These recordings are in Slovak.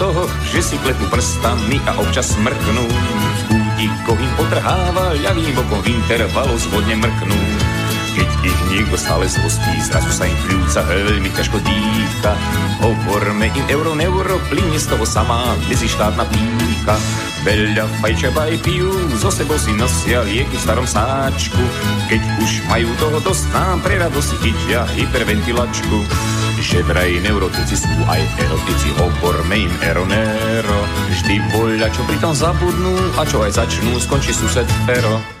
toho, že si klepú prstami a občas smrknú. V kútikoch im potrháva, ľavým bokom v intervalu zvodne mrknú. Keď ich niekto stále zhostí, zrazu sa im pľúca veľmi ťažko dýcha. Hovorme im euro, neuro, plyne z toho samá medzištátna pícha. Veľa fajčia baj pijú, zo sebou si nosia lieky v starom sáčku. Keď už majú toho dosť, nám pre radosť chytia hyperventilačku. Že vraj neurotici sú aj erotici, hovorme im eronero. Vždy voľa, čo pritom zabudnú a čo aj začnú, skončí sused pero.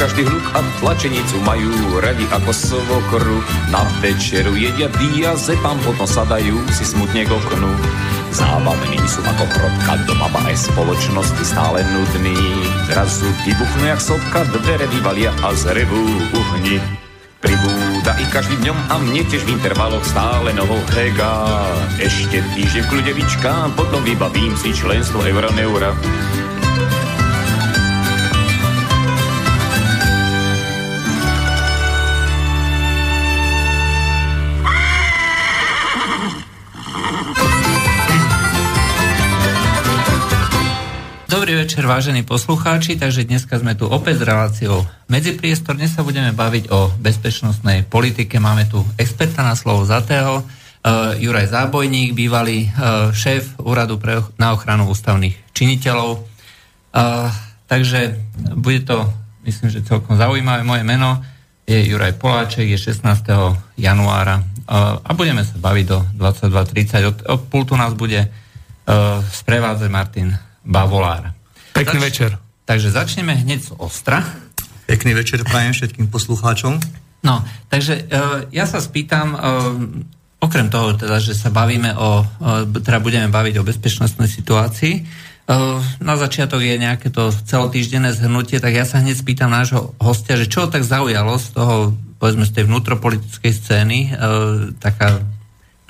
Každý hluk a tlačenicu majú radi ako svokru. Na večeru jedia diazepam, potom sadajú si smutne k oknu. Zábavní sú ako hrodka, doma aj spoločnosti stále nudný. Zrazu vybuchnú jak sopka, dvere vyvalia a zrevú uhni. Pribúda i každým dňom a mne tiež v intervaloch stále novo hega. Ešte týždeň v kľude vyčkám, potom vybavím si členstvo Euroneura. Dobrý večer, vážení poslucháči, takže dneska sme tu opäť s reláciou Medzipriestor. Dnes sa budeme baviť o bezpečnostnej politike. Máme tu experta na slovo Zatého, uh, Juraj Zábojník, bývalý uh, šéf Úradu pre, na ochranu ústavných činiteľov. Uh, takže bude to, myslím, že celkom zaujímavé. Moje meno je Juraj Poláček, je 16. januára uh, a budeme sa baviť do 22.30. Od, od pultu nás bude uh, sprevádzať Martin Bavolár. Pekný Zač- večer. Takže začneme hneď z ostra. Pekný večer prajem všetkým poslucháčom. No, takže uh, ja sa spýtam, uh, okrem toho teda, že sa bavíme o, uh, teda budeme baviť o bezpečnostnej situácii, uh, na začiatok je nejaké to celotýždenné zhrnutie, tak ja sa hneď spýtam nášho hostia, že čo ho tak zaujalo z toho, povedzme, z tej vnútropolitickej scény, uh, taká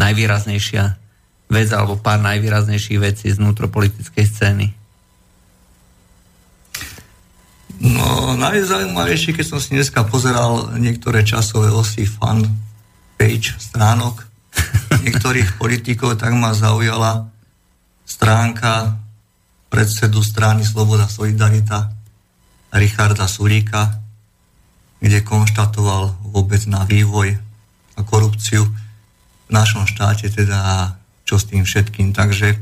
najvýraznejšia vec alebo pár najvýraznejších vecí z vnútropolitickej scény? No, najzaujímavejšie, keď som si dneska pozeral niektoré časové osy fan page stránok niektorých politikov, tak ma zaujala stránka predsedu strany Sloboda Solidarita Richarda Sulíka, kde konštatoval vôbec na vývoj a korupciu v našom štáte, teda čo s tým všetkým. Takže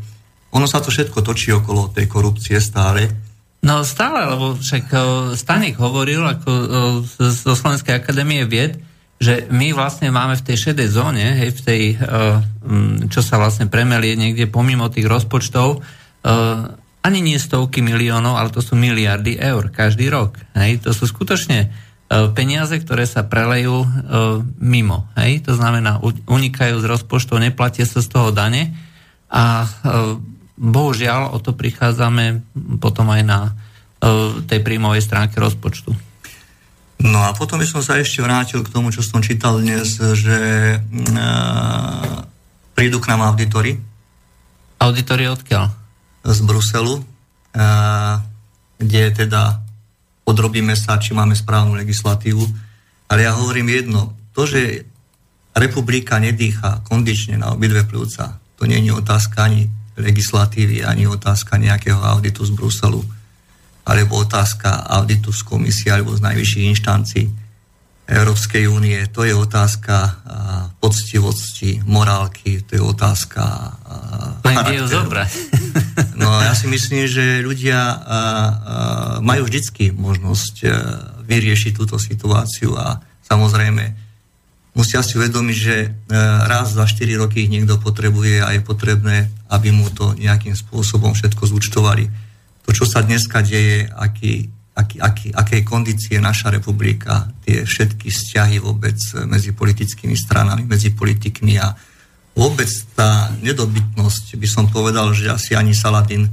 ono sa to všetko točí okolo tej korupcie stále. No stále, lebo však Stanik hovoril ako zo Slovenskej akadémie vied, že my vlastne máme v tej šedej zóne, hej, v tej, čo sa vlastne premelie niekde pomimo tých rozpočtov, ani nie stovky miliónov, ale to sú miliardy eur každý rok. Hej. To sú skutočne peniaze, ktoré sa prelejú mimo. Hej? To znamená, unikajú z rozpočtov, neplatia sa z toho dane a bohužiaľ o to prichádzame potom aj na tej príjmovej stránke rozpočtu. No a potom by som sa ešte vrátil k tomu, čo som čítal dnes, že uh, prídu k nám auditory. Auditory odkiaľ? Z Bruselu, uh, kde teda podrobíme sa, či máme správnu legislatívu. Ale ja hovorím jedno, to, že republika nedýcha kondične na obidve plúca, to nie je otázka ani legislatívy, ani otázka nejakého auditu z Bruselu, alebo otázka auditu z komisie alebo z najvyšších inštancií Európskej únie. To je otázka poctivosti, morálky, to je otázka Len zobrať. No ja si myslím, že ľudia majú vždycky možnosť a, vyriešiť túto situáciu a samozrejme musia si uvedomiť, že a, raz za 4 roky ich niekto potrebuje a je potrebné, aby mu to nejakým spôsobom všetko zúčtovali. To, čo sa dneska deje, aký, aký, aký, akej kondície naša republika, tie všetky vzťahy vôbec medzi politickými stranami, medzi politikmi a vôbec tá nedobytnosť, by som povedal, že asi ani Saladin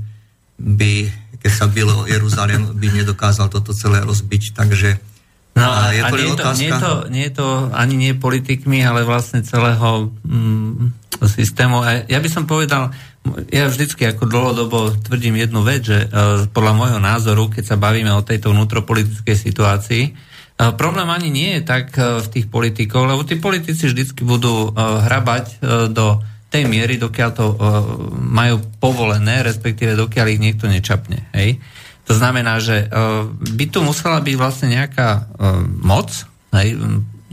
by, keď sa bylo Jeruzalém, by nedokázal toto celé rozbiť. Takže No a, je a nie, je to, nie, je to, nie je to ani nie politikmi, ale vlastne celého mm, systému. A ja by som povedal, ja vždycky ako dlhodobo tvrdím jednu vec, že uh, podľa môjho názoru, keď sa bavíme o tejto vnútropolitickej situácii, uh, problém ani nie je tak uh, v tých politikov, lebo tí politici vždycky budú uh, hrabať uh, do tej miery, dokiaľ to uh, majú povolené, respektíve dokiaľ ich niekto nečapne. Hej? To znamená, že uh, by tu musela byť vlastne nejaká uh, moc, hej,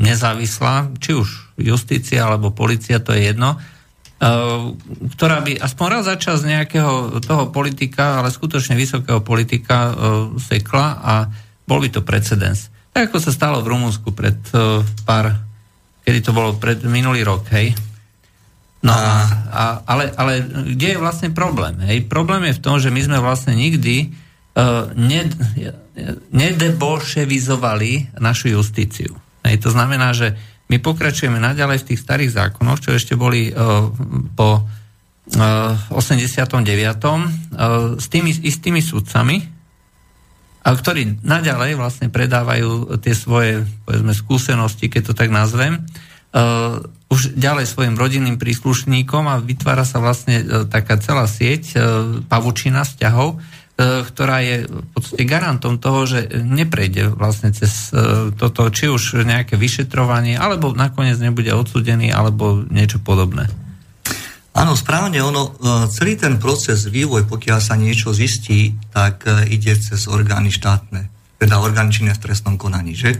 nezávislá, či už justícia alebo policia, to je jedno, uh, ktorá by aspoň raz za čas nejakého toho politika, ale skutočne vysokého politika sekla a bol by to precedens. Tak ako sa stalo v Rumunsku pred pár, kedy to bolo pred minulý rok, hej? No, a, a, ale, ale kde je vlastne problém? Hej? Problém je v tom, že my sme vlastne nikdy uh, ned, nedebolševizovali našu justíciu. Hej? To znamená, že my pokračujeme naďalej v tých starých zákonoch, čo ešte boli uh, po uh, 89. Uh, s tými istými sudcami, a ktorí naďalej vlastne predávajú tie svoje povedzme, skúsenosti, keď to tak nazvem, uh, už ďalej svojim rodinným príslušníkom a vytvára sa vlastne uh, taká celá sieť uh, pavučina vzťahov, ktorá je v podstate garantom toho, že neprejde vlastne cez uh, toto, či už nejaké vyšetrovanie, alebo nakoniec nebude odsudený, alebo niečo podobné. Áno, správne, ono, celý ten proces, vývoj, pokiaľ sa niečo zistí, tak ide cez orgány štátne, teda orgány činné v trestnom konaní, že?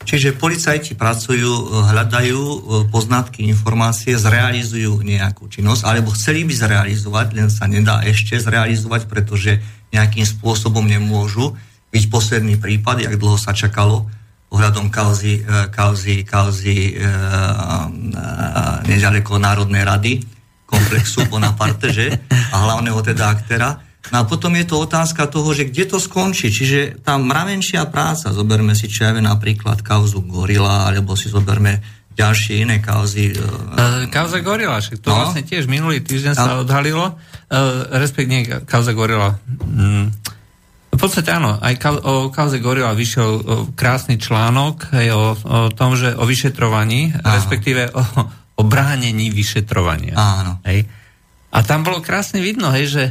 Čiže policajti pracujú, hľadajú e, poznatky, informácie, zrealizujú nejakú činnosť, alebo chceli by zrealizovať, len sa nedá ešte zrealizovať, pretože nejakým spôsobom nemôžu. Byť posledný prípad, jak dlho sa čakalo ohľadom kauzy, e, kauzy, kauzy e, e, nedaleko Národnej rady, komplexu Bonaparte, že? A hlavného teda aktéra No a potom je to otázka toho, že kde to skončí. Čiže tá mravenčia práca, zoberme si čo napríklad kauzu Gorila, alebo si zoberme ďalšie iné kauzy. Uh, kauza Gorila, však to no? vlastne tiež minulý týždeň sa odhalilo, uh, respektíve kauza Gorila. Mm. V podstate áno, aj ka- o kauze Gorila vyšiel o, krásny článok aj o, o tom, že o vyšetrovaní, Aha. respektíve o, o bránení vyšetrovania. Áno. Hej. A tam bolo krásne vidno, hej, že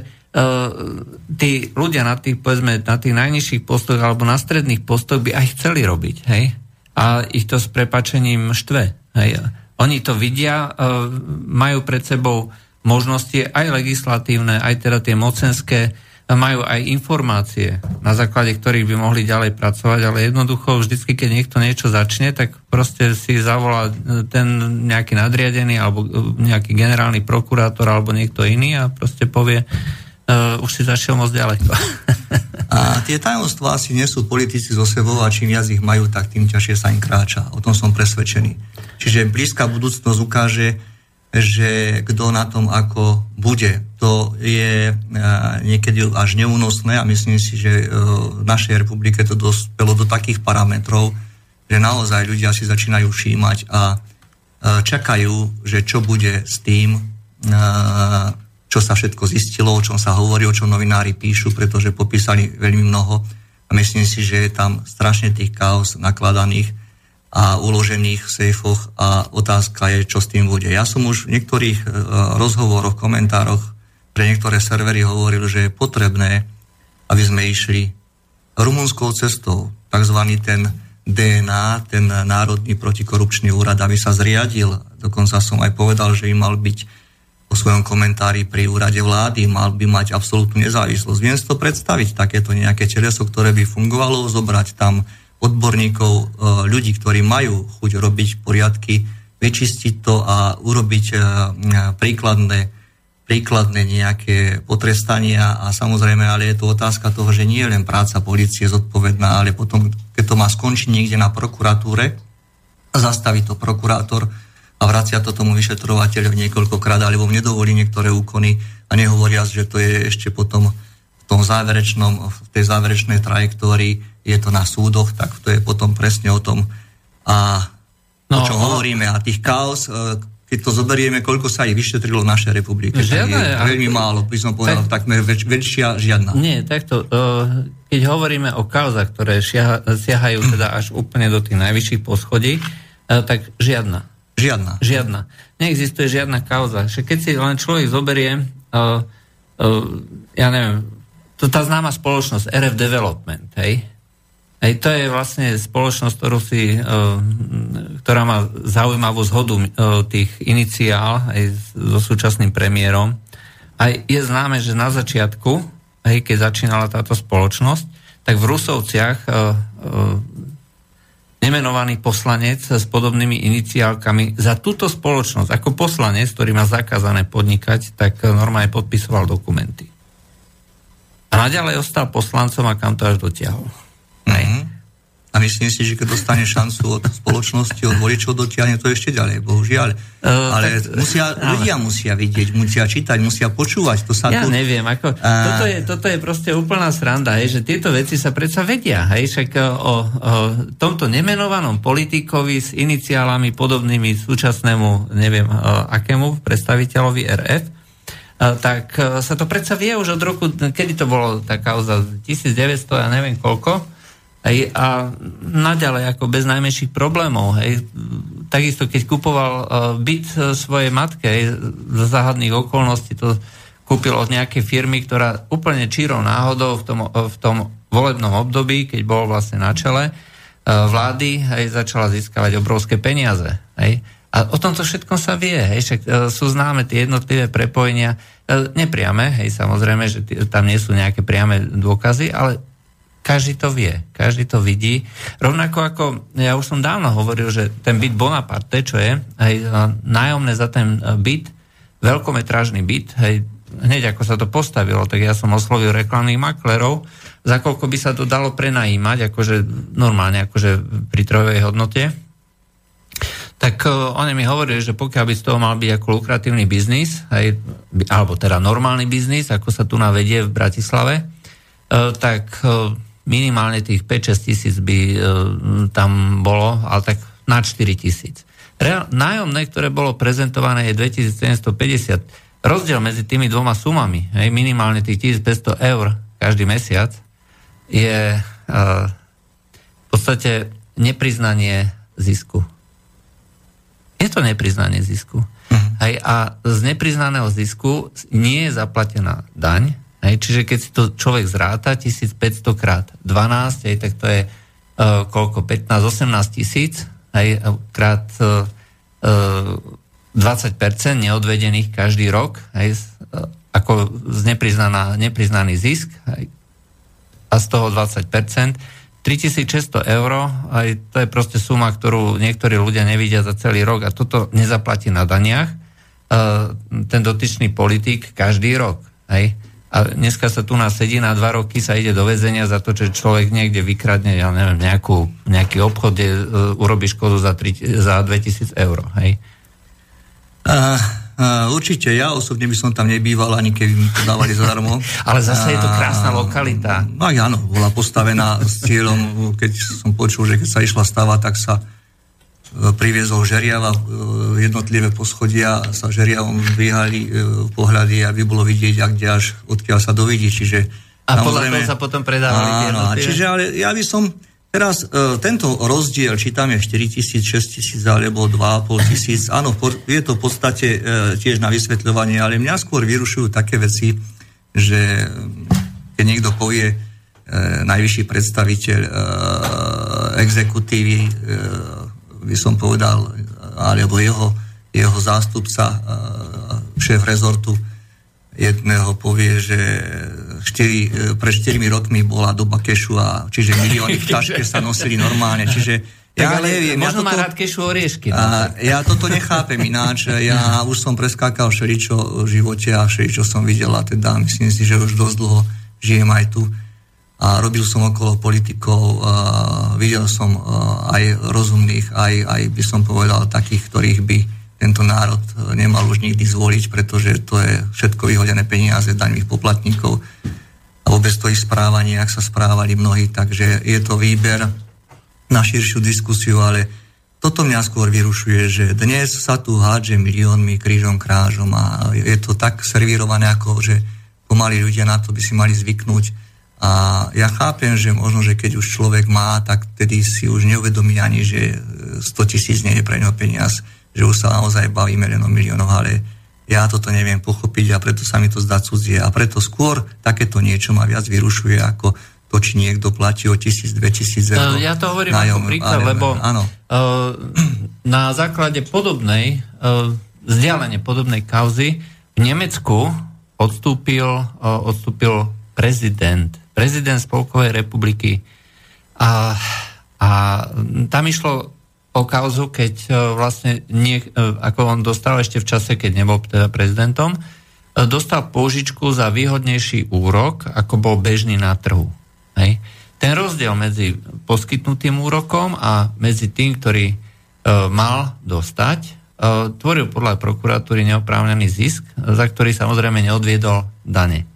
tí ľudia na tých, povedzme, na tých najnižších postoch alebo na stredných postoch by aj chceli robiť, hej? A ich to s prepačením štve, hej? Oni to vidia, uh, majú pred sebou možnosti aj legislatívne, aj teda tie mocenské, majú aj informácie, na základe ktorých by mohli ďalej pracovať, ale jednoducho vždycky, keď niekto niečo začne, tak proste si zavolá ten nejaký nadriadený alebo nejaký generálny prokurátor alebo niekto iný a proste povie, uh, už si zašiel moc ďaleko. a tie tajomstvá si nesú politici zo sebou a čím viac ich majú, tak tým ťažšie sa im kráča. O tom som presvedčený. Čiže blízka budúcnosť ukáže, že kto na tom ako bude. To je uh, niekedy až neúnosné a myslím si, že uh, v našej republike to dospelo do takých parametrov, že naozaj ľudia si začínajú všímať a čakajú, že čo bude s tým, čo sa všetko zistilo, o čom sa hovorí, o čom novinári píšu, pretože popísali veľmi mnoho a myslím si, že je tam strašne tých chaos nakladaných a uložených v sejfoch a otázka je, čo s tým bude. Ja som už v niektorých uh, rozhovoroch, komentároch pre niektoré servery hovoril, že je potrebné, aby sme išli rumunskou cestou, takzvaný ten DNA, ten Národný protikorupčný úrad, aby sa zriadil. Dokonca som aj povedal, že im mal byť o svojom komentári pri úrade vlády, mal by mať absolútnu nezávislosť. Viem si to predstaviť, takéto nejaké teleso, ktoré by fungovalo, zobrať tam odborníkov, e, ľudí, ktorí majú chuť robiť poriadky, vyčistiť to a urobiť e, príkladné, príkladné nejaké potrestania a samozrejme, ale je to otázka toho, že nie je len práca policie zodpovedná, ale potom, keď to má skončiť niekde na prokuratúre, zastaví to prokurátor, a vracia to tomu vyšetrovateľovi niekoľkokrát, alebo mu nedovolí niektoré úkony a nehovoria, že to je ešte potom v tom záverečnom, v tej záverečnej trajektórii je to na súdoch, tak to je potom presne o tom a no, o čom hovoríme. A tých chaos, e, keď to zoberieme, koľko sa ich vyšetrilo v našej republike. Žiadne, je veľmi málo, by som povedal, tak, takmer väč, väčšia žiadna. Nie, takto, keď hovoríme o kauzach, ktoré siahajú teda až úplne do tých najvyšších poschodí, tak žiadna. Žiadna. Žiadna. Neexistuje žiadna kauza. Že keď si len človek zoberie, uh, uh, ja neviem, to tá známa spoločnosť RF Development, hej, aj to je vlastne spoločnosť, ktorú si, e, ktorá má zaujímavú zhodu e, tých iniciál aj so súčasným premiérom. A je známe, že na začiatku, aj keď začínala táto spoločnosť, tak v Rusovciach e, nemenovaný poslanec s podobnými iniciálkami za túto spoločnosť, ako poslanec, ktorý má zakázané podnikať, tak normálne podpisoval dokumenty. A naďalej ostal poslancom a kam to až dotiahol. Mm-hmm. A myslím si, že keď dostane šancu od spoločnosti, od voličov, dotiahne to ešte ďalej, bohužiaľ. Uh, ale tak, musia, ale... ľudia musia vidieť, musia čítať, musia počúvať. To sa ja tu... neviem, ako, uh... toto, je, toto je proste úplná sranda, hej, že tieto veci sa predsa vedia. Hej, však o, o tomto nemenovanom politikovi s iniciálami podobnými súčasnému, neviem, o, akému predstaviteľovi RF, tak sa to predsa vie už od roku, kedy to bolo tá kauza, 1900, ja neviem koľko, Hej, a naďalej ako bez najmenších problémov. Hej. Takisto keď kupoval uh, byt uh, svojej matke hej, za záhadných okolností, to kúpil od nejakej firmy, ktorá úplne čírou náhodou v tom, uh, v tom volebnom období, keď bol vlastne na čele uh, vlády, hej, začala získavať obrovské peniaze. Hej. A o tomto všetkom sa vie, hej, však uh, sú známe tie jednotlivé prepojenia, nepriame, hej, samozrejme, že t- tam nie sú nejaké priame dôkazy, ale každý to vie, každý to vidí. Rovnako ako, ja už som dávno hovoril, že ten byt Bonaparte, čo je, hej, nájomné za ten e, byt, veľkometrážny byt, hej, hneď ako sa to postavilo, tak ja som oslovil reklamných maklerov, za koľko by sa to dalo prenajímať, akože normálne, akože pri trojovej hodnote. Tak uh, oni mi hovorili, že pokiaľ by z toho mal byť ako lukratívny biznis, hej, alebo teda normálny biznis, ako sa tu navedie v Bratislave, uh, tak uh, minimálne tých 5-6 tisíc by e, tam bolo, ale tak na 4 tisíc. nájomné, ktoré bolo prezentované, je 2750. Rozdiel medzi tými dvoma sumami, hej, minimálne tých 1500 eur každý mesiac, je e, v podstate nepriznanie zisku. Je to nepriznanie zisku. Uh-huh. Hej, a z nepriznaného zisku nie je zaplatená daň, Hej, čiže keď si to človek zráta 1500 krát 12, hej, tak to je uh, koľko? 15-18 tisíc, hej, krát uh, uh, 20% neodvedených každý rok, hej, ako z nepriznaný zisk, hej, a z toho 20%. 3600 eur, aj to je proste suma, ktorú niektorí ľudia nevidia za celý rok a toto nezaplatí na daniach uh, ten dotyčný politik každý rok. Hej a dneska sa tu nás sedí na dva roky, sa ide do väzenia za to, že človek niekde vykradne, ja neviem, nejakú, nejaký obchod, kde uh, urobí škodu za, 3, za 2000 eur, hej? Uh, uh, určite, ja osobne by som tam nebýval, ani keby mi to dávali zadarmo. Ale zase uh, je to krásna lokalita. No áno, bola postavená s cieľom, keď som počul, že keď sa išla stavať, tak sa priviezol žeriava, e, jednotlivé poschodia sa žeriavom dvíhali e, pohľady, aby bolo vidieť, ak kde až odkiaľ sa dovidí. Čiže, a podľa toho sa potom predávali áno, Čiže ale ja by som teraz e, tento rozdiel, či tam je 4 tisíc, 6 tisíc alebo 2,5 tisíc, áno, je to v podstate e, tiež na vysvetľovanie, ale mňa skôr vyrušujú také veci, že keď niekto povie e, najvyšší predstaviteľ e, exekutívy e, by som povedal, alebo jeho, jeho zástupca, šéf rezortu jedného povie, že 4, pred 4 rokmi bola doba kešu a čiže milióny v taške sa nosili normálne, čiže ja neviem. Možno ja toto, má rád kešu oriešky. A, ja toto nechápem ináč. Ja už som preskákal všeličo v živote a všeličo som videl a teda myslím si, že už dosť dlho žijem aj tu a robil som okolo politikov, a videl som aj rozumných, aj, aj by som povedal takých, ktorých by tento národ nemal už nikdy zvoliť, pretože to je všetko vyhodené peniaze daňových poplatníkov a vôbec to ich správanie, ak sa správali mnohí, takže je to výber na širšiu diskusiu, ale toto mňa skôr vyrušuje, že dnes sa tu hádže miliónmi krížom krážom a je to tak servírované, ako že pomaly ľudia na to by si mali zvyknúť. A ja chápem, že možno, že keď už človek má, tak tedy si už neuvedomí ani, že 100 tisíc nie je pre ňo peniaz, že už sa naozaj bavíme len o miliónoch, ale ja toto neviem pochopiť a preto sa mi to zdá cudzie. A preto skôr takéto niečo ma viac vyrušuje ako to, či niekto platí o tisíc, dve tisíc eur. Ja to hovorím nájom, ako príklad, lebo áno. Uh, na základe podobnej, vzdialene podobnej kauzy v Nemecku odstúpil, odstúpil prezident, prezident Spolkovej republiky a, a tam išlo o kauzu, keď uh, vlastne nie, uh, ako on dostal ešte v čase, keď nebol teda prezidentom, uh, dostal pôžičku za výhodnejší úrok, ako bol bežný na trhu. Hej. Ten rozdiel medzi poskytnutým úrokom a medzi tým, ktorý e, mal dostať, e, tvoril podľa prokuratúry neoprávnený zisk, za ktorý samozrejme neodviedol dane.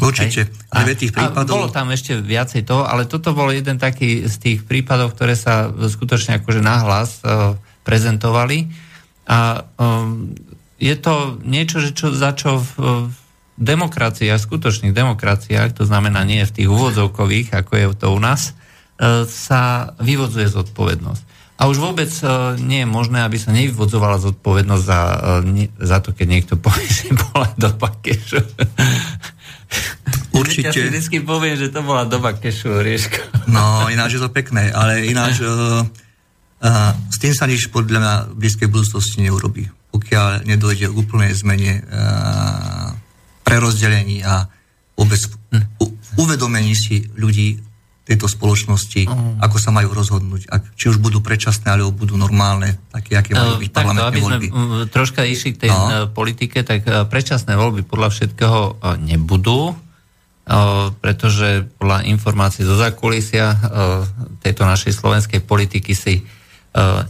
Určite. A, tých prípadov... a bolo tam ešte viacej toho, ale toto bol jeden taký z tých prípadov, ktoré sa skutočne akože nahlas e, prezentovali. A e, je to niečo, že čo, za čo v, v demokracia, skutočných demokraciách, to znamená nie v tých úvodzovkových, ako je to u nás, e, sa vyvodzuje zodpovednosť. A už vôbec e, nie je možné, aby sa nevyvodzovala zodpovednosť za, e, za to, keď niekto povie, že bola doba kešu. Určite. Ja vždycky poviem, že to bola doba kešu orieška. No, ináč je to pekné, ale ináč uh, uh, s tým sa nič podľa mňa v blízkej budúcnosti neurobí. Pokiaľ nedojde k úplnej zmene uh, prerozdelení a vôbec u, uvedomení si ľudí tejto spoločnosti, uh-huh. ako sa majú rozhodnúť. Ak, či už budú predčasné, alebo budú normálne, také, aké majú byť uh, parlamentné aby voľby. sme troška išli k tej no. E, politike, tak e, predčasné voľby podľa všetkého e, nebudú, pretože podľa informácií zo zakulisia tejto našej slovenskej politiky si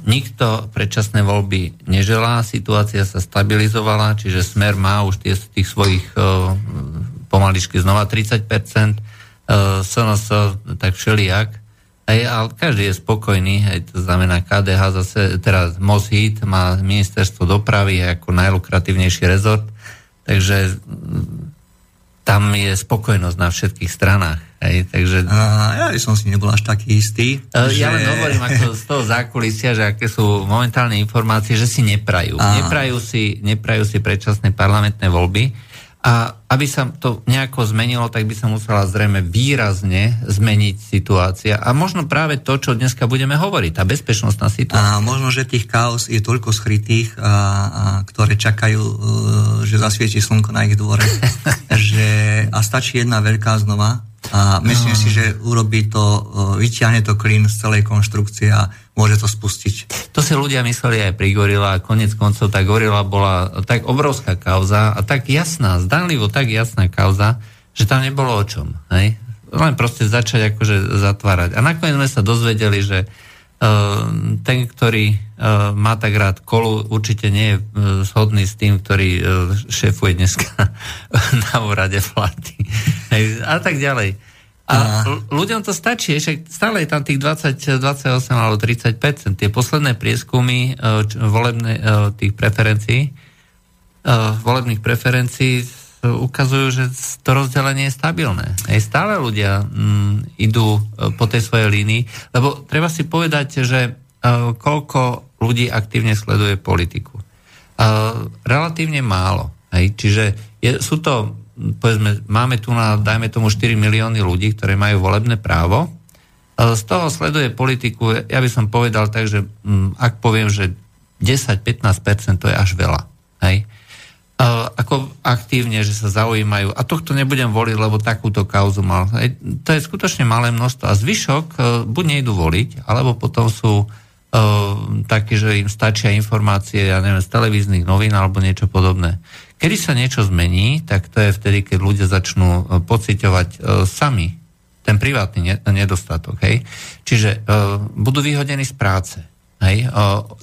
nikto predčasné voľby neželá, situácia sa stabilizovala, čiže Smer má už tie, tých svojich pomaličky znova 30%, SNS tak všelijak, aj, ale každý je spokojný, aj to znamená KDH zase, teraz Moshit má ministerstvo dopravy ako najlukratívnejší rezort, takže tam je spokojnosť na všetkých stranách. Hej, takže... A ja som si nebol až taký istý. Ja že... len hovorím ako z toho zákulisia, že aké sú momentálne informácie, že si neprajú. Neprajú si, neprajú si predčasné parlamentné voľby a aby sa to nejako zmenilo, tak by sa musela zrejme výrazne zmeniť situácia. A možno práve to, čo dneska budeme hovoriť, tá bezpečnostná situácia. A možno, že tých chaos je toľko skrytých, a, a, ktoré čakajú, e, že zasvieti slnko na ich dvore, že a stačí jedna veľká znova a myslím no. si, že urobí to, e, vyťahne to klin z celej konštrukcie a môže to spustiť. To si ľudia mysleli aj pri Gorila a konec koncov tá Gorila bola tak obrovská kauza a tak jasná, zdanlivo tak jasná kauza, že tam nebolo o čom. Hej? Len proste začať akože zatvárať. A nakoniec sme sa dozvedeli, že uh, ten, ktorý má tak rád kolu, určite nie je uh, shodný s tým, ktorý uh, šéfuje dneska na úrade vlády. A tak ďalej. A ľuďom to stačí, však stále je tam tých 20, 28 alebo 30 Tie posledné prieskumy volebné, uh, tých preferencií, volebných preferencií ukazujú, že to rozdelenie je stabilné. Aj stále ľudia um, idú po tej svojej línii, lebo treba si povedať, že koľko ľudí aktívne sleduje politiku. Relatívne málo. Hej? Čiže je, sú to povedzme, máme tu na, dajme tomu 4 milióny ľudí, ktoré majú volebné právo. Z toho sleduje politiku, ja by som povedal tak, že mm, ak poviem, že 10-15% to je až veľa. Hej? Ako aktívne, že sa zaujímajú. A tohto nebudem voliť, lebo takúto kauzu mal. Hej? To je skutočne malé množstvo. A zvyšok e, buď nejdu voliť, alebo potom sú uh, takí, že im stačia informácie, ja neviem, z televíznych novín alebo niečo podobné. Kedy sa niečo zmení, tak to je vtedy, keď ľudia začnú e, pociťovať uh, sami ten privátny ne- nedostatok. Hej? Čiže uh, budú vyhodení z práce. Hej?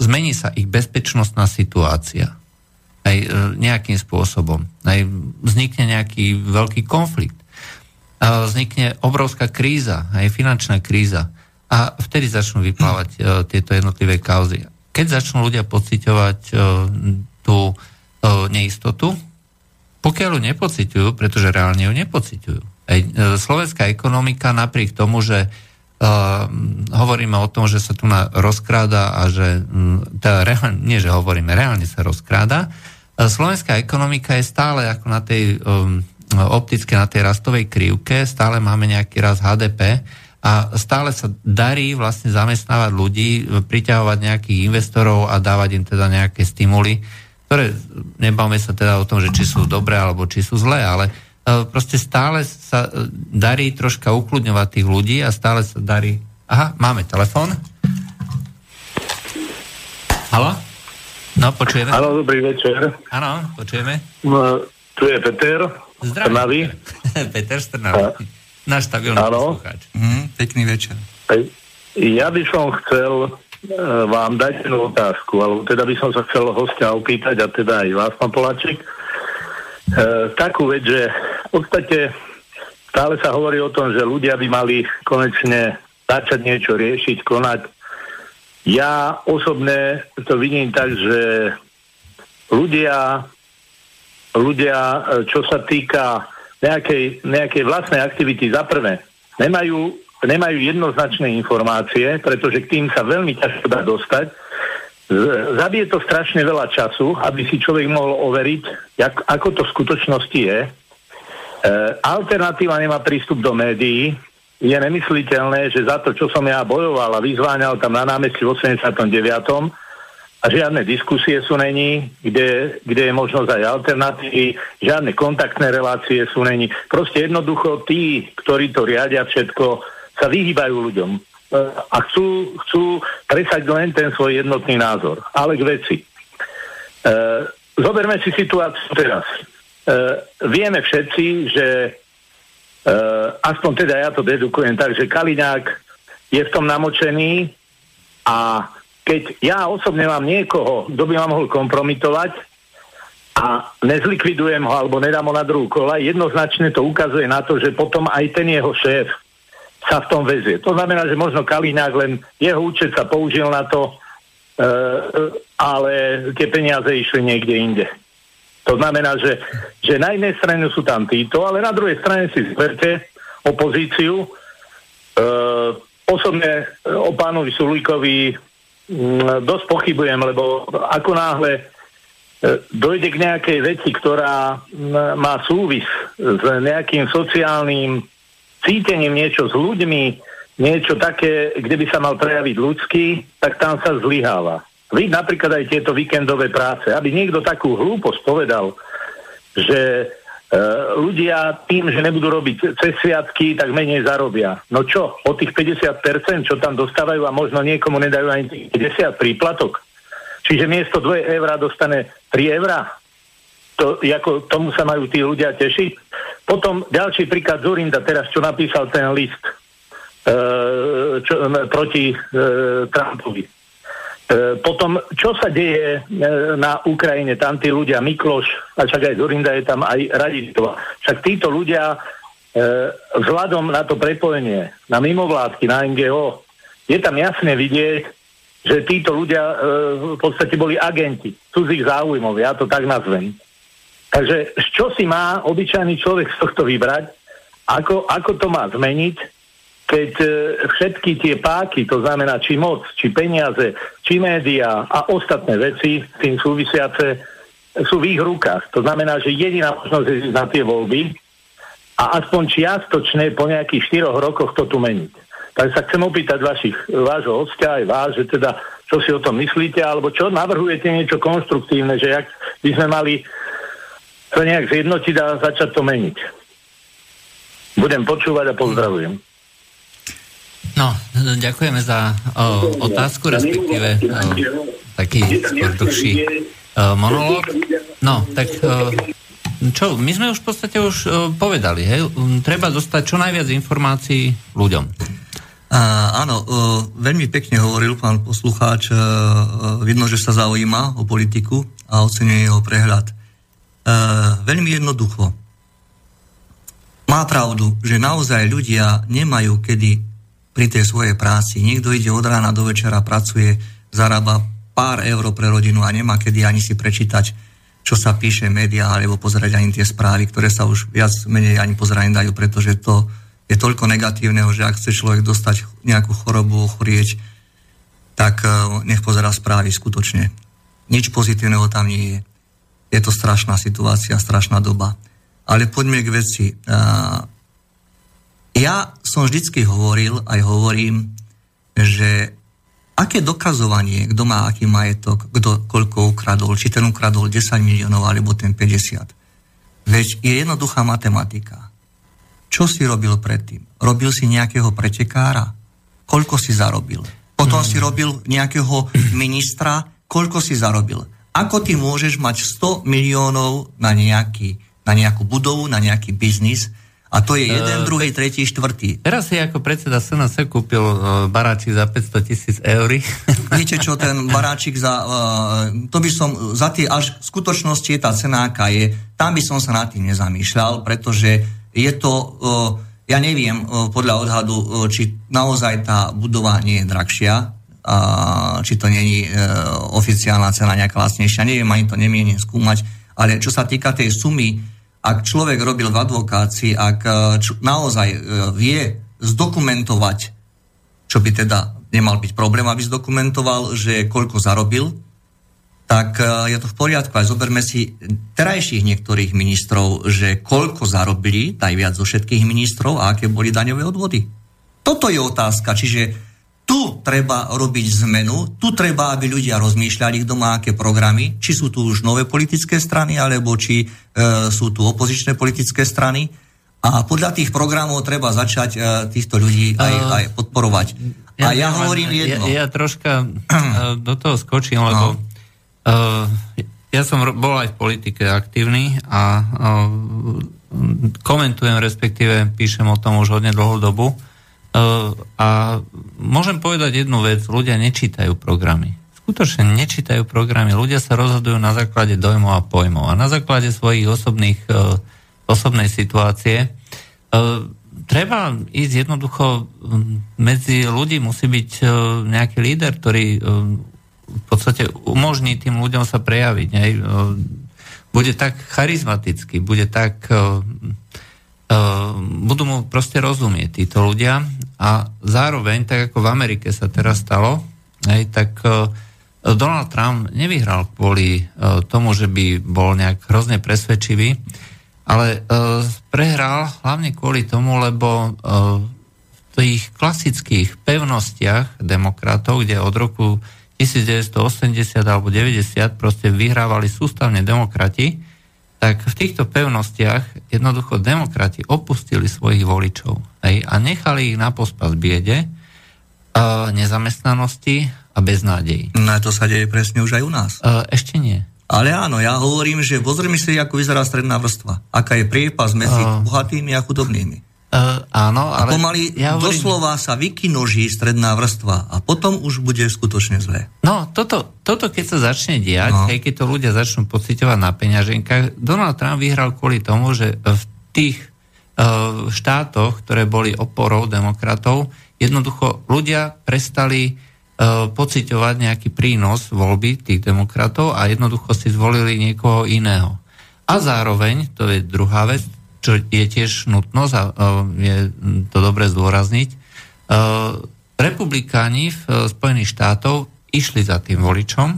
Zmení sa ich bezpečnostná situácia. Uh, nejakým spôsobom. Hej? Vznikne nejaký veľký konflikt. Vznikne obrovská kríza, hej? finančná kríza. A vtedy začnú vyplávať uh, tieto jednotlivé kauzy. Keď začnú ľudia pociťovať uh, tú uh, neistotu, pokiaľ ju nepociťujú, pretože reálne ju nepociťujú. Ej, uh, slovenská ekonomika napriek tomu, že Uh, hovoríme o tom, že sa tu na rozkráda a že, um, reálne, nie že hovoríme, reálne sa rozkráda. Uh, slovenská ekonomika je stále ako na tej um, optické, na tej rastovej krivke, stále máme nejaký raz HDP a stále sa darí vlastne zamestnávať ľudí, priťahovať nejakých investorov a dávať im teda nejaké stimuly, ktoré nebavme sa teda o tom, že či sú dobré alebo či sú zlé, ale E, proste stále sa e, darí troška ukludňovať tých ľudí a stále sa darí... Aha, máme telefón. Halo? No, počujeme. Áno, dobrý večer. Áno, počujeme. No, tu je Peter. Zdravím. Peter Strnavý. Náš stabilný poslucháč. Mm, pekný večer. Ja by som chcel uh, vám dať jednu otázku, alebo teda by som sa chcel hostia opýtať, a teda aj vás, pán Poláček. Uh, takú vec, že v podstate stále sa hovorí o tom, že ľudia by mali konečne začať niečo riešiť, konať. Ja osobne to vidím tak, že ľudia, ľudia čo sa týka nejakej, nejakej vlastnej aktivity za prvé, nemajú, nemajú jednoznačné informácie, pretože k tým sa veľmi ťažko dá dostať. Zabije to strašne veľa času, aby si človek mohol overiť, jak, ako to v skutočnosti je E, alternatíva nemá prístup do médií. Je nemysliteľné, že za to, čo som ja bojoval a vyzváňal tam na námestí v 89. a žiadne diskusie sú není, kde, kde je možnosť aj alternatívy, žiadne kontaktné relácie sú není. Proste jednoducho tí, ktorí to riadia všetko, sa vyhýbajú ľuďom e, a chcú, chcú presať len ten svoj jednotný názor. Ale k veci. E, zoberme si situáciu teraz. Uh, vieme všetci, že uh, aspoň teda ja to dedukujem tak, že Kaliňák je v tom namočený a keď ja osobne mám niekoho, kto by ma mohol kompromitovať a nezlikvidujem ho alebo nedám ho na druhú kola, jednoznačne to ukazuje na to, že potom aj ten jeho šéf sa v tom vezie. To znamená, že možno Kaliňák len jeho účet sa použil na to, uh, ale tie peniaze išli niekde inde. To znamená, že, že na jednej strane sú tam títo, ale na druhej strane si zverte opozíciu. E, osobne o pánovi Sulíkovi dosť pochybujem, lebo ako náhle e, dojde k nejakej veci, ktorá m, má súvis s nejakým sociálnym cítením niečo s ľuďmi, niečo také, kde by sa mal prejaviť ľudský, tak tam sa zlyháva. Vy napríklad aj tieto víkendové práce, aby niekto takú hlúposť povedal, že ľudia tým, že nebudú robiť cez sviatky, tak menej zarobia. No čo, o tých 50%, čo tam dostávajú a možno niekomu nedajú ani 50 príplatok. Čiže miesto 2 eurá dostane 3 eurá. To, ako, tomu sa majú tí ľudia tešiť. Potom ďalší príklad Zurinda teraz, čo napísal ten list e, čo, proti e, Trumpovi E, potom, čo sa deje e, na Ukrajine, tam tí ľudia, Mikloš, a však aj Zorinda je tam, aj Raditova. Však títo ľudia e, vzhľadom na to prepojenie, na mimovládky, na NGO, je tam jasne vidieť, že títo ľudia v podstate boli agenti cudzích záujmov, ja to tak nazvem. Takže čo si má obyčajný človek z tohto vybrať, ako, ako to má zmeniť, keď e, všetky tie páky, to znamená či moc, či peniaze, či média a ostatné veci tým súvisiace sú v ich rukách. To znamená, že jediná možnosť je na tie voľby a aspoň čiastočne po nejakých 4 rokoch to tu meniť. Tak sa chcem opýtať vašich, vášho hostia aj vás, že teda čo si o tom myslíte, alebo čo navrhujete niečo konštruktívne, že jak by sme mali to nejak zjednotiť a začať to meniť. Budem počúvať a pozdravujem. No, ďakujeme za o, otázku, respektíve o, taký skôr dlhší o. No, tak o, čo, my sme už v podstate už o, povedali, hej, treba dostať čo najviac informácií ľuďom. Uh, áno, uh, veľmi pekne hovoril pán poslucháč, uh, vidno, že sa zaujíma o politiku a ocenuje jeho prehľad. Uh, veľmi jednoducho. Má pravdu, že naozaj ľudia nemajú kedy pri tej svojej práci. Niekto ide od rána do večera, pracuje, zarába pár eur pre rodinu a nemá kedy ani si prečítať, čo sa píše v médiách, alebo pozerať ani tie správy, ktoré sa už viac menej ani pozerať dajú, pretože to je toľko negatívneho, že ak chce človek dostať nejakú chorobu, ochorieť, tak e, nech pozera správy skutočne. Nič pozitívneho tam nie je. Je to strašná situácia, strašná doba. Ale poďme k veci. Ja som vždycky hovoril, aj hovorím, že aké dokazovanie, kto má aký majetok, kto koľko ukradol, či ten ukradol 10 miliónov alebo ten 50. Veď je jednoduchá matematika. Čo si robil predtým? Robil si nejakého pretekára? Koľko si zarobil? Potom hmm. si robil nejakého ministra? Koľko si zarobil? Ako ty môžeš mať 100 miliónov na, nejaký, na nejakú budovu, na nejaký biznis, a to je jeden, uh, druhý, tretí, štvrtý. Teraz si ako predseda SNS kúpil uh, baráčik za 500 tisíc eur. Viete čo, ten baráčik za... Uh, to by som... Za tie až v skutočnosti je tá cena, aká je. Tam by som sa nad tým nezamýšľal, pretože je to... Uh, ja neviem uh, podľa odhadu, uh, či naozaj tá budova nie je drahšia, a či to není uh, oficiálna cena nejaká vlastnejšia. Neviem, ani to nemienim skúmať. Ale čo sa týka tej sumy, ak človek robil v advokácii, ak e, č- naozaj e, vie zdokumentovať, čo by teda nemal byť problém, aby zdokumentoval, že koľko zarobil, tak e, je to v poriadku. Aj zoberme si terajších niektorých ministrov, že koľko zarobili, najviac zo všetkých ministrov a aké boli daňové odvody. Toto je otázka, čiže tu treba robiť zmenu, tu treba, aby ľudia rozmýšľali, kto má aké programy, či sú tu už nové politické strany, alebo či e, sú tu opozičné politické strany. A podľa tých programov treba začať e, týchto ľudí aj, aj podporovať. Ja, a ja, ja hovorím jedno. Ja, ja troška uh, do toho skočím, lebo no. uh, ja som bol aj v politike aktívny a uh, komentujem, respektíve píšem o tom už hodne dlhú dobu. A môžem povedať jednu vec, ľudia nečítajú programy. Skutočne nečítajú programy, ľudia sa rozhodujú na základe dojmov a pojmov a na základe svojich osobných, e, osobnej situácie. E, treba ísť jednoducho medzi ľudí, musí byť nejaký líder, ktorý v podstate umožní tým ľuďom sa prejaviť. Bude tak charizmatický, bude tak budú mu proste rozumieť títo ľudia. A zároveň, tak ako v Amerike sa teraz stalo, hej, tak uh, Donald Trump nevyhral kvôli uh, tomu, že by bol nejak hrozne presvedčivý, ale uh, prehral hlavne kvôli tomu, lebo v tých klasických pevnostiach demokratov, kde od roku 1980 alebo 90 proste vyhrávali sústavne demokrati, tak v týchto pevnostiach jednoducho demokrati opustili svojich voličov hej, a nechali ich na pospas biede, a nezamestnanosti a beznádeji. No to sa deje presne už aj u nás. A, ešte nie. Ale áno, ja hovorím, že pozrime si, ako vyzerá stredná vrstva. Aká je priepas medzi uh, bohatými a chudobnými. Uh, áno, ale... A pomaly ja hovorím... doslova sa vykinoží stredná vrstva a potom už bude skutočne zlé. No, toto, toto keď sa začne diať, no. hej, keď to ľudia začnú pocitovať na peňaženkách, Donald Trump vyhral kvôli tomu, že v tých uh, štátoch, ktoré boli oporou demokratov, jednoducho ľudia prestali uh, pocitovať nejaký prínos voľby tých demokratov a jednoducho si zvolili niekoho iného. A zároveň, to je druhá vec, čo je tiež nutnosť a je to dobre zdôrazniť, e, republikáni v e, Spojených štátov išli za tým voličom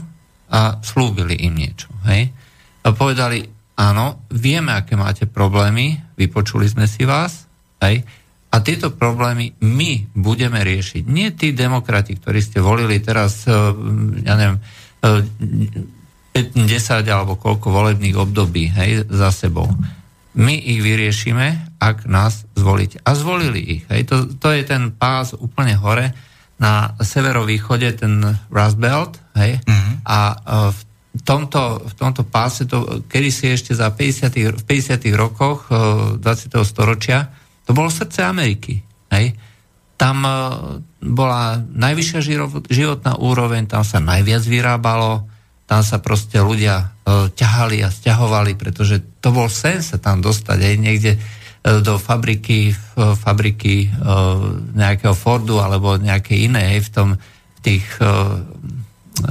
a slúbili im niečo. Hej? A povedali, áno, vieme, aké máte problémy, vypočuli sme si vás, hej? a tieto problémy my budeme riešiť. Nie tí demokrati, ktorí ste volili teraz, e, ja neviem, 10 alebo koľko volebných období hej, za sebou my ich vyriešime, ak nás zvolíte. A zvolili ich. Hej. To, to je ten pás úplne hore na severovýchode, ten Rust Belt. Hej. Mm-hmm. A v tomto, v tomto páse, to, kedy si ešte za 50 v 50 rokoch 20. storočia, to bolo srdce Ameriky. Hej. Tam bola najvyššia životná úroveň, tam sa najviac vyrábalo, tam sa proste ľudia e, ťahali a stiahovali, pretože to bol sen sa tam dostať aj niekde do fabriky, fabriky nejakého Fordu alebo nejakej inej v tom, v tých,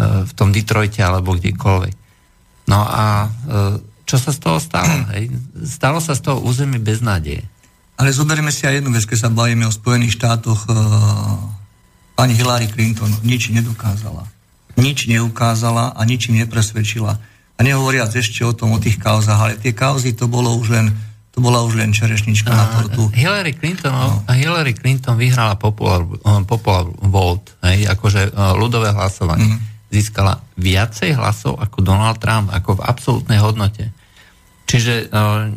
v tom Detroite alebo kdekoľvek. No a čo sa z toho stalo? Hej? Stalo sa z toho územie bez nádeje. Ale zoberieme si aj jednu vec, keď sa bavíme o Spojených štátoch. Pani Hillary Clinton nič nedokázala. Nič neukázala a ničím nepresvedčila. A nehovoriac ešte o tom, o tých kauzách, ale tie kauzy to bolo už len to bola už len čerešnička a, na tortu. Hillary Clinton, no. Hillary Clinton vyhrala popular, popular vote, hej, akože uh, ľudové hlasovanie. Mm. Získala viacej hlasov ako Donald Trump, ako v absolútnej hodnote. Čiže uh,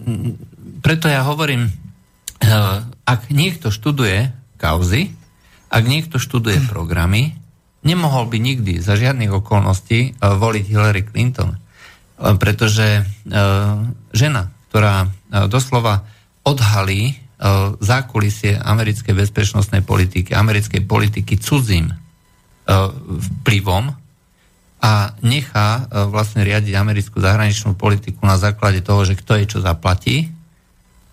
preto ja hovorím, uh, ak niekto študuje kauzy, ak niekto študuje programy, nemohol by nikdy za žiadnych okolností uh, voliť Hillary Clinton. Uh, pretože uh, žena, ktorá e, doslova odhalí e, zákulisie americkej bezpečnostnej politiky, americkej politiky cudzím e, vplyvom a nechá vlastne riadiť americkú zahraničnú politiku na základe toho, že kto je čo zaplatí.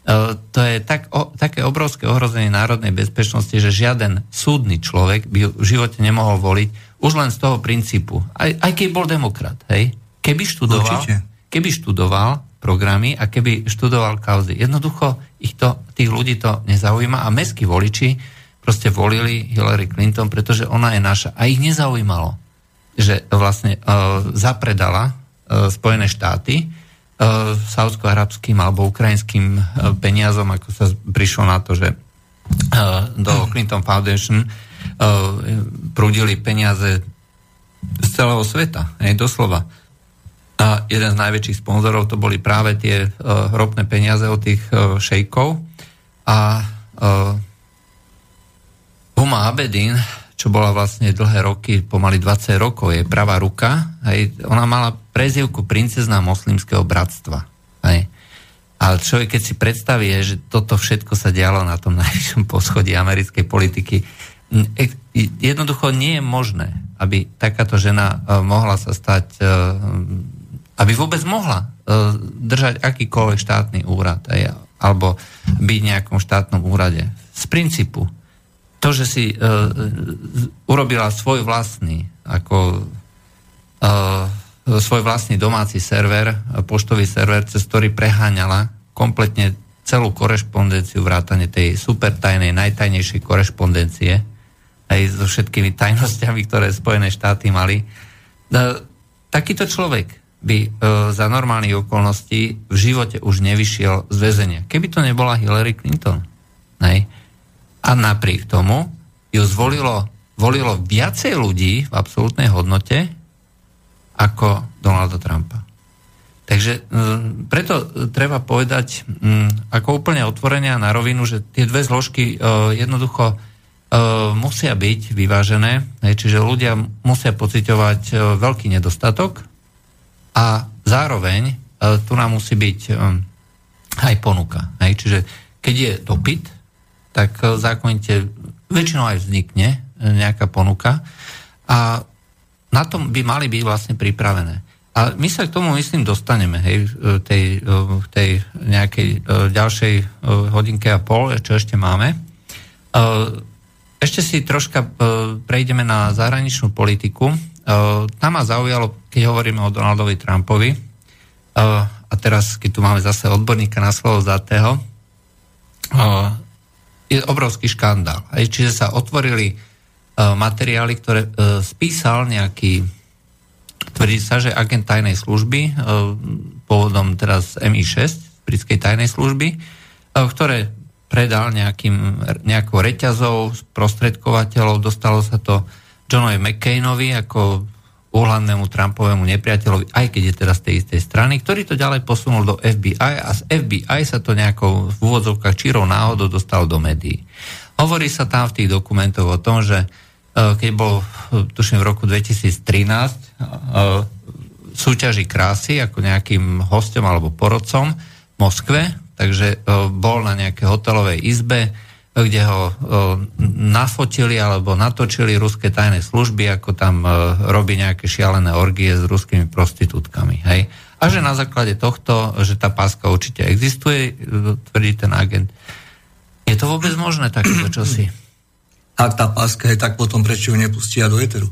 To je tak, o, také obrovské ohrozenie národnej bezpečnosti, že žiaden súdny človek by v živote nemohol voliť už len z toho princípu. Aj, aj keď bol demokrat, hej? Keby študoval, keby študoval programy a keby študoval kauzy. Jednoducho ich to, tých ľudí to nezaujíma a mestskí voliči proste volili Hillary Clinton, pretože ona je naša. A ich nezaujímalo, že vlastne uh, zapredala uh, Spojené štáty saudsko-arabským alebo ukrajinským uh, peniazom, ako sa prišlo na to, že uh, do Clinton Foundation prúdili peniaze z celého sveta, aj doslova a jeden z najväčších sponzorov to boli práve tie ropné peniaze od tých šejkov. A Huma Abedin, čo bola vlastne dlhé roky, pomaly 20 rokov, je pravá ruka, hej, ona mala prezivku princezná moslimského bratstva. Hej. Ale človek, keď si predstaví, že toto všetko sa dialo na tom najvyššom poschodí americkej politiky, jednoducho nie je možné, aby takáto žena mohla sa stať aby vôbec mohla uh, držať akýkoľvek štátny úrad alebo byť v nejakom štátnom úrade. Z princípu. To, že si urobila svoj vlastný ako svoj vlastný domáci server, poštový server, cez ktorý preháňala kompletne celú korešpondenciu, vrátane tej super tajnej, najtajnejšej korešpondencie, aj so všetkými tajnosťami, ktoré Spojené štáty mali. Takýto človek by e, za normálnych okolností v živote už nevyšiel z väzenia. Keby to nebola Hillary Clinton. Nej? A napriek tomu ju zvolilo volilo viacej ľudí v absolútnej hodnote ako Donalda Trumpa. Takže e, preto treba povedať ako úplne otvorenia na rovinu, že tie dve zložky e, jednoducho e, musia byť vyvážené, čiže ľudia musia pociťovať e, veľký nedostatok a zároveň e, tu nám musí byť e, aj ponuka. Čiže keď je dopyt, tak e, zákonite väčšinou aj vznikne nejaká ponuka a na tom by mali byť vlastne pripravené. A my sa k tomu, myslím, dostaneme, hej, tej, tej nejakej ďalšej hodinke a pol, čo ešte máme. Ešte si troška prejdeme na zahraničnú politiku. Tam ma zaujalo keď hovoríme o Donaldovi Trumpovi, a teraz, keď tu máme zase odborníka na slovo zatého, je obrovský škandál. Čiže sa otvorili materiály, ktoré e, spísal nejaký, tvrdí sa, že agent tajnej služby, e, pôvodom teraz MI6, britskej tajnej služby, ktoré predal nejakým, nejakou reťazou, prostredkovateľov, dostalo sa to Johnovi McCainovi ako úhľadnému Trumpovému nepriateľovi, aj keď je teraz z tej istej strany, ktorý to ďalej posunul do FBI a z FBI sa to nejakou v úvodzovkách čírov náhodou dostal do médií. Hovorí sa tam v tých dokumentoch o tom, že keď bol, tuším, v roku 2013 e, súťaži krásy ako nejakým hostom alebo porodcom v Moskve, takže bol na nejakej hotelovej izbe, kde ho nafotili alebo natočili ruské tajné služby, ako tam robí nejaké šialené orgie s ruskými prostitútkami. Hej? A že na základe tohto, že tá páska určite existuje, tvrdí ten agent. Je to vôbec možné takéto čosi? Ak tá páska je, tak potom prečo ju nepustia do eteru?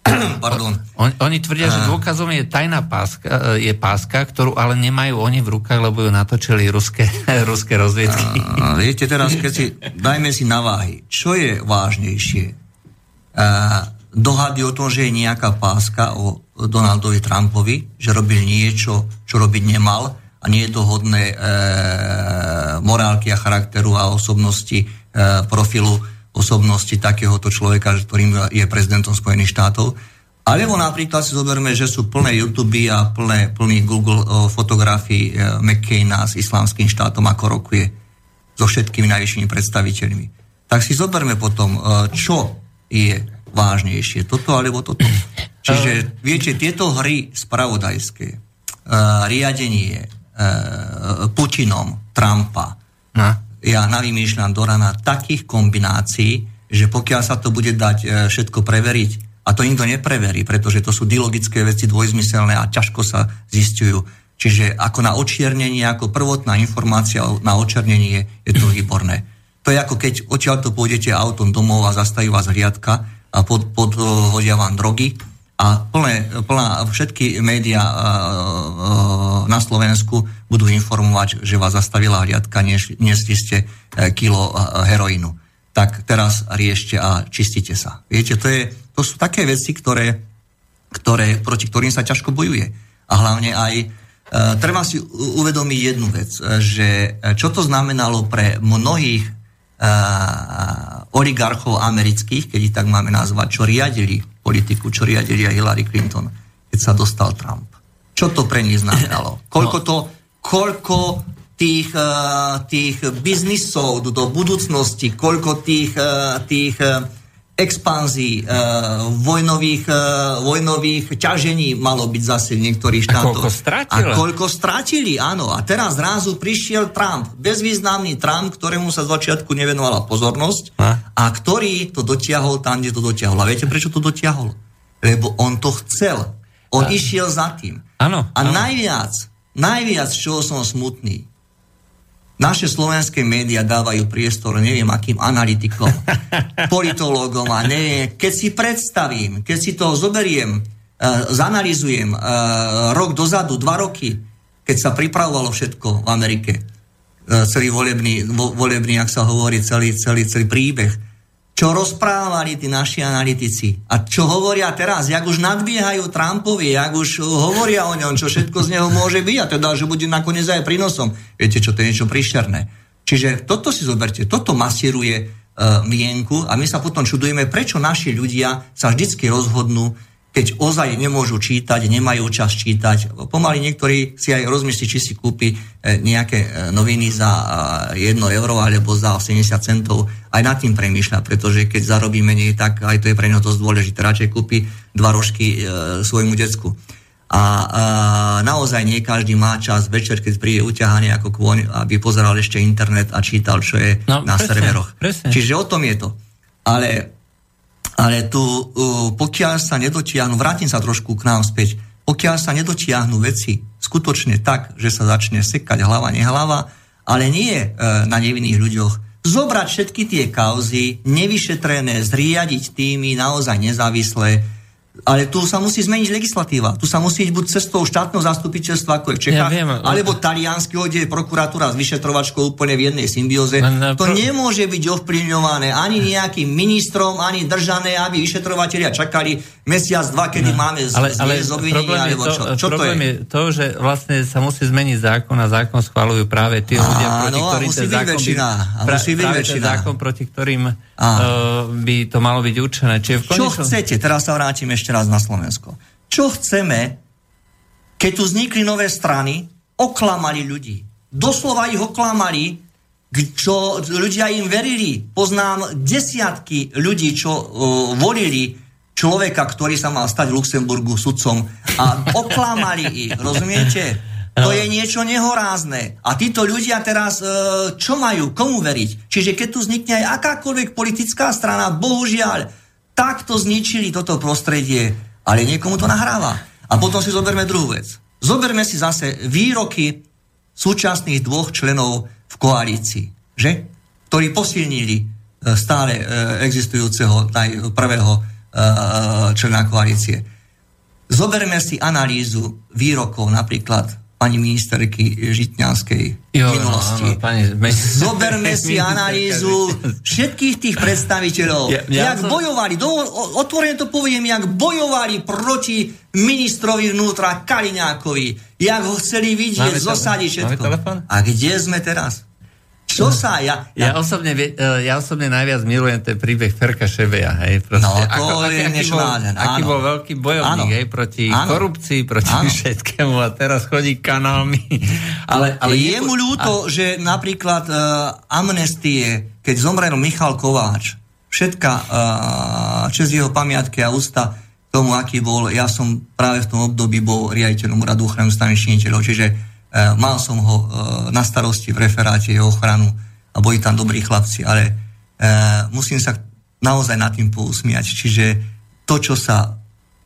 Pardon. On, oni tvrdia, že dôkazom je tajná páska, je páska, ktorú ale nemajú oni v rukách, lebo ju natočili ruské, ruské rozviedky. A, viete, teraz keď si, dajme si na váhy, čo je vážnejšie? A, dohady o tom, že je nejaká páska o Donaldovi Trumpovi, že robil niečo, čo robiť nemal a nie je to hodné e, morálky a charakteru a osobnosti, e, profilu osobnosti takéhoto človeka, ktorým je prezidentom Spojených štátov. Alebo napríklad si zoberme, že sú plné YouTube a plné, plný Google fotografií e, McCaina s islamským štátom, ako rokuje so všetkými najvyššími predstaviteľmi. Tak si zoberme potom, e, čo je vážnejšie, toto alebo toto. Čiže, viete, tieto hry spravodajské, e, riadenie Putinom, Trumpa, no ja navymýšľam do rana takých kombinácií, že pokiaľ sa to bude dať e, všetko preveriť, a to nikto nepreverí, pretože to sú dilogické veci dvojzmyselné a ťažko sa zistujú. Čiže ako na očiernenie, ako prvotná informácia na očiernenie je to výborné. To je ako keď odtiaľ to pôjdete autom domov a zastaví vás hliadka a pod, podhodia vám drogy a plné, plná, všetky médiá na Slovensku budú informovať, že vás zastavila hliadka, nesli ste e, kilo heroínu. Tak teraz riešte a čistite sa. Viete, to, je, to sú také veci, ktoré, ktoré, proti ktorým sa ťažko bojuje. A hlavne aj e, treba si uvedomiť jednu vec, že čo to znamenalo pre mnohých e, oligarchov amerických, keď ich tak máme nazvať, čo riadili politiku, čo riadili aj Hillary Clinton, keď sa dostal Trump. Čo to pre nich znamenalo? Koľko to, koľko tých, uh, tých biznisov do budúcnosti, koľko tých, uh, tých expanzií, uh, vojnových, uh, vojnových ťažení malo byť zase v niektorých štátoch. A koľko strátili? A koľko strátili, áno. A teraz zrazu prišiel Trump, bezvýznamný Trump, ktorému sa z začiatku nevenovala pozornosť a? a ktorý to dotiahol tam, kde to dotiahol. A viete, prečo to dotiahol? Lebo on to chcel. On a... išiel za tým. Áno. A najviac, najviac, čoho som smutný, naše slovenské médiá dávajú priestor neviem akým analytikom, politológom a neviem. Keď si predstavím, keď si to zoberiem, uh, zanalizujem uh, rok dozadu, dva roky, keď sa pripravovalo všetko v Amerike, uh, celý volebný, vo, volebný, ak sa hovorí, celý, celý, celý príbeh, čo rozprávali tí naši analytici a čo hovoria teraz, jak už nadbiehajú Trumpovi, jak už hovoria o ňom, čo všetko z neho môže byť a teda, že bude nakoniec aj prínosom. Viete, čo to je niečo príšerné. Čiže toto si zoberte, toto masíruje uh, mienku a my sa potom čudujeme, prečo naši ľudia sa vždycky rozhodnú keď ozaj nemôžu čítať, nemajú čas čítať. Pomaly niektorí si aj rozmyslí, či si kúpi e, nejaké e, noviny za 1 euro alebo za 80 centov. Aj nad tým premýšľa, pretože keď zarobí menej, tak aj to je pre neho dosť dôležité. Radšej kúpi dva rožky e, svojmu decku. A, a naozaj nie každý má čas večer, keď príde uťahaný ako kôň, aby pozeral ešte internet a čítal, čo je no, na presne, serveroch. Presne. Čiže o tom je to. Ale ale tu, pokiaľ sa nedotiahnu, vrátim sa trošku k nám späť, pokiaľ sa nedotiahnu veci skutočne tak, že sa začne sekať hlava, nehlava, ale nie e, na nevinných ľuďoch, zobrať všetky tie kauzy, nevyšetrené, zriadiť tými naozaj nezávislé, ale tu sa musí zmeniť legislatíva. Tu sa musí ísť buď cestou štátneho zastupiteľstva, ako je v Čechách, ja viem, alebo talianskeho, kde je prokuratúra s vyšetrovačkou úplne v jednej symbióze. No, to pro... nemôže byť ovplyvňované ani nejakým ministrom, ani držané, aby vyšetrovateľia čakali mesiac, dva, kedy no, máme z, ale, ale obvinenia, alebo čo, čo problém to je? je to, že vlastne sa musí zmeniť zákon a zákon schvalujú práve tí ľudia, proti no, ktorým ten zákon, väčšina, by, pra, práve ten zákon, proti ktorým uh, by to malo byť určené. Čiže v konečnom... Čo chcete? Teraz sa vrátim ešte raz na Slovensko. Čo chceme, keď tu vznikli nové strany, oklamali ľudí. Doslova ich oklamali, čo ľudia im verili. Poznám desiatky ľudí, čo uh, volili človeka, ktorý sa mal stať v Luxemburgu sudcom a oklamali ich, rozumiete? To je niečo nehorázne. A títo ľudia teraz, e, čo majú, komu veriť? Čiže keď tu vznikne aj akákoľvek politická strana, bohužiaľ, takto zničili toto prostredie, ale niekomu to nahráva. A potom si zoberme druhú vec. Zoberme si zase výroky súčasných dvoch členov v koalícii, že? ktorí posilnili e, stále e, existujúceho prvého e, člena koalície. Zoberme si analýzu výrokov napríklad pani ministerky Žitňanskej jo, minulosti. Áno, pani, me... Zoberme si analýzu všetkých tých predstaviteľov, ja, ja jak som... bojovali, do, otvorene to poviem, jak bojovali proti ministrovi vnútra Kaliňákovi, jak ho chceli vidieť, zosadiť všetko. A kde sme teraz? Čo sa? Ja, ja... Ja, osobne, e, ja osobne najviac milujem ten príbeh Ferka Šebeja. Hej, proste, no, to ako, je aký, aký, bol, aký bol veľký bojovník áno. hej, proti áno. korupcii, proti áno. všetkému a teraz chodí kanálmi. ale, ale je, mu ľúto, a... že napríklad uh, amnestie, keď zomrel Michal Kováč, všetka uh, čest jeho pamiatky a ústa tomu, aký bol, ja som práve v tom období bol riaditeľom úradu ochranu stavných čiže mal som ho eh, na starosti v referáte jeho ochranu a boli tam dobrí chlapci, ale eh, musím sa naozaj nad tým pousmiať. Čiže to, čo sa,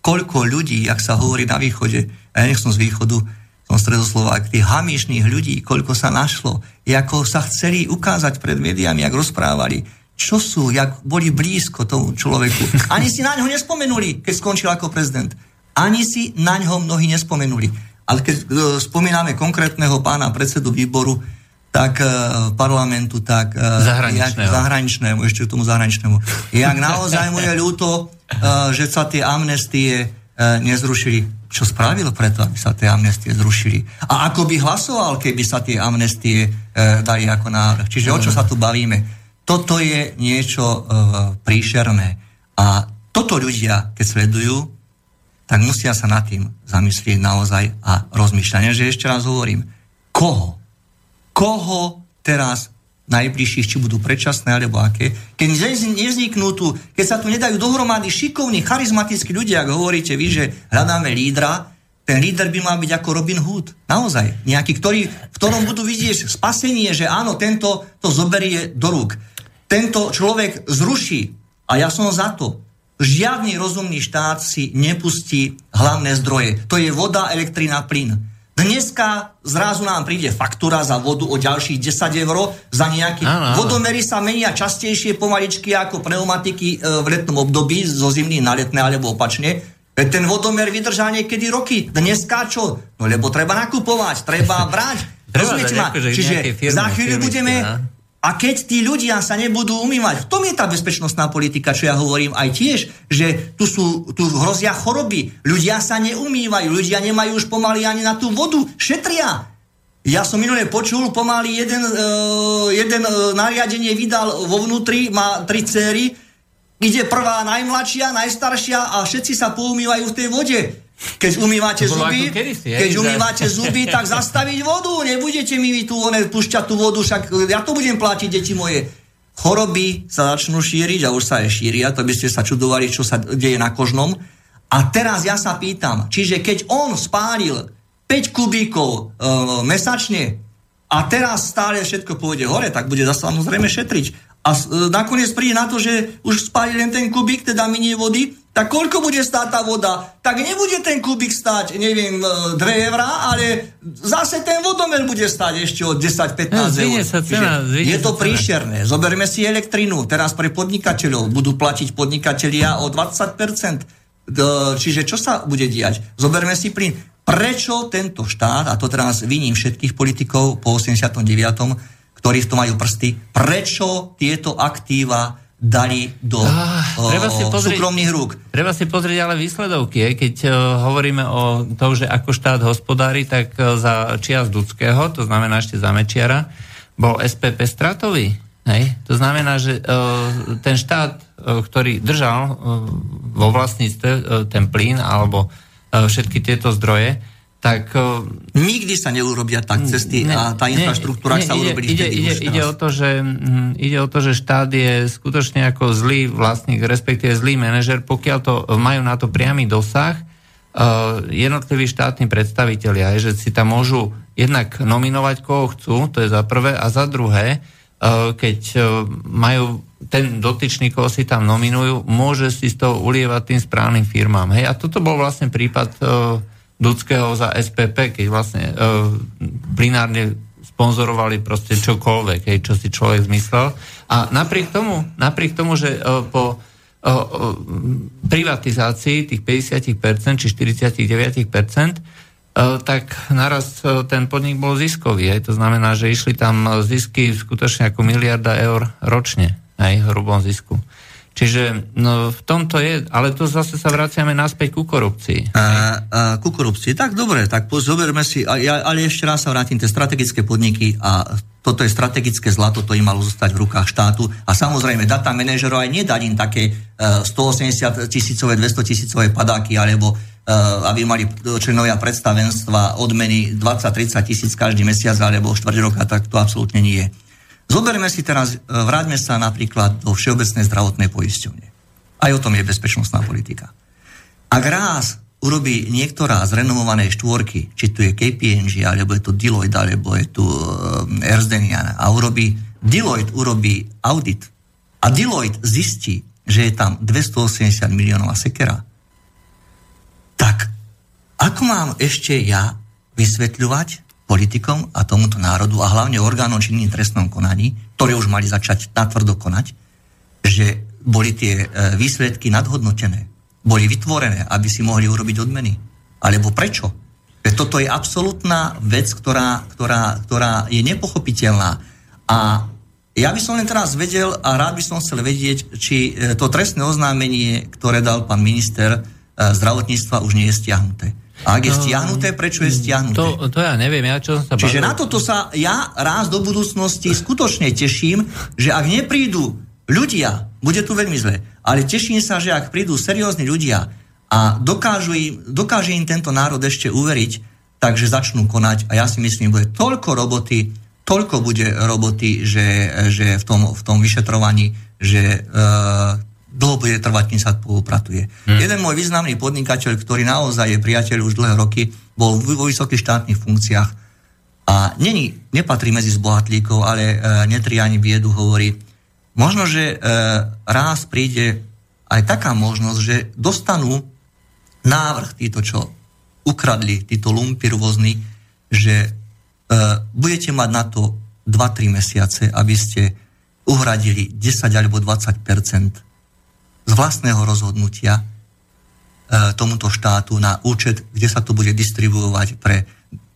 koľko ľudí, ak sa hovorí na východe, a ja nech som z východu, som stredoslovák, tých hamiešných ľudí, koľko sa našlo, ako sa chceli ukázať pred médiami, ak rozprávali, čo sú, jak boli blízko tomu človeku. Ani si na ňo nespomenuli, keď skončil ako prezident. Ani si na ňo mnohí nespomenuli. Ale keď e, spomíname konkrétneho pána predsedu výboru, tak e, parlamentu, tak e, zahraničného. Jak, zahraničnému, ešte k tomu zahraničnému. Jak naozaj mu je ľúto, že sa tie amnestie nezrušili. Čo spravil preto, aby sa tie amnestie zrušili? A ako by hlasoval, keby sa tie amnestie dali ako návrh? Čiže o čo sa tu bavíme? Toto je niečo príšerné. A toto ľudia, keď sledujú, tak musia sa nad tým zamyslieť naozaj a rozmýšľať. Že ešte raz hovorím, koho? Koho teraz najbližších, či budú predčasné alebo aké, keď nezniknú tu, keď sa tu nedajú dohromady šikovní, charizmatickí ľudia, ak hovoríte vy, že hľadáme lídra, ten líder by mal byť ako Robin Hood. Naozaj. Nejaký, ktorý, v ktorom budú vidieť spasenie, že áno, tento to zoberie do rúk. Tento človek zruší. A ja som za to. Žiadny rozumný štát si nepustí hlavné zdroje. To je voda, elektrina, plyn. Dneska zrazu nám príde faktúra za vodu o ďalších 10 eur za nejaký... Ano, ano. Vodomery sa menia častejšie pomaličky ako pneumatiky e, v letnom období zo zimný na letné alebo opačne. Ten vodomer vydržá niekedy roky. Dneska čo? No lebo treba nakupovať, treba brať. Rozumiete ma? Čiže za chvíľu budeme... A keď tí ľudia sa nebudú umývať, v tom je tá bezpečnostná politika, čo ja hovorím aj tiež, že tu, sú, tu hrozia choroby, ľudia sa neumývajú, ľudia nemajú už pomaly ani na tú vodu, šetria. Ja som minulé počul, pomaly jeden, uh, jeden uh, nariadenie vydal vo vnútri, má tri céry, ide prvá najmladšia, najstaršia a všetci sa poumývajú v tej vode. Keď umývate zuby, keď umývate zuby, tak zastaviť vodu. Nebudete mi tu one, pušťať tú vodu, však ja to budem platiť, deti moje. Choroby sa začnú šíriť a už sa aj šíria, to by ste sa čudovali, čo sa deje na kožnom. A teraz ja sa pýtam, čiže keď on spálil 5 kubíkov e, mesačne a teraz stále všetko pôjde hore, tak bude zase samozrejme šetriť. A e, nakoniec príde na to, že už spálil len ten kubík, teda minie vody, tak koľko bude stáť tá voda? Tak nebude ten kubik stáť, neviem, 2 e, eurá, ale zase ten vodomer bude stáť ešte od 10-15 no, eur. Sa cena, je to príšerné. Zoberme si elektrinu. Teraz pre podnikateľov budú platiť podnikatelia o 20%. Čiže čo sa bude diať? Zoberme si plyn. Prečo tento štát, a to teraz viním všetkých politikov po 89., ktorí v tom majú prsty, prečo tieto aktíva dali do ah, treba si pozrieť, súkromných rúk. Treba si pozrieť ale výsledovky. Keď uh, hovoríme o tom, že ako štát hospodári, tak uh, za čias Dudského, to znamená ešte za Mečiara, bol SPP stratový. Hej? To znamená, že uh, ten štát, uh, ktorý držal uh, vo vlastníctve uh, ten plyn alebo uh, všetky tieto zdroje, tak... Nikdy sa neurobia tak cesty ne, a tá infraštruktúra ne, sa urobili ide, ide, ide, o to, že, mm, ide o to, že štát je skutočne ako zlý vlastník, respektíve zlý manažer, pokiaľ to majú na to priamy dosah, uh, jednotliví štátni predstavitelia, že si tam môžu jednak nominovať koho chcú, to je za prvé, a za druhé, uh, keď uh, majú ten dotyčný, koho si tam nominujú, môže si z toho ulievať tým správnym firmám. Hej? A toto bol vlastne prípad Dudského za SPP, keď vlastne uh, plinárne sponzorovali proste čokoľvek, hej, čo si človek zmyslel. A napriek tomu, napriek tomu že uh, po uh, uh, privatizácii tých 50% či 49%, tak naraz ten podnik bol ziskový. Hej. To znamená, že išli tam zisky skutočne ako miliarda eur ročne, aj hrubom zisku. Čiže no, v tomto je, ale tu zase sa vraciame naspäť ku korupcii. A, a, ku korupcii, tak dobre, tak zoberme si, a, ale ešte raz sa vrátim, tie strategické podniky a toto je strategické zlato, to im malo zostať v rukách štátu a samozrejme data manažerov aj nedať im také uh, 180 tisícové, 200 tisícové padáky alebo uh, aby mali členovia predstavenstva odmeny 20-30 tisíc každý mesiac alebo štvrť roka, tak to absolútne nie je. Zoberme si teraz, e, vráťme sa napríklad do Všeobecnej zdravotnej poisťovne. Aj o tom je bezpečnostná politika. Ak raz urobí niektorá z renomovanej štvorky, či tu je KPNG, alebo je to Deloitte, alebo je tu uh, Ernst a urobí, Deloitte urobí audit a Deloitte zistí, že je tam 280 miliónov sekera, tak ako mám ešte ja vysvetľovať politikom a tomuto národu a hlavne orgánom činným trestnom konaní, ktoré už mali začať natvrdo konať, že boli tie e, výsledky nadhodnotené, boli vytvorené, aby si mohli urobiť odmeny. Alebo prečo? Toto je absolútna vec, ktorá, ktorá, ktorá je nepochopiteľná. A ja by som len teraz vedel a rád by som chcel vedieť, či e, to trestné oznámenie, ktoré dal pán minister e, zdravotníctva, už nie je stiahnuté. A ak je stiahnuté, prečo je stiahnuté? To, to ja neviem, ja čo sa Čiže bavil... na toto sa ja raz do budúcnosti skutočne teším, že ak neprídu ľudia, bude tu veľmi zle, ale teším sa, že ak prídu seriózni ľudia a dokážu im, dokáže im tento národ ešte uveriť, takže začnú konať a ja si myslím, bude toľko roboty, toľko bude roboty, že, že v, tom, v tom vyšetrovaní, že uh, dlho bude trvať, kým sa upratuje. Hmm. Jeden môj významný podnikateľ, ktorý naozaj je priateľ už dlhé roky, bol vo vysokých štátnych funkciách a není, nepatrí medzi zbohatlíkov, ale e, netri ani biedu, hovorí, možno, že e, raz príde aj taká možnosť, že dostanú návrh títo, čo ukradli, títo lumpy rôzni, že e, budete mať na to 2-3 mesiace, aby ste uhradili 10 alebo 20 z vlastného rozhodnutia e, tomuto štátu na účet, kde sa to bude distribuovať pre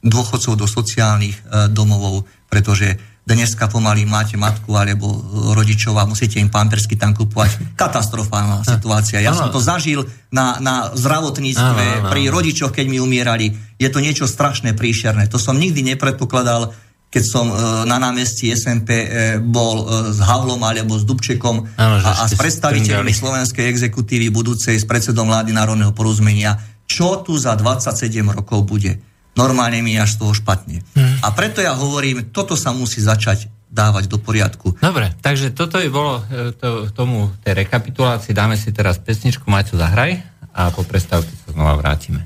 dôchodcov do sociálnych e, domovov, pretože dneska pomaly máte matku alebo rodičov a musíte im pampersky tam kupovať. Katastrofálna situácia. Ja som to zažil na, na zdravotníctve pri rodičoch, keď mi umierali. Je to niečo strašné, príšerné. To som nikdy nepredpokladal keď som e, na námestí SMP e, bol e, s Havlom alebo s Dubčekom ano, a, a s predstaviteľmi slovenskej exekutívy budúcej s predsedom vlády národného porozumenia, čo tu za 27 rokov bude. Normálne mi až z toho špatne. Hmm. A preto ja hovorím, toto sa musí začať dávať do poriadku. Dobre, takže toto je bolo to, tomu tej rekapitulácii. Dáme si teraz pesničku Maťo zahraj a po prestávke sa znova vrátime.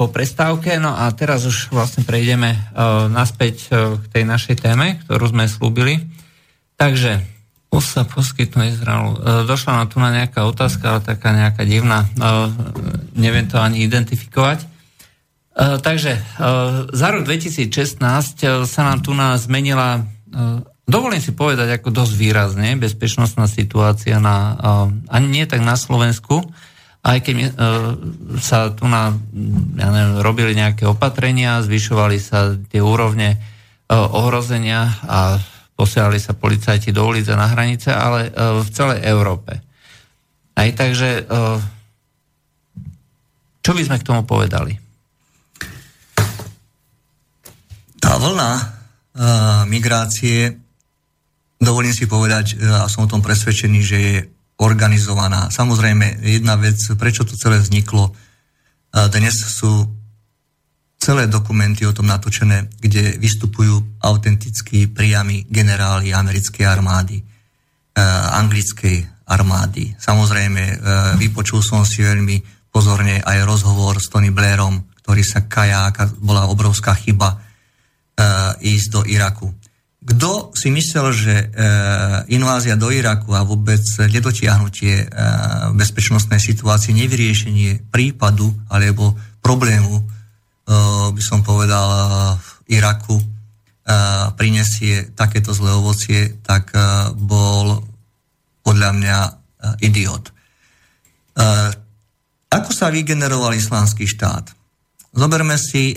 Po prestávke, no a teraz už vlastne prejdeme uh, naspäť uh, k tej našej téme, ktorú sme slúbili. Takže, už sa poskytnú Izraelu. Uh, došla na tu na nejaká otázka, ale taká nejaká divná. Uh, neviem to ani identifikovať. Uh, takže, uh, za rok 2016 uh, sa nám tu nás zmenila, uh, dovolím si povedať, ako dosť výrazne, bezpečnostná situácia na, uh, ani nie tak na Slovensku, aj keď uh, sa tu na, ja neviem, robili nejaké opatrenia, zvyšovali sa tie úrovne uh, ohrozenia a posielali sa policajti do ulice na hranice, ale uh, v celej Európe. Aj takže, uh, čo by sme k tomu povedali? Tá vlna uh, migrácie, dovolím si povedať, a som o tom presvedčený, že je organizovaná. Samozrejme, jedna vec, prečo to celé vzniklo, dnes sú celé dokumenty o tom natočené, kde vystupujú autentickí priami generáli americkej armády, anglickej armády. Samozrejme, vypočul som si veľmi pozorne aj rozhovor s Tony Blairom, ktorý sa kajá, bola obrovská chyba ísť do Iraku. Kto si myslel, že e, invázia do Iraku a vôbec nedotiahnutie e, bezpečnostnej situácie, nevyriešenie prípadu alebo problému, e, by som povedal, v Iraku e, prinesie takéto zlé ovocie, tak e, bol podľa mňa e, idiot. E, ako sa vygeneroval islamský štát? Zoberme si e,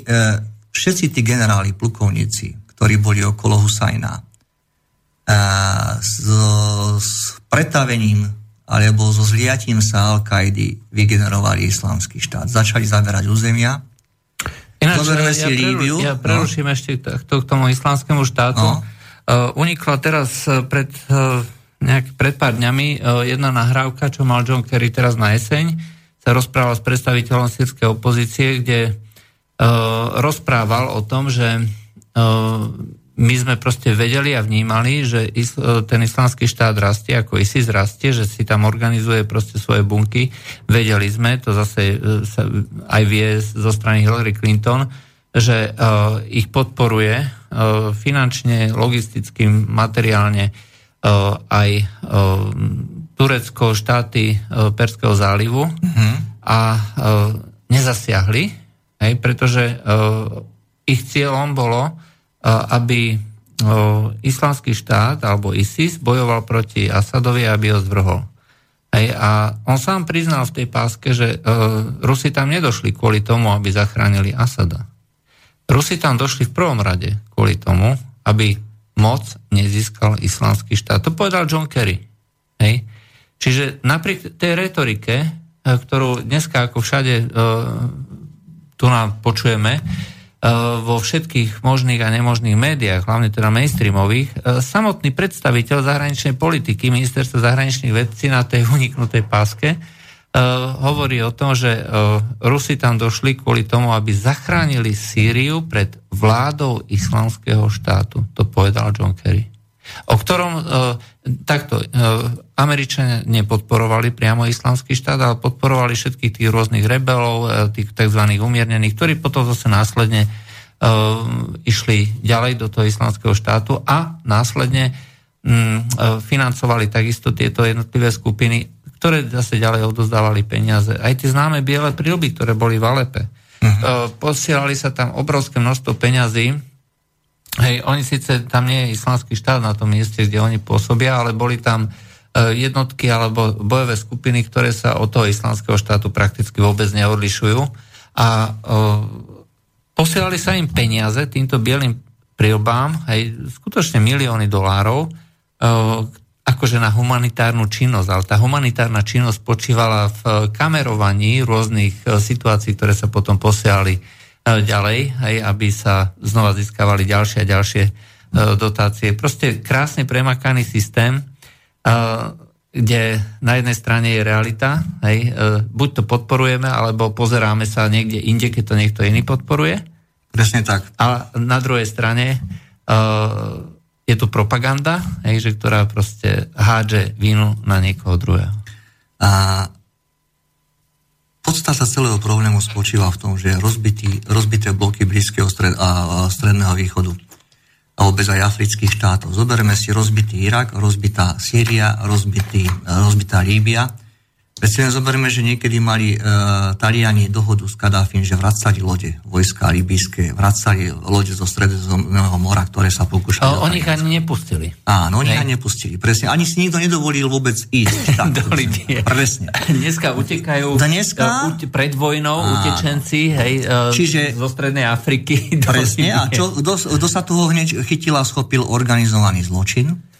všetci tí generáli, plukovníci, ktorí boli okolo Husajna. S, s pretavením alebo so zliatím sa Al-Kaidy vygenerovali islamský štát. Začali zaberať územia. Ináč, ja, si ja, Líbiu. Ja preruším no. ešte k, k tomu islamskému štátu. No. Uh, unikla teraz uh, pred, uh, nejak, pred pár dňami uh, jedna nahrávka, čo mal John Kerry teraz na jeseň. Sa rozprával s predstaviteľom sírskej opozície, kde uh, rozprával o tom, že my sme proste vedeli a vnímali, že e, ten islamský štát rastie, ako ISIS rastie, že si tam organizuje proste svoje bunky. Vedeli sme, to zase e, sa aj vie zo strany Hillary Clinton, že ich podporuje finančne, logisticky, materiálne aj Turecko, štáty Perského zálivu uh-huh. a nezasiahli, hej, pretože ich cieľom bolo aby islamský štát alebo ISIS bojoval proti Asadovi, aby ho zvrhol. Hej, a on sám priznal v tej páske, že uh, Rusi tam nedošli kvôli tomu, aby zachránili Asada. Rusi tam došli v prvom rade kvôli tomu, aby moc nezískal islamský štát. To povedal John Kerry. Hej. Čiže napriek tej retorike, ktorú dneska ako všade uh, tu nám počujeme, E, vo všetkých možných a nemožných médiách, hlavne teda mainstreamových, e, samotný predstaviteľ zahraničnej politiky, ministerstva zahraničných vecí na tej uniknutej páske, e, hovorí o tom, že Rusi tam došli kvôli tomu, aby zachránili Sýriu pred vládou islamského štátu. To povedal John Kerry o ktorom e, takto e, Američania nepodporovali priamo islamský štát, ale podporovali všetkých tých rôznych rebelov, e, tých tzv. umiernených, ktorí potom zase následne e, išli ďalej do toho islamského štátu a následne mm, e, financovali takisto tieto jednotlivé skupiny, ktoré zase ďalej odozdávali peniaze. Aj tie známe biele prílby, ktoré boli v Alepe. Uh-huh. Posielali sa tam obrovské množstvo peňazí, Hej, oni síce, tam nie je islamský štát na tom mieste, kde oni pôsobia, ale boli tam e, jednotky alebo bojové skupiny, ktoré sa od toho islamského štátu prakticky vôbec neodlišujú. A e, posielali sa im peniaze týmto bielým prílbám, hej, skutočne milióny dolárov, e, akože na humanitárnu činnosť, ale tá humanitárna činnosť počívala v kamerovaní rôznych situácií, ktoré sa potom posielali ďalej, aj aby sa znova získavali ďalšie a ďalšie e, dotácie. Proste krásne premakaný systém, e, kde na jednej strane je realita, hej, buď to podporujeme, alebo pozeráme sa niekde inde, keď to niekto iný podporuje. Presne tak. A na druhej strane je tu propaganda, hej, že, ktorá proste hádže vínu na niekoho druhého. A podstata celého problému spočíva v tom, že rozbitý, rozbité bloky Blízkeho stred, a, a stredného východu a vôbec aj afrických štátov. Zoberme si rozbitý Irak, rozbitá Sýria, rozbitá Líbia Veď si len zoberme, že niekedy mali e, Taliani dohodu s Kadáfim, že vracali lode vojska libijské, vracali lode zo Stredozemného mora, ktoré sa pokúšali... Oni ich ani nepustili. Áno, oni ich ani nepustili, presne. Ani si nikto nedovolil vôbec ísť. Tak, Do Libie. Presne. Dneska utekajú Dneska? Uh, pred vojnou Áno. utečenci hej, uh, Čiže, zo Strednej Afriky. Presne. A čo, kto sa toho hneď chytil a schopil organizovaný zločin?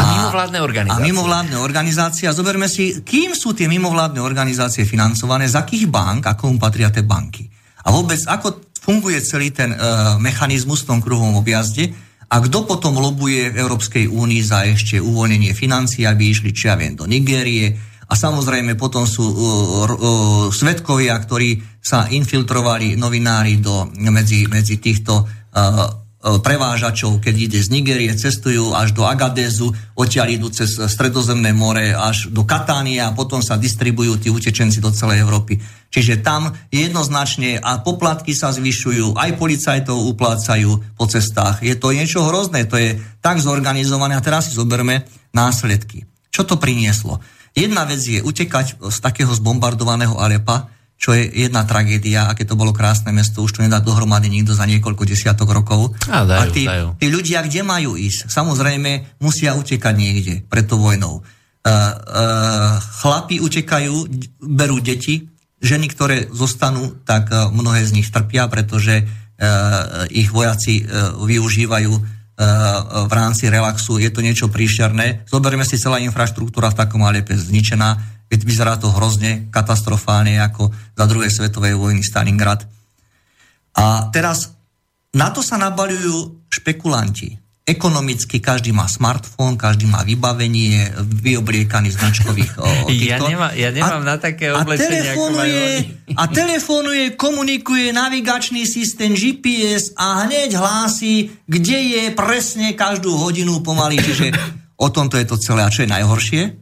A mimovládne organizácie. A mimovládne organizácie. A zoberme si, kým sú tie mimovládne organizácie financované, z akých bank, ako mu patria tie banky. A vôbec, ako funguje celý ten uh, mechanizmus v tom kruhovom objazde a kto potom lobuje v Európskej únii za ešte uvoľnenie financií, aby išli, či ja viem, do Nigérie. A samozrejme potom sú uh, uh, svetkovia, ktorí sa infiltrovali novinári do, medzi, medzi týchto uh, E, prevážačov, keď ide z Nigérie, cestujú až do Agadézu, odtiaľ idú cez Stredozemné more až do Katánia a potom sa distribujú tí utečenci do celej Európy. Čiže tam jednoznačne a poplatky sa zvyšujú, aj policajtov uplácajú po cestách. Je to niečo hrozné, to je tak zorganizované a teraz si zoberme následky. Čo to prinieslo? Jedna vec je utekať z takého zbombardovaného Alepa, čo je jedna tragédia, aké to bolo krásne mesto, už to nedá dohromady nikto za niekoľko desiatok rokov. A, dajú, a tí, dajú. tí ľudia, kde majú ísť? Samozrejme, musia utekať niekde pred tou vojnou. Uh, uh, chlapi utekajú, berú deti, ženy, ktoré zostanú, tak uh, mnohé z nich trpia, pretože uh, ich vojaci uh, využívajú v rámci relaxu, je to niečo príšerné. Zoberme si celá infraštruktúra v takom Alepe zničená, Vyzerá to hrozne, katastrofálne, ako za druhej svetovej vojny Stalingrad. A teraz na to sa nabaľujú špekulanti. Ekonomicky každý má smartfón, každý má vybavenie, vyobliekaný značkových o. Ja, nemá, ja nemám a, na také oblečenie, ako majú A telefonuje, komunikuje navigačný systém GPS a hneď hlási, kde je presne každú hodinu pomaly. Čiže o tomto je to celé. A čo je najhoršie?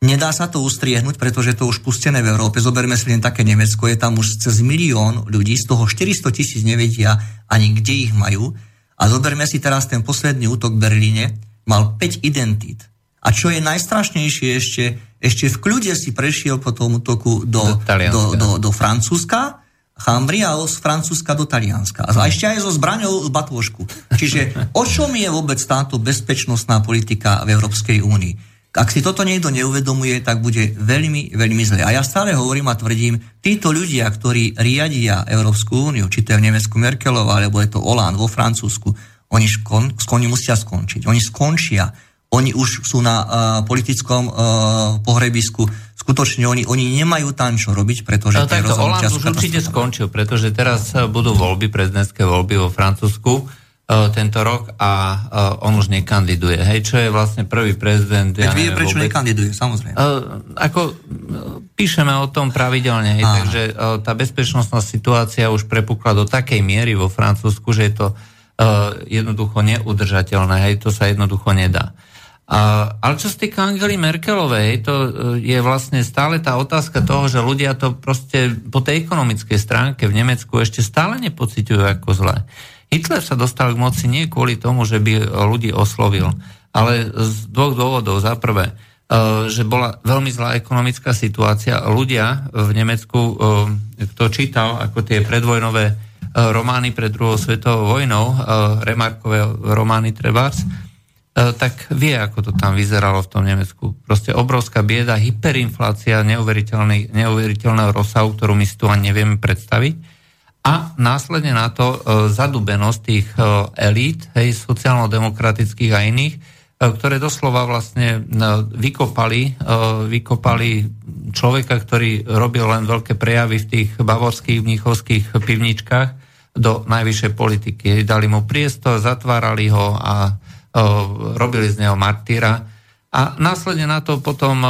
Nedá sa to ustriehnúť, pretože to už pustené v Európe. Zoberme si len také Nemecko, je tam už cez milión ľudí, z toho 400 tisíc nevedia ani kde ich majú. A zoberme si teraz ten posledný útok v Berlíne, mal 5 identít. A čo je najstrašnejšie ešte, ešte v kľude si prešiel po tom útoku do, do, do, do, do Francúzska, Chambry a z Francúzska do Talianska. A ešte aj so zbraňou batôžku. Čiže o čom je vôbec táto bezpečnostná politika v Európskej únii? Ak si toto niekto neuvedomuje, tak bude veľmi, veľmi zle. A ja stále hovorím a tvrdím, títo ľudia, ktorí riadia Európsku úniu, či to je v Nemecku Merkelová, alebo je to Hollande vo Francúzsku, oni, škon, oni musia skončiť. Oni skončia. Oni už sú na uh, politickom uh, pohrebisku. Skutočne oni, oni nemajú tam čo robiť, pretože... No, takto, Hollande už určite skončil, pretože teraz budú voľby, prezidentské voľby vo Francúzsku tento rok a uh, on už nekandiduje. Hej, čo je vlastne prvý prezident. Veď ja vie, prečo vôbec. nekandiduje, samozrejme. Uh, ako píšeme o tom pravidelne, hej, takže uh, tá bezpečnostná situácia už prepukla do takej miery vo Francúzsku, že je to jednoducho neudržateľné, hej, to sa jednoducho nedá. Uh, ale čo sa týka Angely Merkelovej, to je vlastne stále tá otázka toho, že ľudia to proste po tej ekonomickej stránke v Nemecku ešte stále nepociťujú ako zlé. Hitler sa dostal k moci nie kvôli tomu, že by ľudí oslovil, ale z dvoch dôvodov. Za prvé, e, že bola veľmi zlá ekonomická situácia. Ľudia v Nemecku, e, kto čítal ako tie predvojnové e, romány pred druhou svetovou vojnou, remarkové romány trebárs, tak vie, ako to tam vyzeralo v tom Nemecku. Proste obrovská bieda, hyperinflácia neuveriteľného rozsahu, ktorú my si tu ani nevieme predstaviť a následne na to e, zadubenosť tých e, elít, hej, sociálno-demokratických a iných, e, ktoré doslova vlastne vykopali, vykopali človeka, ktorý robil len veľké prejavy v tých bavorských, mnichovských pivničkách do najvyššej politiky. Dali mu priestor, zatvárali ho a robili z neho martýra. A následne na to potom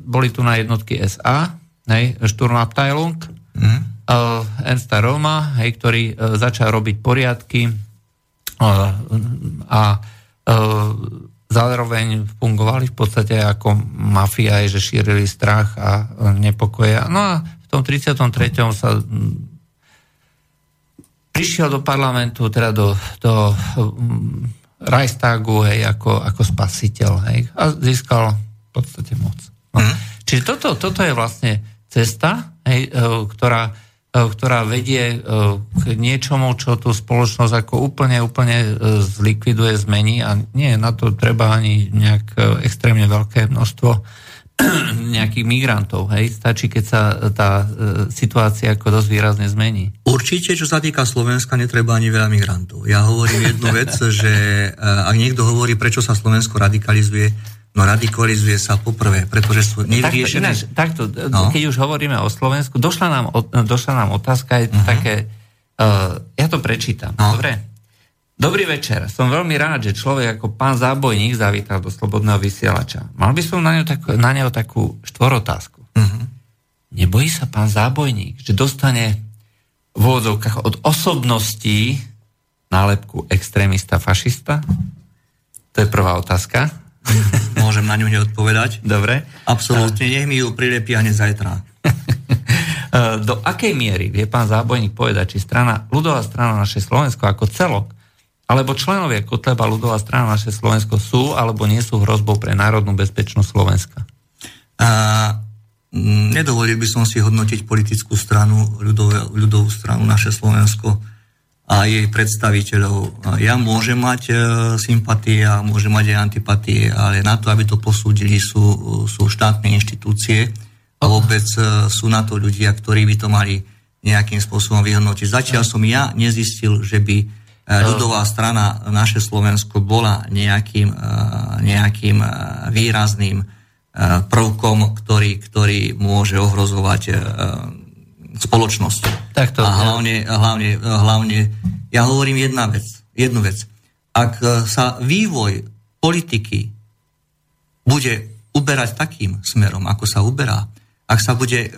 boli tu na jednotky SA, hej, Sturmabteilung, mm Ernsta Roma, hej, ktorý uh, začal robiť poriadky uh, a uh, zároveň fungovali v podstate ako mafia, že šírili strach a nepokoje. No a v tom 33. sa prišiel do parlamentu, teda do, do Reichstagu, hej, ako, ako spasiteľ, hej, a získal v podstate moc. No. Mm. Čiže toto, toto je vlastne cesta, hej, ktorá E, ktorá vedie e, k niečomu, čo tú spoločnosť ako úplne, úplne e, zlikviduje, zmení a nie, na to treba ani nejak extrémne veľké množstvo nejakých migrantov. Hej? Stačí, keď sa tá situácia ako dosť výrazne zmení. Určite, čo sa týka Slovenska, netreba ani veľa migrantov. Ja hovorím jednu vec, že ak niekto hovorí, prečo sa Slovensko radikalizuje, No radikalizuje sa poprvé, pretože sú nevyriešené... Takto, takto no. keď už hovoríme o Slovensku, došla nám, došla nám otázka, je uh-huh. také, uh, ja to prečítam, no. dobre? Dobrý večer, som veľmi rád, že človek ako pán zábojník zavítal do Slobodného vysielača. Mal by som na, ňu tak, na neho takú štvorotázku. Uh-huh. Nebojí sa pán zábojník, že dostane v úvodzovkách od osobností nálepku extrémista, fašista? To je prvá otázka. Môžem na ňu neodpovedať. Dobre. Absolútne, nech mi ju prilepia hneď zajtra. Do akej miery vie pán Zábojník povedať, či strana, ľudová strana naše Slovensko ako celok, alebo členovia Kotleba ľudová strana naše Slovensko sú alebo nie sú hrozbou pre národnú bezpečnosť Slovenska? A, nedovolil by som si hodnotiť politickú stranu, ľudové, ľudovú stranu naše Slovensko a jej predstaviteľov. Ja môžem mať e, sympatie a môžem mať aj antipatie, ale na to, aby to posúdili, sú, sú štátne inštitúcie a vôbec e, sú na to ľudia, ktorí by to mali nejakým spôsobom vyhodnotiť. Zatiaľ som ja nezistil, že by e, ľudová strana naše Slovensko bola nejakým, nejakým výrazným prvkom, ktorý, ktorý môže ohrozovať spoločnosť. Takto, a hlavne, ja. hlavne, hlavne, ja hovorím jedna vec, jednu vec. Ak e, sa vývoj politiky bude uberať takým smerom, ako sa uberá, ak sa bude e,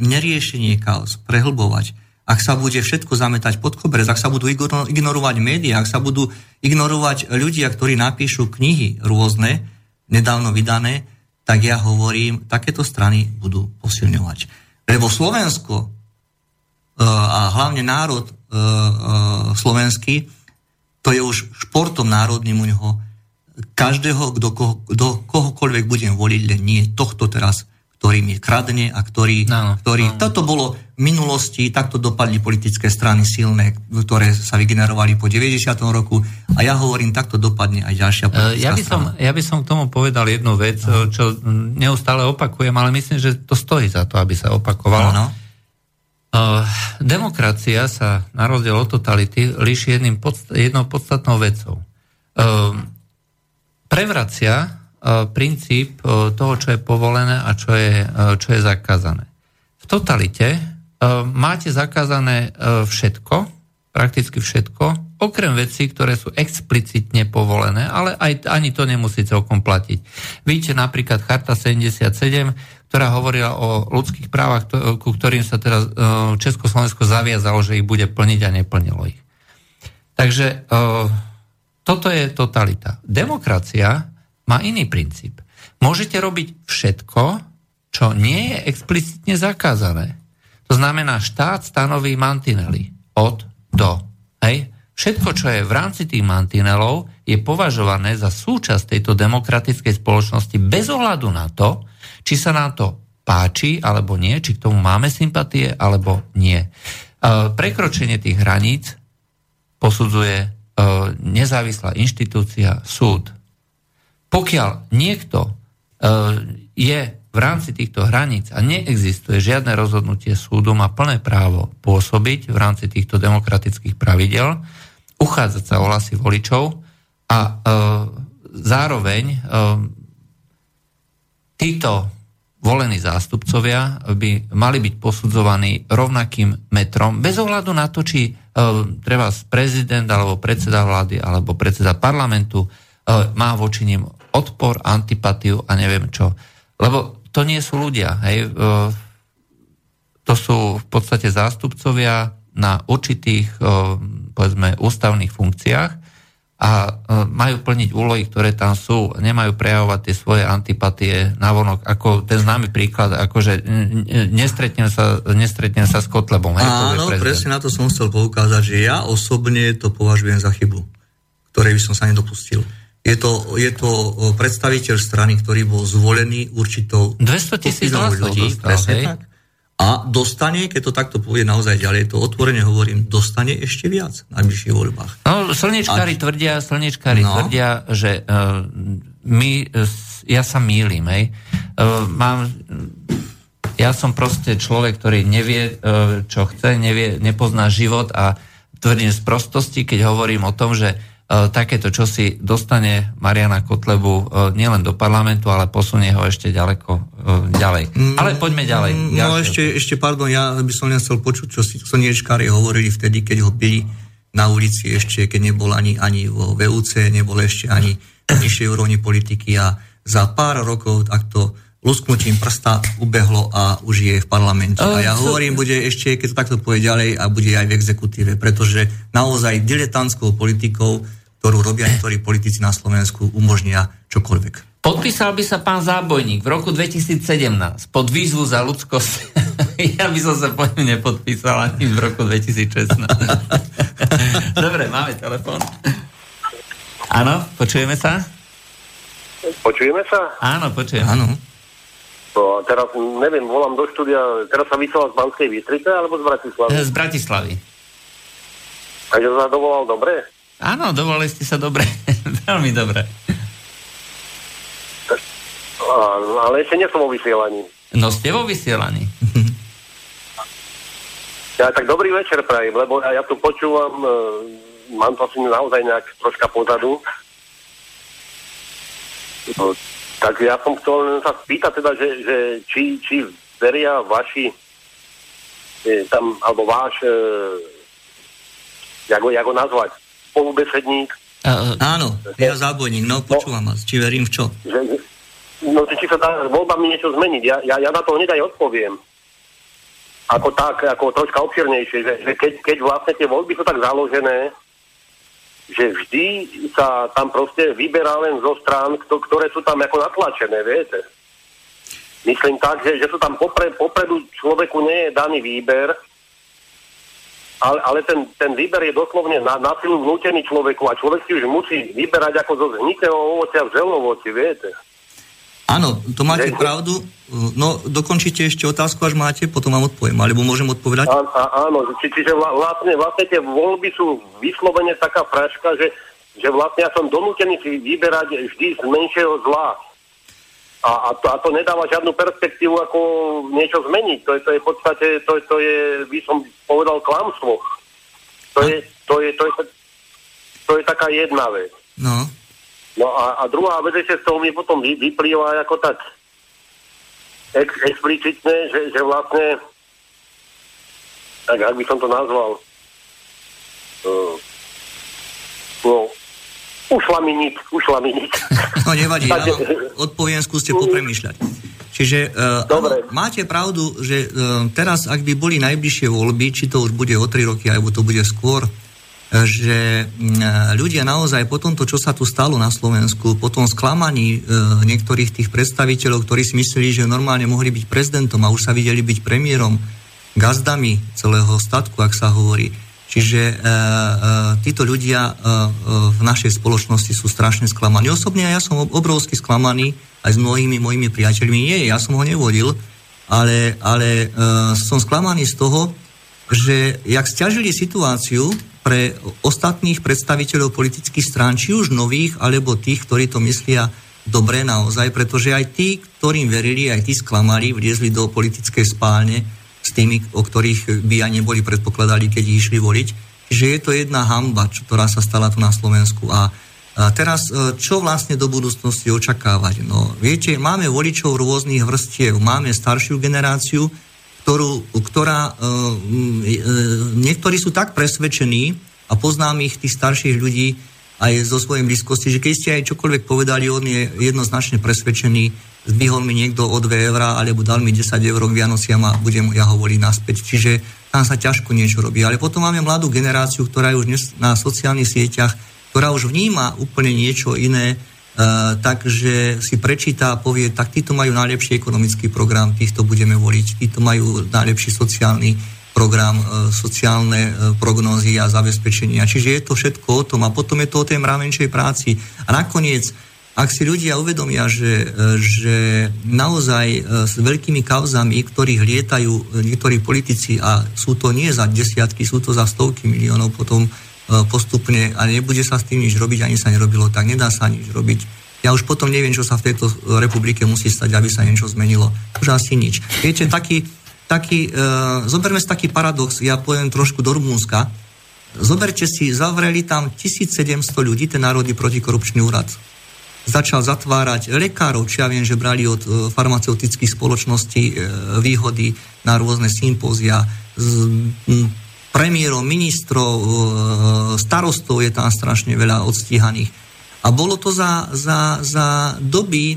neriešenie chaos prehlbovať, ak sa bude všetko zametať pod koberec, ak sa budú ignorovať médiá, ak sa budú ignorovať ľudia, ktorí napíšu knihy rôzne, nedávno vydané, tak ja hovorím, takéto strany budú posilňovať. Lebo Slovensko a hlavne národ e, e, slovenský, to je už športom národným u neho. Každého, kto, koho, kto kohokoľvek budem voliť, len nie tohto teraz, ktorý mi kradne a ktorý... No, ktorý no. Toto bolo v minulosti, takto dopadli politické strany silné, ktoré sa vygenerovali po 90. roku a ja hovorím, takto dopadne aj ďalšia e, politická ja by som, strana. Ja by som k tomu povedal jednu vec, no. čo neustále opakujem, ale myslím, že to stojí za to, aby sa opakovalo. No, no demokracia sa na rozdiel od totality líši jedným podst- jednou podstatnou vecou. Prevracia princíp toho, čo je povolené a čo je, čo je zakázané. V totalite máte zakázané všetko, prakticky všetko, okrem vecí, ktoré sú explicitne povolené, ale aj ani to nemusí celkom platiť. Vidíte napríklad Charta 77, ktorá hovorila o ľudských právach, ku ktorým sa teraz e, Československo zaviazalo, že ich bude plniť a neplnilo ich. Takže e, toto je totalita. Demokracia má iný princíp. Môžete robiť všetko, čo nie je explicitne zakázané. To znamená, štát stanoví mantinely od do. Hej? Všetko, čo je v rámci tých mantinelov, je považované za súčasť tejto demokratickej spoločnosti bez ohľadu na to, či sa nám to páči alebo nie, či k tomu máme sympatie alebo nie. E, prekročenie tých hraníc posudzuje e, nezávislá inštitúcia súd. Pokiaľ niekto e, je v rámci týchto hraníc a neexistuje žiadne rozhodnutie súdu, má plné právo pôsobiť v rámci týchto demokratických pravidel, uchádzať sa o hlasy voličov a e, zároveň e, títo volení zástupcovia by mali byť posudzovaní rovnakým metrom, bez ohľadu na to, či e, treba prezident alebo predseda vlády alebo predseda parlamentu e, má voči ním odpor, antipatiu a neviem čo. Lebo to nie sú ľudia. Hej. E, to sú v podstate zástupcovia na určitých, e, povedzme, ústavných funkciách a a majú plniť úlohy, ktoré tam sú, nemajú prejavovať tie svoje antipatie navonok, ako ten známy príklad, akože nestretnem sa, nestretnem sa s Kotlebom. Áno, presne na to som chcel poukázať, že ja osobne to považujem za chybu, ktorej by som sa nedopustil. Je to, je to predstaviteľ strany, ktorý bol zvolený určitou... 200 tisíc hlasov Presne tak a dostane, keď to takto povie naozaj ďalej, to otvorene hovorím, dostane ešte viac v najbližších voľbách. No, slnečkári a... tvrdia, slnečkári no. tvrdia, že uh, my, uh, ja sa mýlim, hej. Uh, mám, ja som proste človek, ktorý nevie, uh, čo chce, nevie, nepozná život a tvrdím z prostosti, keď hovorím o tom, že E, takéto čosi dostane Mariana Kotlebu e, nielen do parlamentu, ale posunie ho ešte ďaleko e, ďalej. Mm, ale poďme ďalej. Mm, no ešte, ešte, pardon, ja by som len chcel počuť, čo si slniečkári hovorili vtedy, keď ho byli na ulici ešte, keď nebol ani, ani vo VUC, nebol ešte ani v nižšej úrovni politiky a za pár rokov takto lusknutím prsta ubehlo a už je v parlamente. A ja hovorím, bude ešte, keď to takto povie ďalej a bude aj v exekutíve, pretože naozaj diletantskou politikou ktorú robia niektorí politici na Slovensku, umožnia čokoľvek. Podpísal by sa pán Zábojník v roku 2017 pod výzvu za ľudskosť. ja by som sa po nepodpísal ani v roku 2016. Dobre, máme telefon. Áno, počujeme sa? Počujeme sa? Áno, počujeme. Áno. To, teraz neviem, volám do štúdia, teraz sa vysiela z Banskej Bystrice alebo z Bratislavy? Z Bratislavy. A že sa dovolal dobre? Áno, dovolili ste sa dobre. Veľmi dobre. Ale ešte nie som vo vysielaní. No ste vo vysielaní. Ja tak dobrý večer prajem, lebo ja, ja tu počúvam, uh, mám to asi naozaj nejak troška pozadu. No, tak ja som chcel sa spýtať teda, že, že či, či veria vaši je, tam, alebo váš, e, jak, jak ho nazvať, spolubesedník. Uh, áno, ja zábojník, no počúvam vás, či verím v čo? Že, no, či sa dá voľbami niečo zmeniť, ja, ja, ja na to hneď aj odpoviem. Ako tak, ako troška obširnejšie, že, že keď, keď vlastne tie voľby sú tak založené, že vždy sa tam proste vyberá len zo strán, ktoré sú tam ako natlačené, viete. Myslím tak, že, že sú tam popre, popredu človeku nie je daný výber, ale, ale ten, ten výber je doslovne na, na silu vnútený človeku a človek si už musí vyberať ako zo zhnitého ovocia v zelovoci, viete. Áno, to máte že, pravdu. No, dokončite ešte otázku, až máte, potom vám odpoviem, alebo môžem odpovedať? Á, á, áno, či, čiže vlastne, vlastne tie voľby sú vyslovene taká fraška, že, že vlastne ja som donútený si vyberať vždy z menšieho zla. A, a, to, a to nedáva žiadnu perspektívu, ako niečo zmeniť. To je, to je v podstate, to, to je, by som povedal, klamstvo. To je, to je, to je, to je taká jedna vec. No. No a, a druhá vec ešte z toho mi potom vy, vyplýva ako tak ex, explicitne, že, že vlastne tak ak by som to nazval uh, no, Ušla mi nič, ušla mi nič. No nevadí, ja odpoviem, skúste popremýšľať. Čiže uh, áno, máte pravdu, že uh, teraz, ak by boli najbližšie voľby, či to už bude o 3 roky, alebo to bude skôr, uh, že ľudia naozaj po tomto, čo sa tu stalo na Slovensku, po tom sklamaní niektorých tých predstaviteľov, ktorí si mysleli, že normálne mohli byť prezidentom a už sa videli byť premiérom, gazdami celého statku, ak sa hovorí, Čiže e, e, títo ľudia e, e, v našej spoločnosti sú strašne sklamaní. Osobne ja som obrovsky sklamaný aj s mnohými mojimi priateľmi. Nie, ja som ho nevodil, ale, ale e, som sklamaný z toho, že jak stiažili situáciu pre ostatných predstaviteľov politických strán, či už nových, alebo tých, ktorí to myslia dobre naozaj, pretože aj tí, ktorým verili, aj tí sklamali, vliezli do politickej spálne, s tými, o ktorých by ani neboli predpokladali, keď išli voliť. Že je to jedna hamba, ktorá sa stala tu na Slovensku. A, a teraz, e, čo vlastne do budúcnosti očakávať? No, viete, máme voličov rôznych vrstiev, máme staršiu generáciu, ktorú, ktorá, e, e, niektorí sú tak presvedčení, a poznám ich, tých starších ľudí, aj zo svojej blízkosti, že keď ste aj čokoľvek povedali, on je jednoznačne presvedčený, zdvihol mi niekto o 2 eurá, alebo dal mi 10 eur k Vianociam a budem ja ho voliť naspäť. Čiže tam sa ťažko niečo robí. Ale potom máme mladú generáciu, ktorá je už dnes na sociálnych sieťach ktorá už vníma úplne niečo iné, Uh, takže si prečíta a povie, tak títo majú najlepší ekonomický program, týchto budeme voliť, títo majú najlepší sociálny program, uh, sociálne uh, prognózy a zabezpečenia. Čiže je to všetko o tom a potom je to o tej mravenčej práci. A nakoniec, ak si ľudia uvedomia, že, že naozaj s veľkými kauzami, ktorých lietajú niektorí politici a sú to nie za desiatky, sú to za stovky miliónov potom E, postupne a nebude sa s tým nič robiť, ani sa nerobilo, tak nedá sa nič robiť. Ja už potom neviem, čo sa v tejto republike musí stať, aby sa niečo zmenilo. Už asi nič. Viete, taký, taký uh, zoberme si taký paradox, ja poviem trošku do Rumúnska. Zoberte si, zavreli tam 1700 ľudí, ten Národný protikorupčný úrad. Začal zatvárať lekárov, či ja viem, že brali od uh, farmaceutických spoločností uh, výhody na rôzne sympózia, z, premiérov, ministrov, e, starostov je tam strašne veľa odstíhaných. A bolo to za, za, za doby, e,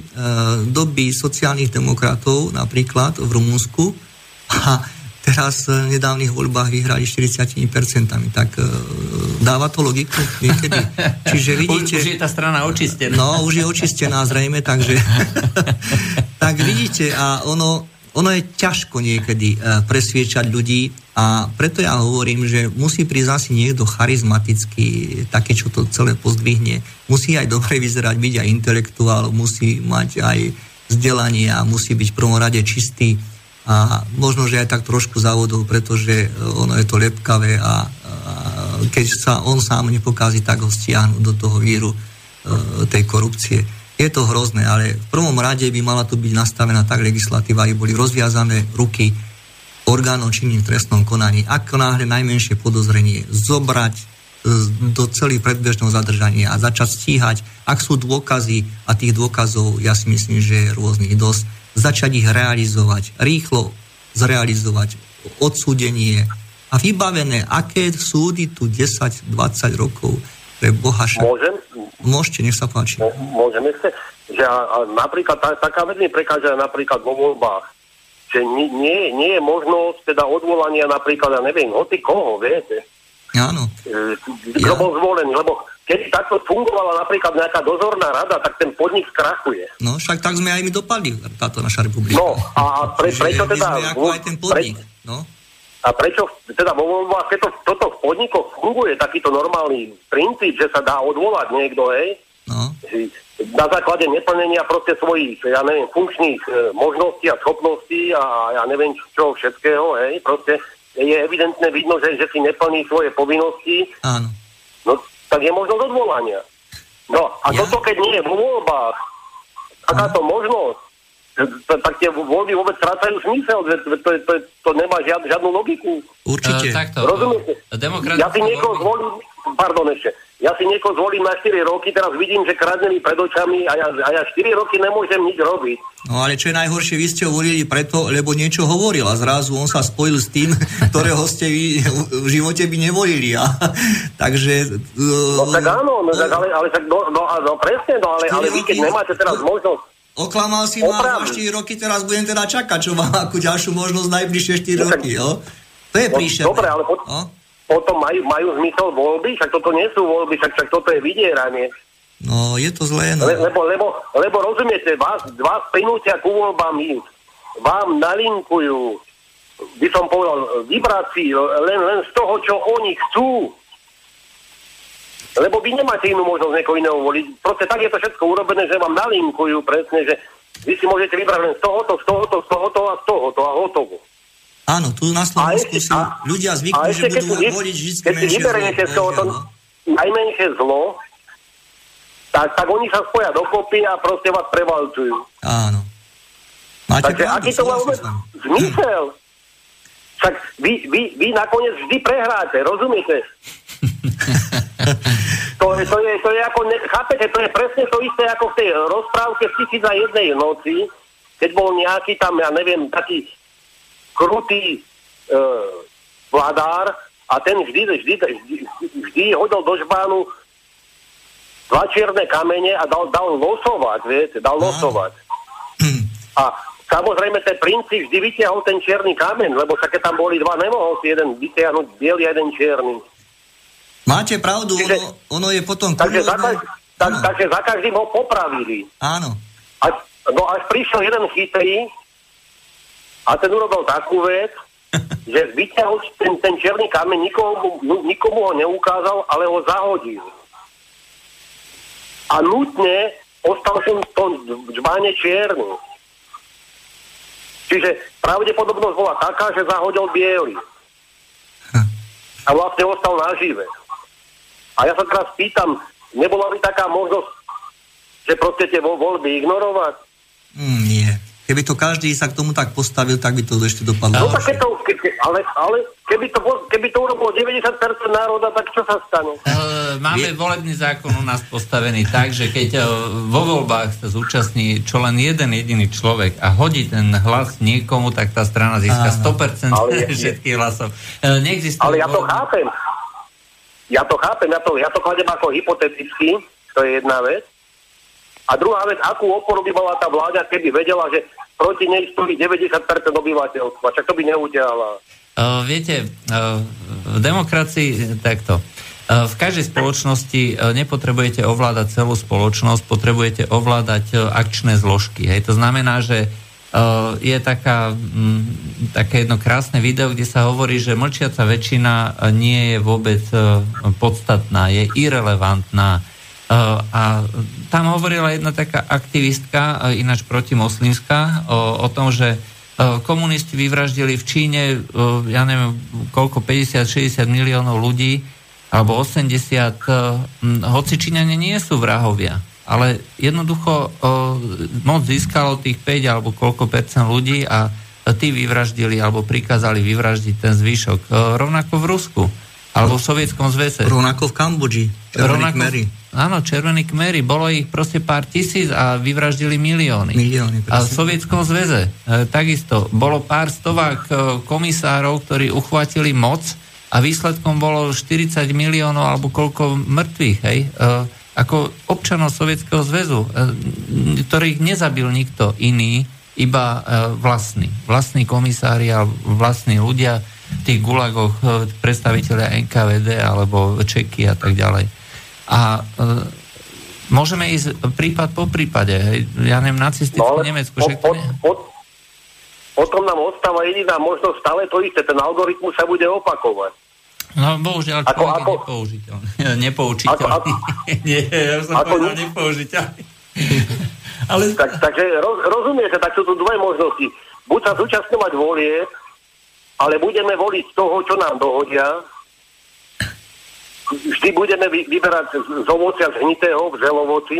doby sociálnych demokratov, napríklad v Rumunsku, a teraz v nedávnych voľbách vyhrali 40%, tak e, dáva to logiku niekedy. Čiže vidíte... Už, už je tá strana očistená. No, už je očistená zrejme, takže... tak vidíte, a ono, ono je ťažko niekedy presviečať ľudí, a preto ja hovorím, že musí prísť asi niekto charizmatický, taký, čo to celé pozdvihne. Musí aj dobre vyzerať, byť aj intelektuál, musí mať aj vzdelanie a musí byť v prvom rade čistý a možno, že aj tak trošku závodov, pretože ono je to lepkavé a, a keď sa on sám nepokází, tak ho stiahnu do toho víru e, tej korupcie. Je to hrozné, ale v prvom rade by mala tu byť nastavená tak legislatíva, aby boli rozviazané ruky orgánov činným trestnom konaní, ako náhle najmenšie podozrenie zobrať e, do celých predbežného zadržania a začať stíhať, ak sú dôkazy a tých dôkazov, ja si myslím, že je rôznych dosť, začať ich realizovať, rýchlo zrealizovať odsúdenie a vybavené, aké súdy tu 10-20 rokov pre Bohaša. Môžem? Môžete, nech sa páči. Môžeme sa, že napríklad tá, taká vec mi prekáža napríklad vo voľbách že nie, nie, nie je možnosť teda odvolania napríklad, ja neviem, hoci koho, viete. Áno. E, kto bol zvolený, lebo keď takto fungovala napríklad nejaká dozorná rada, tak ten podnik skrachuje. No, však tak sme aj my dopadli, táto naša republika. No, a pre, prečo teda... Ako aj ten podnik, pre, no. A prečo teda vo voľbách, keď to, toto v podnikoch funguje, takýto normálny princíp, že sa dá odvolať niekto, hej, no na základe neplnenia proste svojich, ja neviem, funkčných e, možností a schopností a ja neviem čo všetkého, hej, proste je evidentne vidno, že, že si neplní svoje povinnosti, Áno. no tak je možnosť odvolania. No a ja? toto keď nie je vo voľbách, takáto možnosť, tak tie voľby vôbec strácajú zmysel, že to, to, to, to nemá žiad, žiadnu logiku. Určite. Uh, takto. Rozumiete? Ja si niekoho zvolím, pardon ešte, ja si niekoho zvolím na 4 roky, teraz vidím, že kradne mi pred očami a ja, a ja 4 roky nemôžem nič robiť. No ale čo je najhoršie, vy ste ho volili preto, lebo niečo hovoril a zrazu on sa spojil s tým, ktorého ste vy v živote by nevolili. A, takže... No tak áno, no, tak ale, ale tak, no, no, no presne, no ale, ale vy keď nemáte teraz možnosť Oklamal si ma za 4 roky, teraz budem teda čakať, čo mám akú ďalšiu možnosť najbližšie 4 no, roky, jo? To je no, príšerné. Dobre, ale po, no? Potom majú, majú zmysel voľby, však toto nie sú voľby, však, však toto je vydieranie. No, je to zlé, no. Le, lebo, lebo, lebo rozumiete, vás, vás prinútia ku voľbám vám nalinkujú, by som povedal, vibrácií len, len z toho, čo oni chcú. Lebo vy nemáte inú možnosť niekoho iného voliť. Proste tak je to všetko urobené, že vám nalinkujú presne, že vy si môžete vybrať len z tohoto, z tohoto, z tohoto a z tohoto a hotovo. Áno, tu na Slovensku sú ľudia zvykli, že budú vy, voliť vždy menšie zlo. z toho to najmenšie zlo, tak, tak oni sa spoja dokopy a proste vás prevalcujú. Áno. Máte Takže pravdu, aký to má vôbec zmysel? Tak vy, vy, vy nakoniec vždy prehráte, rozumiete? to, je, to, je, to je ako, ne, chápete, to je presne to isté ako v tej rozprávke v tisíc jednej noci, keď bol nejaký tam, ja neviem, taký krutý e, vladár a ten vždy, vždy, vždy, vždy hodil do žbánu dva čierne kamene a dal, dal losovať, viete, dal losovať. A samozrejme ten princíp vždy vytiahol ten čierny kamen, lebo sa keď tam boli dva, nemohol si jeden vytiahnuť biely a jeden čierny. Máte pravdu, Čiže, ono, ono je potom... Takže za, tak, tak, takže za každým ho popravili. Áno. A, no až prišiel jeden chytrý a ten urobil takú vec, že vyťahol ten, ten černý kameň, nikomu, nikomu ho neukázal, ale ho zahodil. A nutne ostal som v tom džbáne čierny. Čiže pravdepodobnosť bola taká, že zahodil biely. A vlastne ostal nažive. A ja sa teraz pýtam, nebola by taká možnosť, že proste tie voľby ignorovať? Mm, nie. Keby to každý sa k tomu tak postavil, tak by to ešte dopadlo. No tak to, ale, ale keby, to, keby to urobilo 90% národa, tak čo sa stane? Uh, máme volebný zákon u nás postavený tak, že keď uh, vo voľbách sa zúčastní čo len jeden jediný človek a hodí ten hlas niekomu, tak tá strana získa 100% ale všetkých hlasov. Uh, neexistuje ale ja to chápem. Ja to chápem, ja to, ja to kladem ako hypoteticky, to je jedna vec. A druhá vec, akú oporu by mala tá vláda, keby vedela, že proti nej stojí 90% obyvateľstva, čak to by neudiala. Uh, viete, uh, v demokracii takto. Uh, v každej spoločnosti uh, nepotrebujete ovládať celú spoločnosť, potrebujete ovládať uh, akčné zložky. Hej. To znamená, že je taká, také jedno krásne video, kde sa hovorí, že mlčiaca väčšina nie je vôbec podstatná, je irrelevantná a tam hovorila jedna taká aktivistka, ináč protimoslimská, o, o tom, že komunisti vyvraždili v Číne, ja neviem, koľko, 50-60 miliónov ľudí, alebo 80, hoci Číňania nie sú vrahovia, ale jednoducho moc získalo tých 5 alebo koľko percent ľudí a tí vyvraždili alebo prikázali vyvraždiť ten zvyšok. Rovnako v Rusku alebo v Sovietskom zväze. Rovnako v Kambodži. Rovnako, Mary. Áno, červení kmery. Bolo ich proste pár tisíc a vyvraždili milióny. Milióny, A v Sovietskom zväze e, takisto. Bolo pár stovák e, komisárov, ktorí uchvátili moc a výsledkom bolo 40 miliónov alebo koľko mŕtvych, hej? E, ako občanov Sovietskeho zväzu, e, ktorých nezabil nikto iný, iba e, vlastní. Vlastní komisári a vlastní ľudia tých gulagoch, e, predstaviteľia NKVD alebo Čeky a tak ďalej. A e, môžeme ísť prípad po prípade. Ja neviem, nacistickú no, Nemecku. Po, po, po, potom nám ostáva jediná možnosť stále to isté. Ten algoritmus sa bude opakovať. No, bohužiaľ, ako, ako, nepoužiteľný. nepoučiteľný. Ako, ako, Nie, ja som ako, povedal nepoužiteľný. Ale... Tak, takže roz, rozumiete, tak sú tu dve možnosti. Buď sa zúčastňovať volie, ale budeme voliť z toho, čo nám dohodia, vždy budeme vy, vyberať z ovocia zhnitého v želovoci,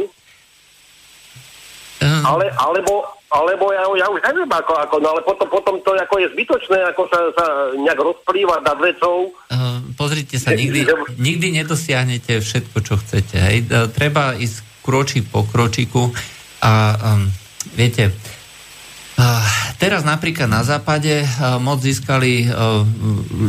uh. ale, alebo, alebo ja, ja už neviem, ako, ako no ale potom, potom to ako je zbytočné, ako sa, sa nejak rozplývať nad vecou. Uh, pozrite sa, nikdy, nikdy nedosiahnete všetko, čo chcete. Hej. Uh, treba ísť kročík po kročiku a um, viete, Teraz napríklad na západe moc získali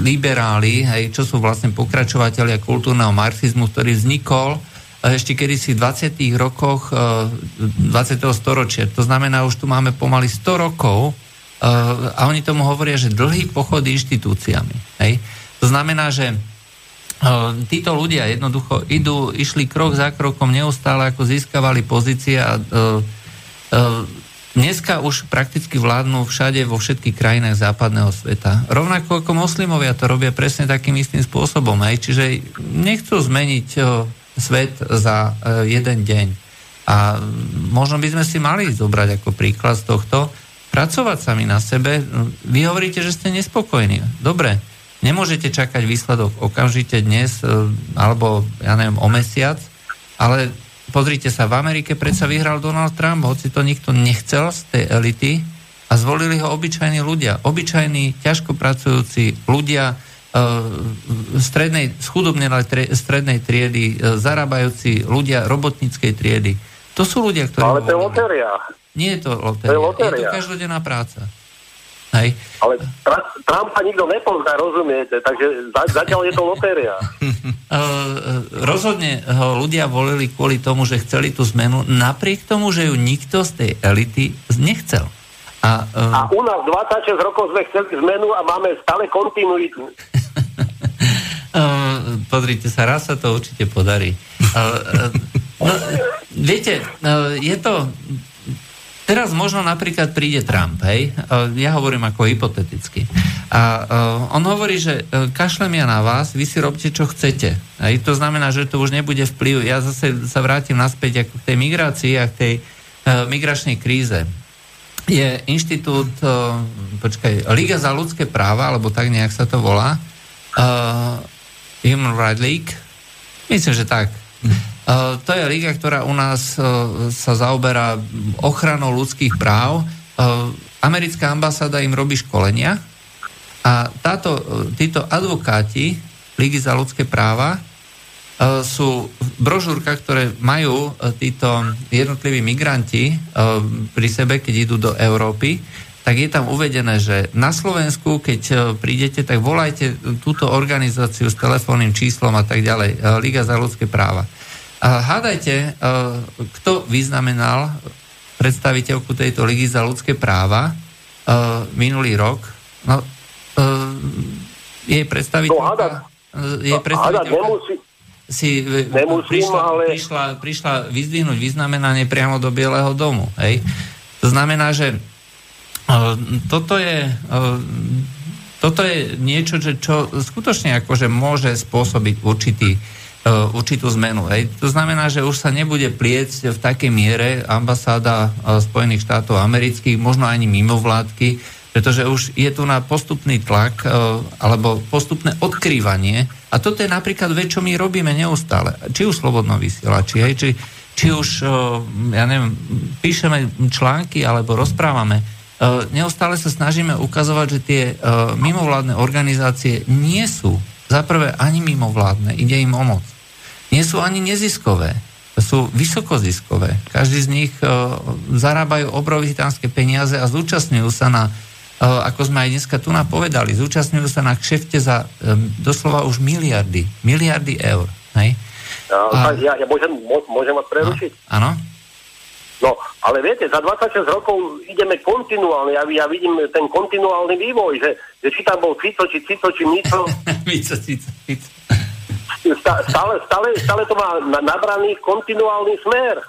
liberáli, hej, čo sú vlastne pokračovateľia kultúrneho marxizmu, ktorý vznikol ešte kedysi v 20. rokoch 20. storočia. To znamená, už tu máme pomaly 100 rokov a oni tomu hovoria, že dlhý pochod inštitúciami. Hej. To znamená, že títo ľudia jednoducho idú, išli krok za krokom neustále, ako získavali pozície a Dneska už prakticky vládnu všade vo všetkých krajinách západného sveta. Rovnako ako moslimovia to robia presne takým istým spôsobom. Aj. Čiže nechcú zmeniť o, svet za o, e, jeden deň. A možno by sme si mali zobrať ako príklad z tohto, pracovať sami na sebe. Vy hovoríte, že ste nespokojní. Dobre, nemôžete čakať výsledok okamžite dnes, e, alebo ja neviem, o mesiac, ale Pozrite sa, v Amerike predsa vyhral Donald Trump, hoci to nikto nechcel z tej elity a zvolili ho obyčajní ľudia. Obyčajní, ťažko pracujúci ľudia uh, strednej, schudobnenej strednej triedy, uh, zarábajúci ľudia robotníckej triedy. To sú ľudia, ktorí... Ale to je lotéria. Nie je to lotéria. To je, lotéria. je to každodenná práca. Hej. Ale Trumpa nikto nepozná, rozumiete, takže za, zatiaľ je to lotéria. Rozhodne ho ľudia volili kvôli tomu, že chceli tú zmenu, napriek tomu, že ju nikto z tej elity nechcel. A, uh... a u nás 26 rokov sme chceli zmenu a máme stále kontinuitu. pozrite sa, raz sa to určite podarí. No, viete, je to... Teraz možno napríklad príde Trump, hej? Ja hovorím ako hypoteticky. A on hovorí, že kašlem ja na vás, vy si robte, čo chcete. Hej? To znamená, že to už nebude vplyv. Ja zase sa vrátim naspäť ako k tej migrácii a k tej migračnej kríze je inštitút, počkaj, Liga za ľudské práva, alebo tak nejak sa to volá, Human Rights League, myslím, že tak. Uh, to je liga, ktorá u nás uh, sa zaoberá ochranou ľudských práv. Uh, americká ambasáda im robí školenia a táto, títo advokáti Ligy za ľudské práva E, sú brožúrka, ktoré majú e, títo jednotliví migranti e, pri sebe, keď idú do Európy, tak je tam uvedené, že na Slovensku, keď prídete, tak volajte túto organizáciu s telefónnym číslom a tak ďalej, Liga za ľudské práva. Hádajte, kto vyznamenal predstaviteľku tejto Ligy za ľudské práva minulý rok. No, jej predstaviteľka... No, jej predstaviteľka... nemusí, si e, Nemusím, prišla, ale... prišla, prišla vyzdvihnúť vyznamenanie priamo do Bieleho domu. Hej? To znamená, že toto je toto je niečo, čo skutočne akože môže spôsobiť určitý, určitú zmenu. Hej. To znamená, že už sa nebude pliecť v takej miere ambasáda uh, Spojených štátov amerických, možno ani mimovládky, pretože už je tu na postupný tlak e, alebo postupné odkrývanie a toto je napríklad vec, čo my robíme neustále. Či už slobodno vysielači, hej, či, či už, e, ja neviem, píšeme články alebo rozprávame, e, neustále sa snažíme ukazovať, že tie mimovládne organizácie nie sú za prvé ani mimovládne, ide im o moc. Nie sú ani neziskové, sú vysokoziskové. Každý z nich zarábajú obrovitánske peniaze a zúčastňujú sa na Eh, ako sme aj dneska tu napovedali, zúčastňujú sa na kšefte za um, doslova už miliardy, miliardy eur. Hej? A, ja, ja môžem, môžem vás prerušiť? Áno. No, ale viete, za 26 rokov ideme kontinuálne, ja, ja vidím ten kontinuálny vývoj, že, že či tam bol Fico, či Cico, či Mico. Mico, Cico, Cico. Stále, stále, stále to má nabraný kontinuálny smer.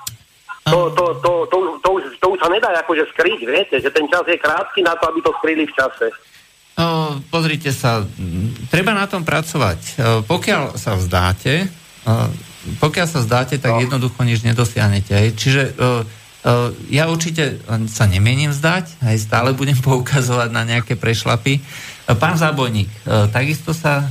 To, to, to, to, to, už, to už sa nedá akože skryť, viete, že ten čas je krátky na to, aby to skryli v čase. No, pozrite sa, treba na tom pracovať. Pokiaľ sa vzdáte, pokiaľ sa vzdáte, tak no. jednoducho nič nedosiahnete. Čiže ja určite sa nemienim vzdať, aj stále budem poukazovať na nejaké prešlapy. Pán Zábojník, takisto sa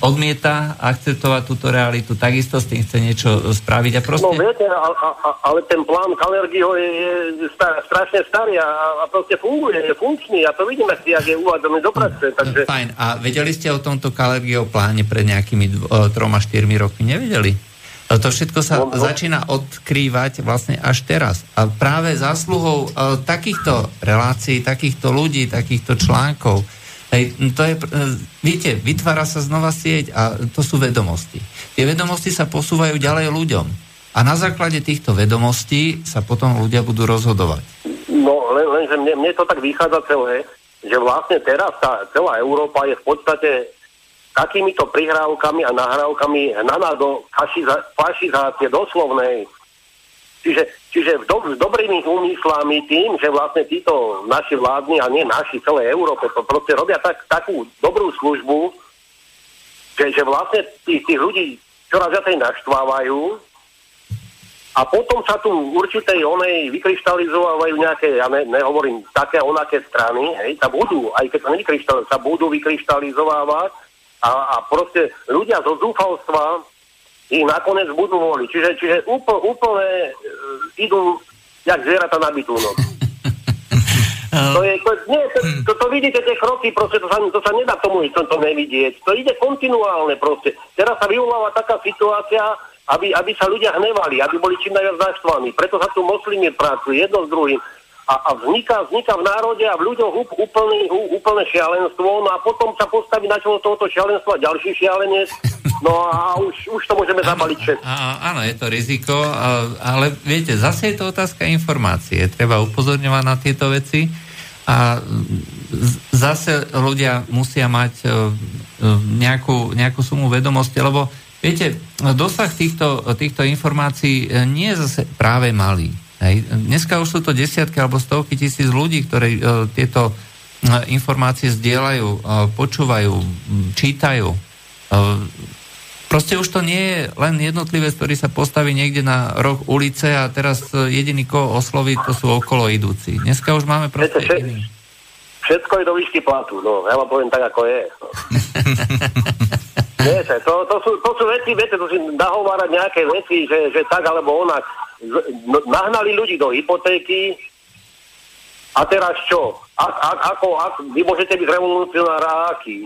odmieta akceptovať túto realitu, takisto s tým chce niečo spraviť a proste... No viete, a, a, ale ten plán Kalergyho je, je star, strašne starý a, a proste funguje, je funkčný a to vidíme si, ak je uvádzaný do praxe. Takže... Fajn, a vedeli ste o tomto Kalergyho pláne pred nejakými dvo, troma, štyrmi roky? Nevedeli? To všetko sa no, no. začína odkrývať vlastne až teraz. A práve zásluhou uh, takýchto relácií, takýchto ľudí, takýchto článkov, Hej, to je, e, viete, vytvára sa znova sieť a to sú vedomosti. Tie vedomosti sa posúvajú ďalej ľuďom. A na základe týchto vedomostí sa potom ľudia budú rozhodovať. No, len, lenže mne, mne to tak vychádza celé, že vlastne teraz tá celá Európa je v podstate takýmito prihrávkami a nahrávkami hnaná do fašizácie doslovnej Čiže, čiže do, s dobrými úmyslami tým, že vlastne títo naši vládni, a nie naši, celé Európe, to proste robia tak, takú dobrú službu, že, že vlastne tých, tých ľudí čoraz viacej naštvávajú a potom sa tu určitej onej vykryštalizovajú nejaké, ja ne, nehovorím také onaké strany, hej, sa budú, aj keď sa nevykryštalizujú, sa budú vykryštalizovávať a, a proste ľudia zo zúfalstva ich nakoniec budú voliť. Čiže, čiže úplne, úplne idú jak zvieratá na bytúnok. To, je, to, nie, to, to, to vidíte tie kroky, proste to sa, to sa nedá tomu to, to nevidieť. To ide kontinuálne proste. Teraz sa vyvoláva taká situácia, aby, aby sa ľudia hnevali, aby boli čím najviac naštvaní. Preto sa tu moslimi pracujú jedno s druhým a, a vzniká, vzniká v národe a v ľuďoch úplný, úplné šialenstvo, no a potom sa postaví na čelo tohoto šialenstva ďalší šialenec, no a už, už to môžeme zabaliť všetko. Áno, je to riziko, ale viete, zase je to otázka informácie. Treba upozorňovať na tieto veci a zase ľudia musia mať e, nejakú, nejakú sumu vedomosti, lebo viete, dosah týchto, týchto informácií nie je zase práve malý. Hej. Dneska už sú to desiatky alebo stovky tisíc ľudí, ktorí uh, tieto uh, informácie zdieľajú, uh, počúvajú, čítajú. Uh, proste už to nie je len jednotlivec, ktorý sa postaví niekde na roh ulice a teraz jediný, koho osloví, to sú okolo idúci. Dneska už máme proste Viete. Všetko je do výšky platu, no, ja vám poviem tak, ako je. viete, to, to, sú, to sú veci, viete, to si nahovárať nejaké veci, že, že tak alebo onak No, nahnali ľudí do hypotéky a teraz čo? A, a, ako, ako, vy môžete byť revolucionár a aký?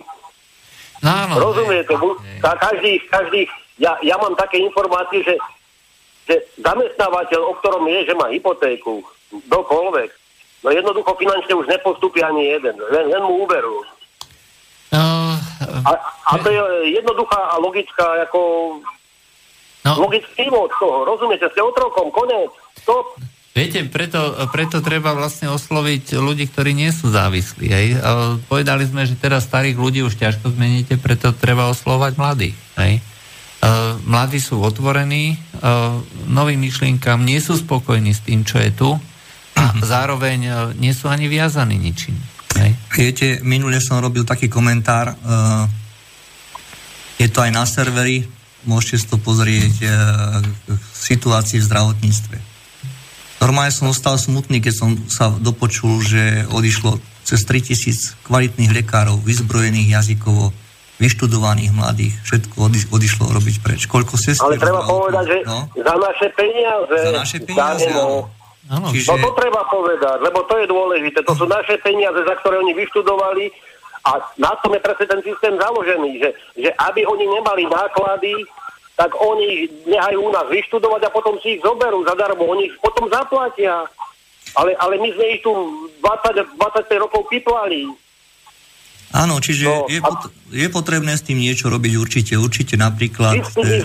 No, áno? Ka, každý, každý, ja, ja mám také informácie, že, že zamestnávateľ, o ktorom je, že má hypotéku, dokoľvek, no jednoducho finančne už nepostupí ani jeden, len, len mu uberú. Uh, a, a to je jednoduchá a logická ako No. Logický vývod toho, rozumiete, ste otrokom, konec, stop. Viete, preto, preto treba vlastne osloviť ľudí, ktorí nie sú závislí. Hej? Povedali sme, že teraz starých ľudí už ťažko zmeníte, preto treba oslovať mladých. Hej? Mladí sú otvorení novým myšlienkam, nie sú spokojní s tým, čo je tu a zároveň nie sú ani viazaní ničím. Hej? Viete, minule som robil taký komentár, je to aj na serveri, môžete si to pozrieť e, k situácii v zdravotníctve. Normálne som ostal smutný, keď som sa dopočul, že odišlo cez 3000 kvalitných lekárov, vyzbrojených jazykovo, vyštudovaných mladých, všetko odi, odišlo robiť preč. Koľko sestier... Ale treba povedať, že no? za naše peniaze... Za naše peniaze, Čiže... No to treba povedať, lebo to je dôležité. To sú naše peniaze, za ktoré oni vyštudovali a na tom je presne ten systém založený, že, že aby oni nemali náklady, tak oni nehajú u nás vyštudovať a potom si ich zoberú zadarmo, oni ich potom zaplatia. Ale, ale my sme ich tu 20, 25 rokov piplali. Áno, čiže no, je, pot- je potrebné s tým niečo robiť určite. Určite napríklad... Je,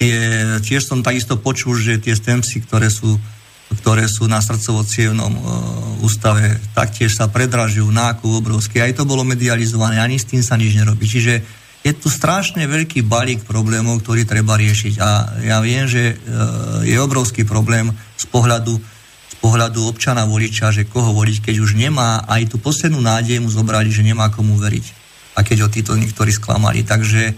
je, tiež som takisto počul, že tie stempsy, ktoré sú ktoré sú na srdcovo e, ústave, taktiež sa predražujú, nákup obrovský. Aj to bolo medializované, ani s tým sa nič nerobí. Čiže je tu strašne veľký balík problémov, ktorý treba riešiť. A ja viem, že e, je obrovský problém z pohľadu, z pohľadu občana voliča, že koho voliť, keď už nemá aj tú poslednú nádej mu zobrali, že nemá komu veriť. A keď ho títo niektorí sklamali. Takže e,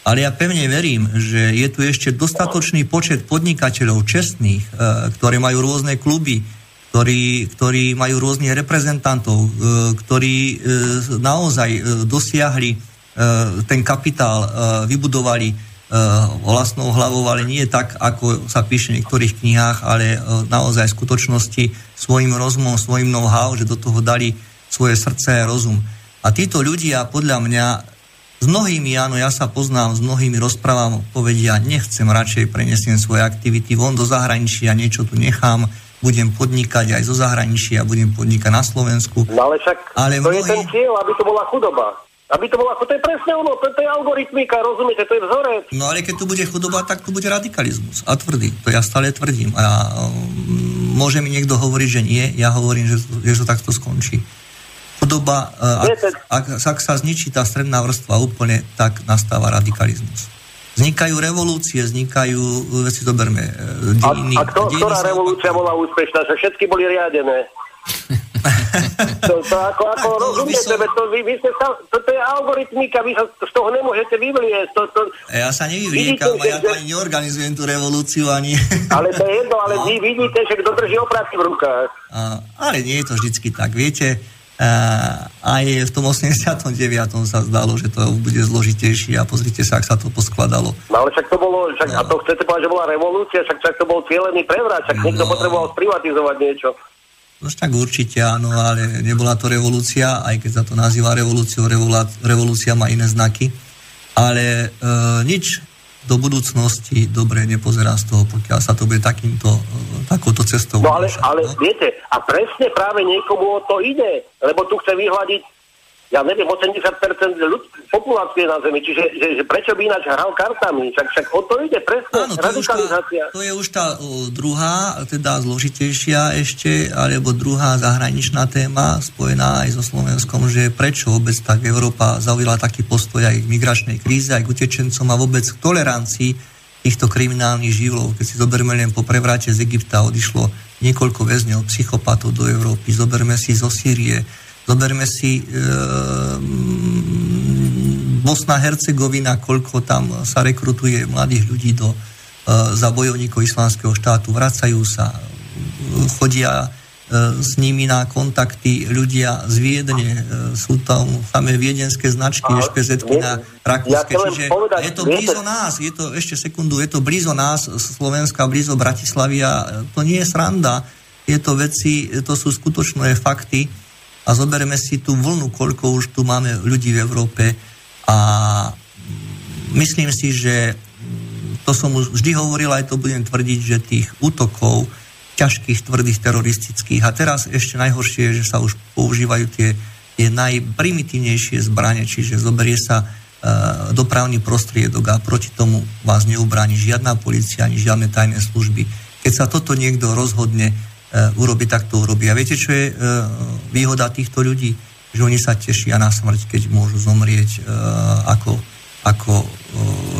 ale ja pevne verím, že je tu ešte dostatočný počet podnikateľov čestných, e, ktorí majú rôzne kluby, ktorí, ktorí majú rôznych reprezentantov, e, ktorí e, naozaj dosiahli ten kapitál, vybudovali vlastnou hlavou, ale nie tak, ako sa píše v niektorých knihách, ale naozaj v skutočnosti svojim rozumom, svojim know-how, že do toho dali svoje srdce a rozum. A títo ľudia podľa mňa s mnohými, áno, ja sa poznám, s mnohými rozprávam, povedia, nechcem, radšej prenesiem svoje aktivity von do zahraničia, niečo tu nechám, budem podnikať aj zo zahraničia, budem podnikať na Slovensku. No ale však ale to mnohí... je ten cieľ, aby to bola chudoba. Aby to bola, to je presne ono, to, to je algoritmika, rozumiete, to je vzorec. No ale keď tu bude chudoba, tak tu bude radikalizmus. A tvrdý, to ja stále tvrdím. A um, môže mi niekto hovoriť, že nie, ja hovorím, že, že to takto skončí chudoba, e, ak, ak, ak sa zničí tá stredná vrstva úplne, tak nastáva radikalizmus. Vznikajú revolúcie, vznikajú, veci zoberme, e, dejiny. A, a kto, ktorá revolúcia bola úspešná? Že všetky boli riadené. to, to ako, ako rozumiete, som... to, vy, vy ste sa, to, to je algoritmika, vy sa z toho nemôžete vyvliesť. To, to... Ja sa nevyvliekam, ja to ani neorganizujem tú revolúciu, ani... ale to je jedno, ale no. vy vidíte, že kto drží opraty v rukách. A, ale nie je to vždycky tak. Viete, aj v tom 89. sa zdalo, že to bude zložitejšie a pozrite sa, ak sa to poskladalo. No ale však to bolo, však, no. a to chcete povedať, že bola revolúcia, však, však to bol cieľený prevrat, však no. niekto potreboval sprivatizovať niečo. No tak určite áno, ale nebola to revolúcia, aj keď sa to nazýva revolúciou, revolúcia má iné znaky. Ale e, nič do budúcnosti dobre nepozerá z toho, pokiaľ sa to bude takýmto, e, takouto cestou. No ale, ale no? viete, a presne práve niekomu o to ide, lebo tu chce vyhľadiť ja neviem, 80% ľud, populácie na Zemi, čiže že, že prečo by ináč hral kartami? Však, však o to ide presne, Áno, to radikalizácia. Je tá, to je už tá o, druhá, teda zložitejšia ešte, alebo druhá zahraničná téma, spojená aj so Slovenskom, že prečo vôbec tak Európa zaujala taký postoj aj k migračnej kríze, aj k utečencom a vôbec k tolerancii týchto kriminálnych živlov. Keď si zoberme len po prevráte z Egypta odišlo niekoľko väzňov, psychopatov do Európy, zoberme si zo Sýrie, Zoberme si e, Bosna Hercegovina, koľko tam sa rekrutuje mladých ľudí do, e, za bojovníkov islamského štátu, vracajú sa, chodia e, s nimi na kontakty ľudia z Viedne, e, sú tam samé viedenské značky, špz na Rakúske, ja čiže povedať, je to blízo nás, je to, ešte sekundu, je to blízo nás, Slovenska, blízo Bratislavia, to nie je sranda, je to veci, to sú skutočné fakty, a zoberieme si tú vlnu, koľko už tu máme ľudí v Európe a myslím si, že to som už vždy hovoril, aj to budem tvrdiť, že tých útokov ťažkých, tvrdých, teroristických a teraz ešte najhoršie je, že sa už používajú tie, tie najprimitívnejšie zbranie, čiže zoberie sa uh, dopravný prostriedok a proti tomu vás neubráni žiadna policia ani žiadne tajné služby. Keď sa toto niekto rozhodne uh, urobiť, tak to urobí. A viete, čo je uh, výhoda týchto ľudí? Že oni sa tešia na smrť, keď môžu zomrieť uh, ako, ako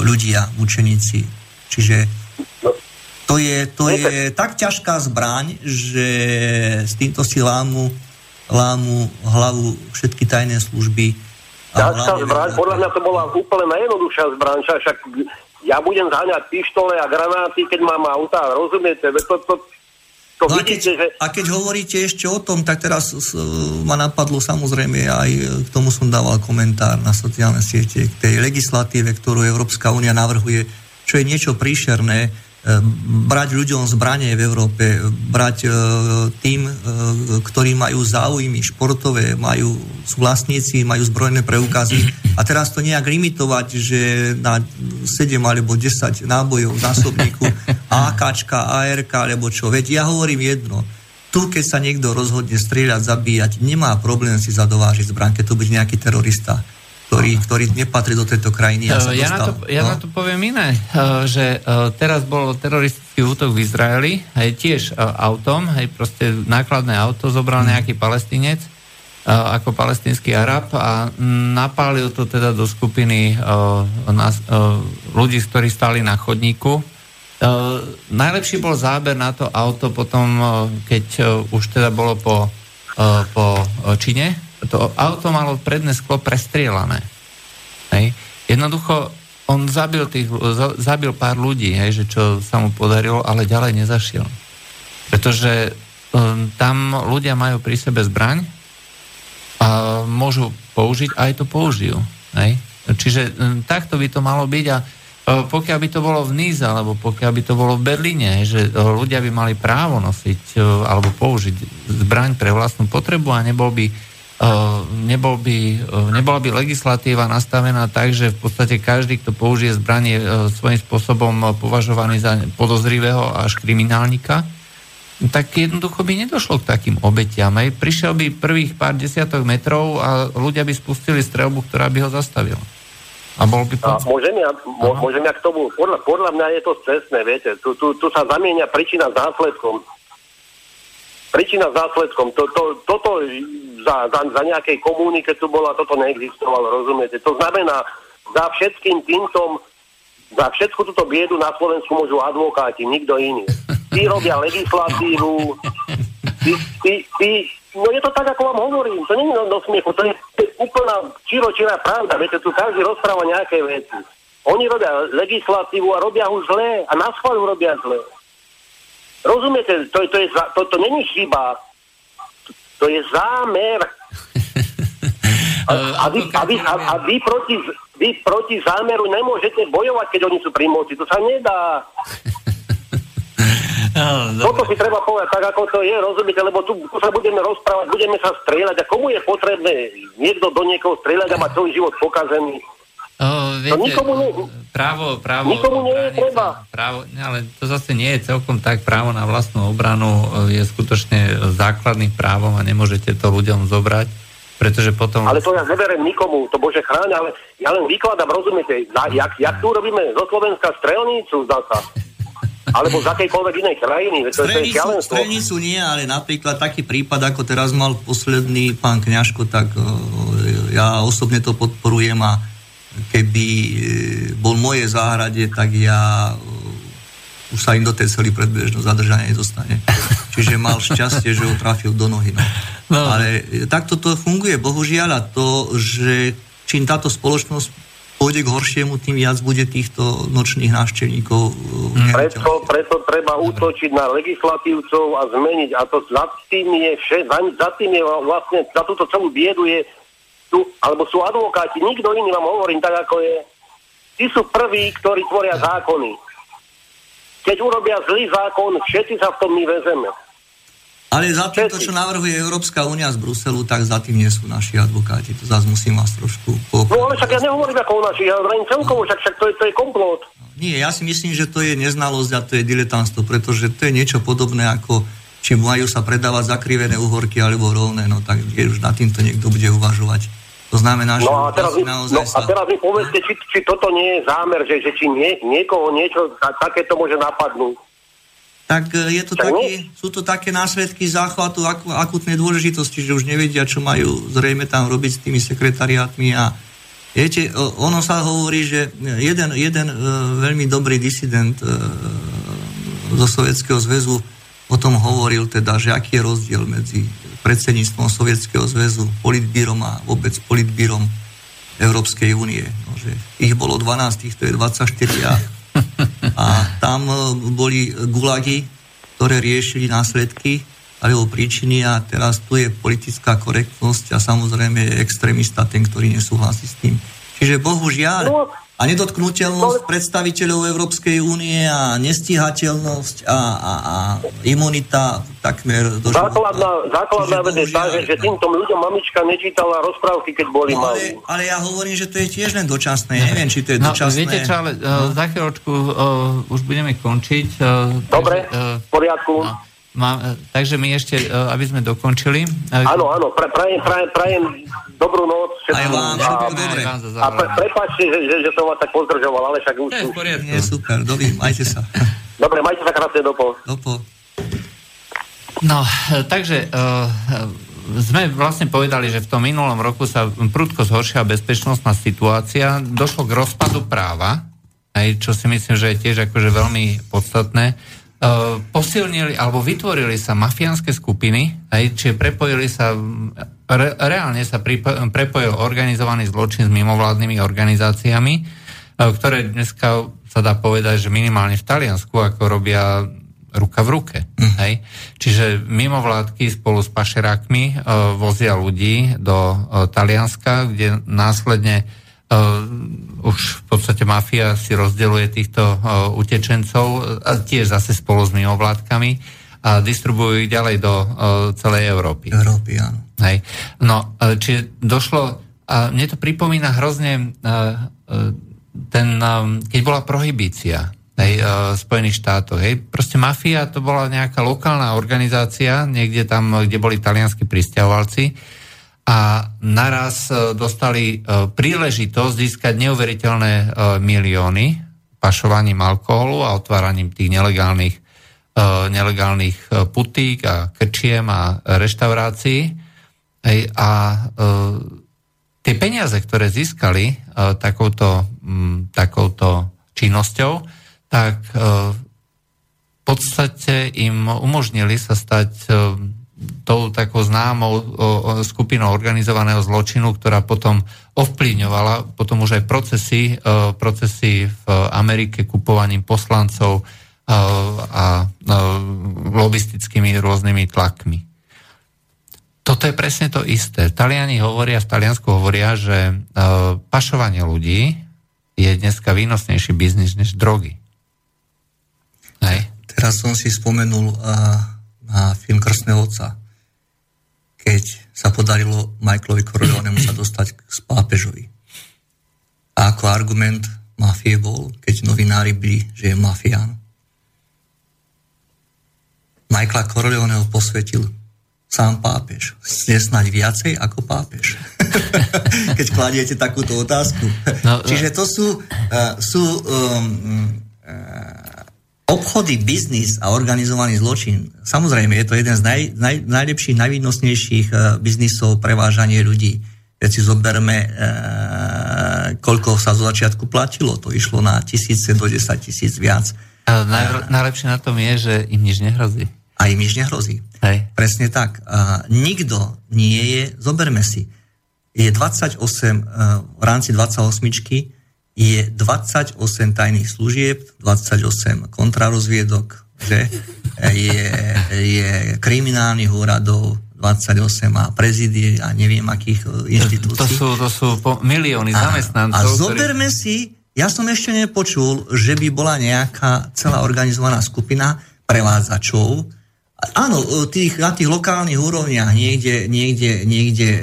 ľudia, mučeníci. Čiže to je, to je tak ťažká zbraň, že s týmto si lámu, lámu hlavu všetky tajné služby. Ťažká zbraň, podľa mňa to bola úplne najjednoduchšia zbraň, však ja budem zháňať pištole a granáty, keď mám auta, rozumiete? To, to, to no vidíte, a, keď, že... a keď hovoríte ešte o tom, tak teraz s, ma napadlo samozrejme aj k tomu som dával komentár na sociálne siete, k tej legislatíve, ktorú Európska únia navrhuje, čo je niečo príšerné, brať ľuďom zbranie v Európe, brať e, tým, e, ktorí majú záujmy športové, majú, sú vlastníci, majú zbrojné preukazy. A teraz to nejak limitovať, že na 7 alebo 10 nábojov v zásobníku AKčka, ARK alebo čo. Veď ja hovorím jedno, tu, keď sa niekto rozhodne strieľať, zabíjať, nemá problém si zadovážiť zbran, keď to bude nejaký terorista ktorý, ktorý nepatrí do tejto krajiny. Ja, ja, na to, ja no? na to poviem iné, eh, že eh, teraz bol teroristický útok v Izraeli, aj tiež eh, autom, aj proste nákladné auto zobral hmm. nejaký palestinec ako palestinský Arab a napálil to teda do skupiny ľudí, ktorí stali na chodníku. Najlepší bol záber na to auto potom, keď už teda bolo po, po Číne, to auto malo predné sklo prestrielané. Hej. Jednoducho on zabil, tých, zabil pár ľudí, hej, že čo sa mu podarilo, ale ďalej nezašiel. Pretože um, tam ľudia majú pri sebe zbraň a môžu použiť a aj to použijú. Hej. Čiže um, takto by to malo byť a uh, pokiaľ by to bolo v Níze, alebo pokiaľ by to bolo v Berlíne, že uh, ľudia by mali právo nosiť uh, alebo použiť zbraň pre vlastnú potrebu a nebol by nebol by, eh, nebola by legislatíva nastavená tak, že v podstate každý, kto použije zbranie eh, svojím spôsobom považovaný za podozrivého až kriminálnika, tak jednoducho by nedošlo k takým obetiam. Aj prišiel by prvých pár desiatok metrov a ľudia by spustili strelbu, ktorá by ho zastavila. A bol by a môžem, ja, môžem ja k tomu, podľa, podľa mňa je to cestné, viete, tu, tu, tu sa zamienia príčina s následkom. Príčina s následkom. To, to, toto za, za, za nejakej komunike tu bola, toto neexistovalo, rozumiete? To znamená, za všetkým týmto, za všetku túto biedu na Slovensku môžu advokáti, nikto iný. Tí robia legislatívu, tí, tí, tí, no je to tak, ako vám hovorím, to nie je do smiechu, to je, to je úplná čiročivá pravda, viete, tu každý rozpráva nejaké veci. Oni robia legislatívu a robia ho zlé a na schválu robia zlé. Rozumiete, to, to, je, to, to není chyba, to je zámer. A, a, vy, a, vy, a, a vy, proti, vy proti zámeru nemôžete bojovať, keď oni sú pri moci. To sa nedá. No, Toto si treba povedať tak, ako to je, rozumiete, lebo tu, tu sa budeme rozprávať, budeme sa strieľať a komu je potrebné niekto do niekoho strieľať a mať celý život pokazený. Oh, viete, to nikomu nie, právo, právo nikomu nie je treba. Právo, ale to zase nie je celkom tak. Právo na vlastnú obranu je skutočne základným právom a nemôžete to ľuďom zobrať. Pretože potom... Ale to ja neberem nikomu, to Bože chráň, ale ja len vykladám, rozumiete, na, jak, jak tu robíme zo Slovenska strelnicu, zdá sa. Alebo z akejkoľvek inej krajiny. To strelnicu, je strelnicu nie, ale napríklad taký prípad, ako teraz mal posledný pán Kňažko, tak ja osobne to podporujem a keby e, bol moje záhrade, tak ja už sa im do tej celý predbežno zadržania nedostane. Čiže mal šťastie, že ho trafil do nohy. No. No. Ale takto to funguje, bohužiaľ, a to, že čím táto spoločnosť pôjde k horšiemu, tým viac bude týchto nočných návštevníkov. Mm. Preto, preto treba útočiť na legislatívcov a zmeniť. A to za tým je, vše, za, za tým je vlastne, za túto celú biedu je, tu, alebo sú advokáti, nikto iný vám hovorím tak, ako je. Tí sú prví, ktorí tvoria zákony keď urobia zlý zákon, všetci sa v tom my vezeme. Ale za tým, to, čo navrhuje Európska únia z Bruselu, tak za tým nie sú naši advokáti. To zase musím vás trošku poprať. No ale však ja nehovorím ako o našich, ja hovorím celkovo, však, však to, je, to je komplot. Nie, ja si myslím, že to je neznalosť a to je diletantstvo, pretože to je niečo podobné ako či majú sa predávať zakrivené uhorky alebo rovné, no tak už na týmto niekto bude uvažovať. To znamená, že... No a teraz, mi, no, a teraz mi povedzte, či, či toto nie je zámer, že, že či nie, niekoho niečo takéto môže napadnúť. Tak e, je to taký, sú to také následky záchvatu ak, akutnej dôležitosti, že už nevedia, čo majú zrejme tam robiť s tými sekretariátmi a viete, ono sa hovorí, že jeden, jeden uh, veľmi dobrý disident uh, zo Sovietskeho zväzu o tom hovoril teda, že aký je rozdiel medzi predsedníctvom Sovietskeho zväzu, politbírom a vôbec politbírom Európskej únie. No, že ich bolo 12, ich to je 24 a, a tam e, boli gulagy, ktoré riešili následky alebo príčiny a teraz tu je politická korektnosť a samozrejme je extrémista ten, ktorý nesúhlasí s tým. Čiže bohužiaľ, no, a nedotknutelnosť predstaviteľov Európskej únie a nestíhateľnosť a, a, a imunita takmer do Základná, základná vec je tá, že, že týmto ľuďom mamička nečítala rozprávky, keď boli no, ale, ale ja hovorím, že to je tiež len dočasné. Neviem, či to je no, dočasné. Viete čo, ale uh, za chvíľočku uh, už budeme končiť. Uh, Dobre, takže, uh, v poriadku. No. Má, takže my ešte, aby sme dokončili. Áno, áno, pra, prajem, prajem, prajem dobrú noc. Aj vám, všetko dobre. A pre, prepáčte, že, že, že som vás tak pozdržoval, ale však už... Je, Nie, super, dobrý, majte sa. Dobre, majte sa krásne, dopo. Dopo. No, takže uh, sme vlastne povedali, že v tom minulom roku sa prudko zhoršila bezpečnostná situácia, došlo k rozpadu práva, aj, čo si myslím, že je tiež akože veľmi podstatné. Eh, posilnili alebo vytvorili sa mafiánske skupiny, aj, čiže prepojili sa, re, reálne sa pripo, prepojil organizovaný zločin s mimovládnymi organizáciami, uh, ktoré dneska sa dá povedať, že minimálne v Taliansku, ako robia ruka v ruke. Mm. Hej? Čiže mimovládky spolu s pašerákmi uh, vozia ľudí do uh, Talianska, kde následne už v podstate mafia si rozdeluje týchto uh, utečencov, a tiež zase spolu s mimovládkami a distribujú ich ďalej do uh, celej Európy. Európy, áno. Hej. No, uh, čiže došlo, a mne to pripomína hrozne uh, uh, ten, um, keď bola prohibícia hej, uh, Spojených štátov. Hej. Proste mafia to bola nejaká lokálna organizácia, niekde tam, kde boli talianskí pristahovalci, a naraz e, dostali e, príležitosť získať neuveriteľné e, milióny pašovaním alkoholu a otváraním tých nelegálnych, nelegálnych putík a krčiem a reštaurácií. A tie peniaze, ktoré získali takouto, takouto činnosťou, tak v podstate im umožnili sa stať tou takou známou skupinou organizovaného zločinu, ktorá potom ovplyvňovala potom už aj procesy, procesy v Amerike kupovaním poslancov a lobistickými rôznymi tlakmi. Toto je presne to isté. Taliani hovoria, v Taliansku hovoria, že pašovanie ľudí je dneska výnosnejší biznis než drogy. Hej. Teraz som si spomenul uh na film Krstného otca, keď sa podarilo Michaelovi Corleonemu sa dostať k pápežovi. A ako argument mafie bol, keď novinári byli, že je mafián. Michaela Corleoneho posvetil sám pápež. Ste snať viacej ako pápež. Keď kladiete takúto otázku. No, Čiže to sú, uh, sú um, obchody, biznis a organizovaný zločin. Samozrejme, je to jeden z naj, naj, najlepších, najvýnosnejších uh, biznisov prevážanie ľudí. Keď si zoberme, uh, koľko sa zo začiatku platilo, to išlo na tisíce do 10 tisíc viac. A naj, najlepšie na tom je, že im nič nehrozí a im nič nehrozí. Hej. Presne tak. A nikto nie je, zoberme si, je 28, e, v rámci 28 je 28 tajných služieb, 28 kontrarozviedok, že? Je, je kriminálnych úradov, 28 a prezidie a neviem akých e, inštitúcií. To sú, to sú po, milióny zamestnancov. A, a zoberme ktorí... si, ja som ešte nepočul, že by bola nejaká celá organizovaná skupina prevádzačov, Áno, tých, na tých lokálnych úrovniach, niekde, niekde, niekde e,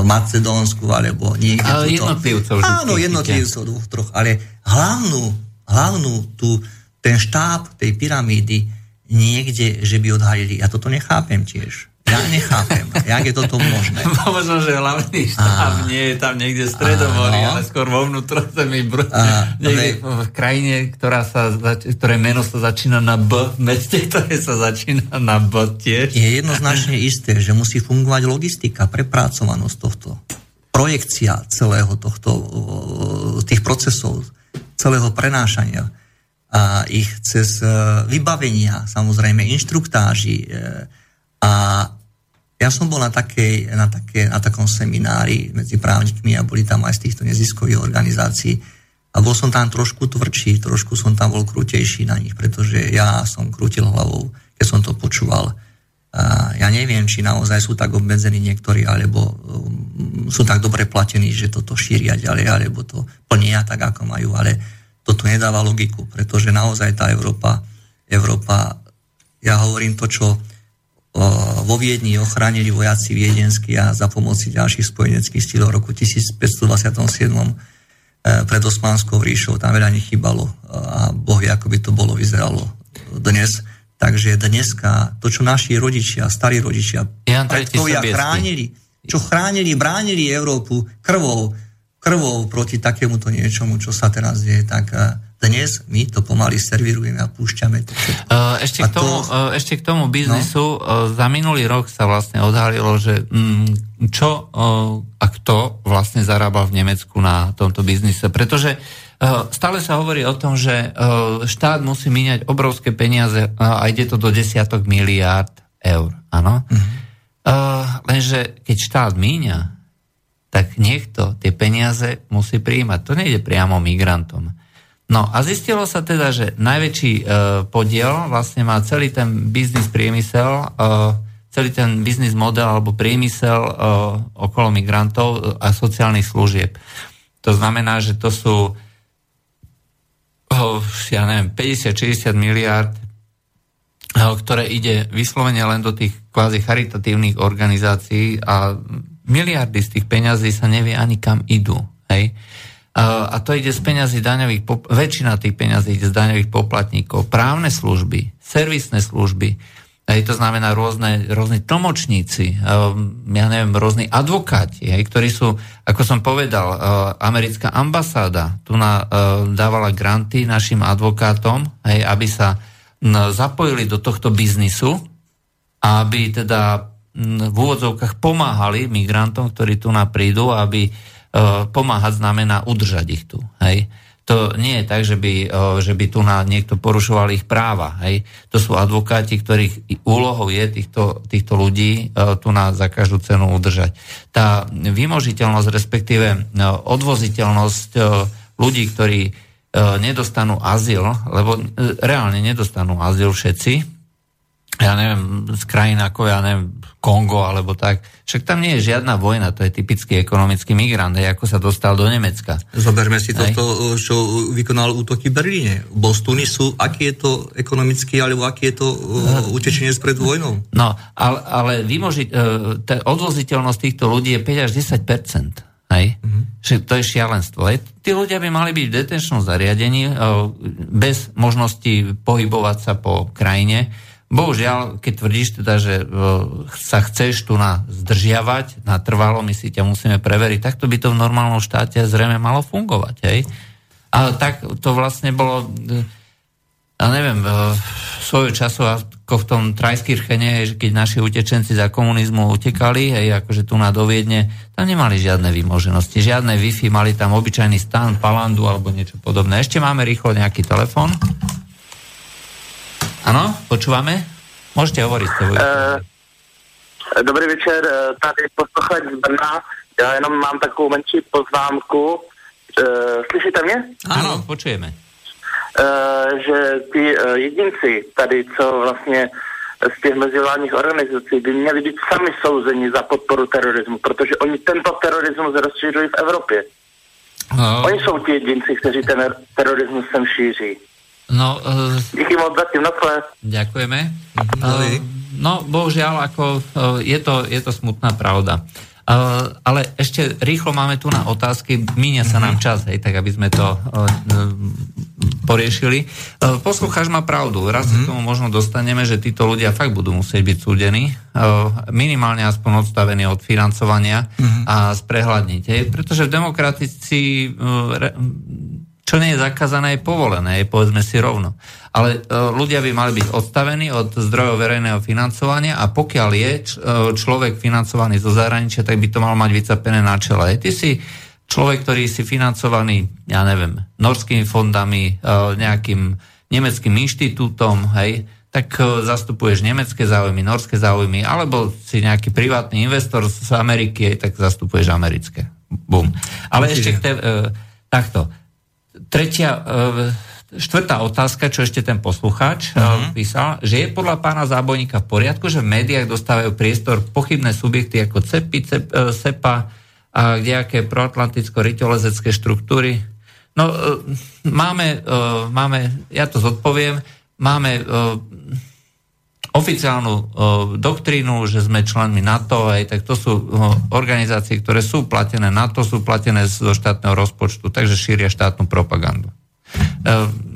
v Macedónsku, alebo niekde... Ale jednotlivcov. Áno, jednotlivcov dvoch, troch, ale hlavnú, hlavnú tú, ten štáb tej pyramídy niekde, že by odhalili. Ja toto nechápem tiež. Ja nechápem, jak je toto možné. Možno, že hlavný štáb nie je tam niekde v stredomorí, ale skôr vo vnútrozemí, br- niekde v krajine, ktorá sa, ktoré meno sa začína na B, meste, ktoré sa začína na B tiež. Je jednoznačne isté, že musí fungovať logistika, prepracovanosť tohto, projekcia celého tohto, tých procesov, celého prenášania a ich cez e, vybavenia, samozrejme inštruktáži, e, a ja som bol na, takej, na, také, na takom seminári medzi právnikmi a boli tam aj z týchto neziskových organizácií. A bol som tam trošku tvrdší, trošku som tam bol krutejší na nich, pretože ja som krútil hlavou, keď som to počúval. A ja neviem, či naozaj sú tak obmedzení niektorí, alebo um, sú tak dobre platení, že toto šíria ďalej, alebo to plnia tak, ako majú, ale toto nedáva logiku, pretože naozaj tá Európa, Európa, ja hovorím to, čo vo Viedni ochránili vojaci viedenskí a za pomoci ďalších spojeneckých stílov roku 1527 e, pred Osmanskou ríšou, tam veľa nechybalo a Boh vie, ako by to bolo vyzeralo dnes. Takže dneska to, čo naši rodičia, starí rodičia, predkovia chránili, čo chránili, bránili Európu krvou, krvou proti takémuto niečomu, čo sa teraz deje, tak e, dnes my to pomaly servírujeme a púšťame to. Uh, ešte, k tomu, to... uh, ešte k tomu biznisu. No? Uh, za minulý rok sa vlastne odhalilo, že um, čo a kto vlastne zarába v Nemecku na tomto biznise. Pretože stále sa hovorí o tom, že štát musí míňať obrovské peniaze a ide to do desiatok miliárd eur. Áno? Uh, lenže keď štát míňa, tak niekto tie peniaze musí príjmať. To nejde priamo migrantom. No a zistilo sa teda, že najväčší e, podiel vlastne má celý ten biznis priemysel, e, celý ten biznis model alebo priemysel e, okolo migrantov a sociálnych služieb. To znamená, že to sú oh, ja neviem, 50-60 miliard, ktoré ide vyslovene len do tých kvázi charitatívnych organizácií a miliardy z tých peňazí sa nevie ani kam idú. Hej? A to ide z peňazí daňových, väčšina tých peňazí ide z daňových poplatníkov, právne služby, servisné služby, aj to znamená rôzne, rôzne tlmočníci, ja neviem, rôzni advokáti, aj, ktorí sú, ako som povedal, americká ambasáda tu na, dávala granty našim advokátom, aj, aby sa zapojili do tohto biznisu, aby teda v úvodzovkách pomáhali migrantom, ktorí tu na prídu, aby pomáhať znamená udržať ich tu. Hej. To nie je tak, že by, e, že by tu na niekto porušoval ich práva. Hej. To sú advokáti, ktorých úlohou je týchto, týchto ľudí e, tu na za každú cenu udržať. Tá vymožiteľnosť, respektíve odvoziteľnosť ľudí, ktorí nedostanú azyl, lebo reálne nedostanú azyl všetci, ja neviem, z krajín ako, ja neviem, Kongo alebo tak. Však tam nie je žiadna vojna, to je typický ekonomický migrant, aj ako sa dostal do Nemecka. Zoberme si toto, čo vykonal útoky v Berlíne. Bol z Tunisu, aký je to ekonomický, alebo aký je to uh, utečenec pred vojnou? No, ale, ale vymožiť, uh, odvoziteľnosť týchto ľudí je 5 až 10 Hej? Že to je šialenstvo. Hej? Tí ľudia by mali byť v detenčnom zariadení uh, bez možnosti pohybovať sa po krajine Bohužiaľ, keď tvrdíš teda, že sa chceš tu na zdržiavať, na trvalo, my si ťa musíme preveriť, tak to by to v normálnom štáte zrejme malo fungovať. Hej? A tak to vlastne bolo, ja neviem, svojho času ako v tom Trajskirchene, keď naši utečenci za komunizmu utekali, hej, akože tu na doviedne, tam nemali žiadne výmoženosti, žiadne Wi-Fi, mali tam obyčajný stan, palandu alebo niečo podobné. Ešte máme rýchlo nejaký telefon. Áno, počúvame? Môžete hovoriť. Uh, dobrý večer, eh, tady posluchač z Brna. Já jenom mám takovou menší poznámku. Uh, slyšíte mě? Ano, počujeme. Uh, že ty uh, jedinci tady, co vlastně z těch mezivládních organizací by měli být sami souzeni za podporu terorismu, protože oni tento terorismus rozšiřují v Evropě. No. Oni jsou ti jedinci, kteří ten terorismus sem šíří. No, uh, Díky moc zatím, Ďakujeme. Uh, no, bohužiaľ, ako, uh, je, to, je to smutná pravda. Uh, ale ešte rýchlo máme tu na otázky, míňa sa nám čas, hej, tak aby sme to uh, poriešili. Uh, poslucháč má pravdu, raz sa k tomu možno dostaneme, že títo ľudia fakt budú musieť byť súdení, uh, minimálne aspoň odstavení od financovania uh-huh. a sprehľadniť. Hej, pretože v demokratici uh, čo nie je zakázané, je povolené, je povedzme si rovno. Ale e, ľudia by mali byť odstavení od zdrojov verejného financovania a pokiaľ je e, človek financovaný zo zahraničia, tak by to mal mať vycapené na čele. Ty si človek, ktorý si financovaný, ja neviem, norskými fondami, e, nejakým nemeckým inštitútom, hej, tak zastupuješ nemecké záujmy, norské záujmy, alebo si nejaký privátny investor z Ameriky, tak zastupuješ americké. Bum. Ale Určite. ešte k te, e, takto tretia, e, štvrtá otázka, čo ešte ten poslucháč uh-huh. písal, že je podľa pána Zábojníka v poriadku, že v médiách dostávajú priestor pochybné subjekty ako CEPI, CEP, e, SEPA a kdejaké proatlanticko-rytolezecké štruktúry. No, máme, máme, ja to zodpoviem, máme oficiálnu o, doktrínu, že sme členmi NATO, aj tak to sú o, organizácie, ktoré sú platené NATO, sú platené zo štátneho rozpočtu, takže šíria štátnu propagandu. E,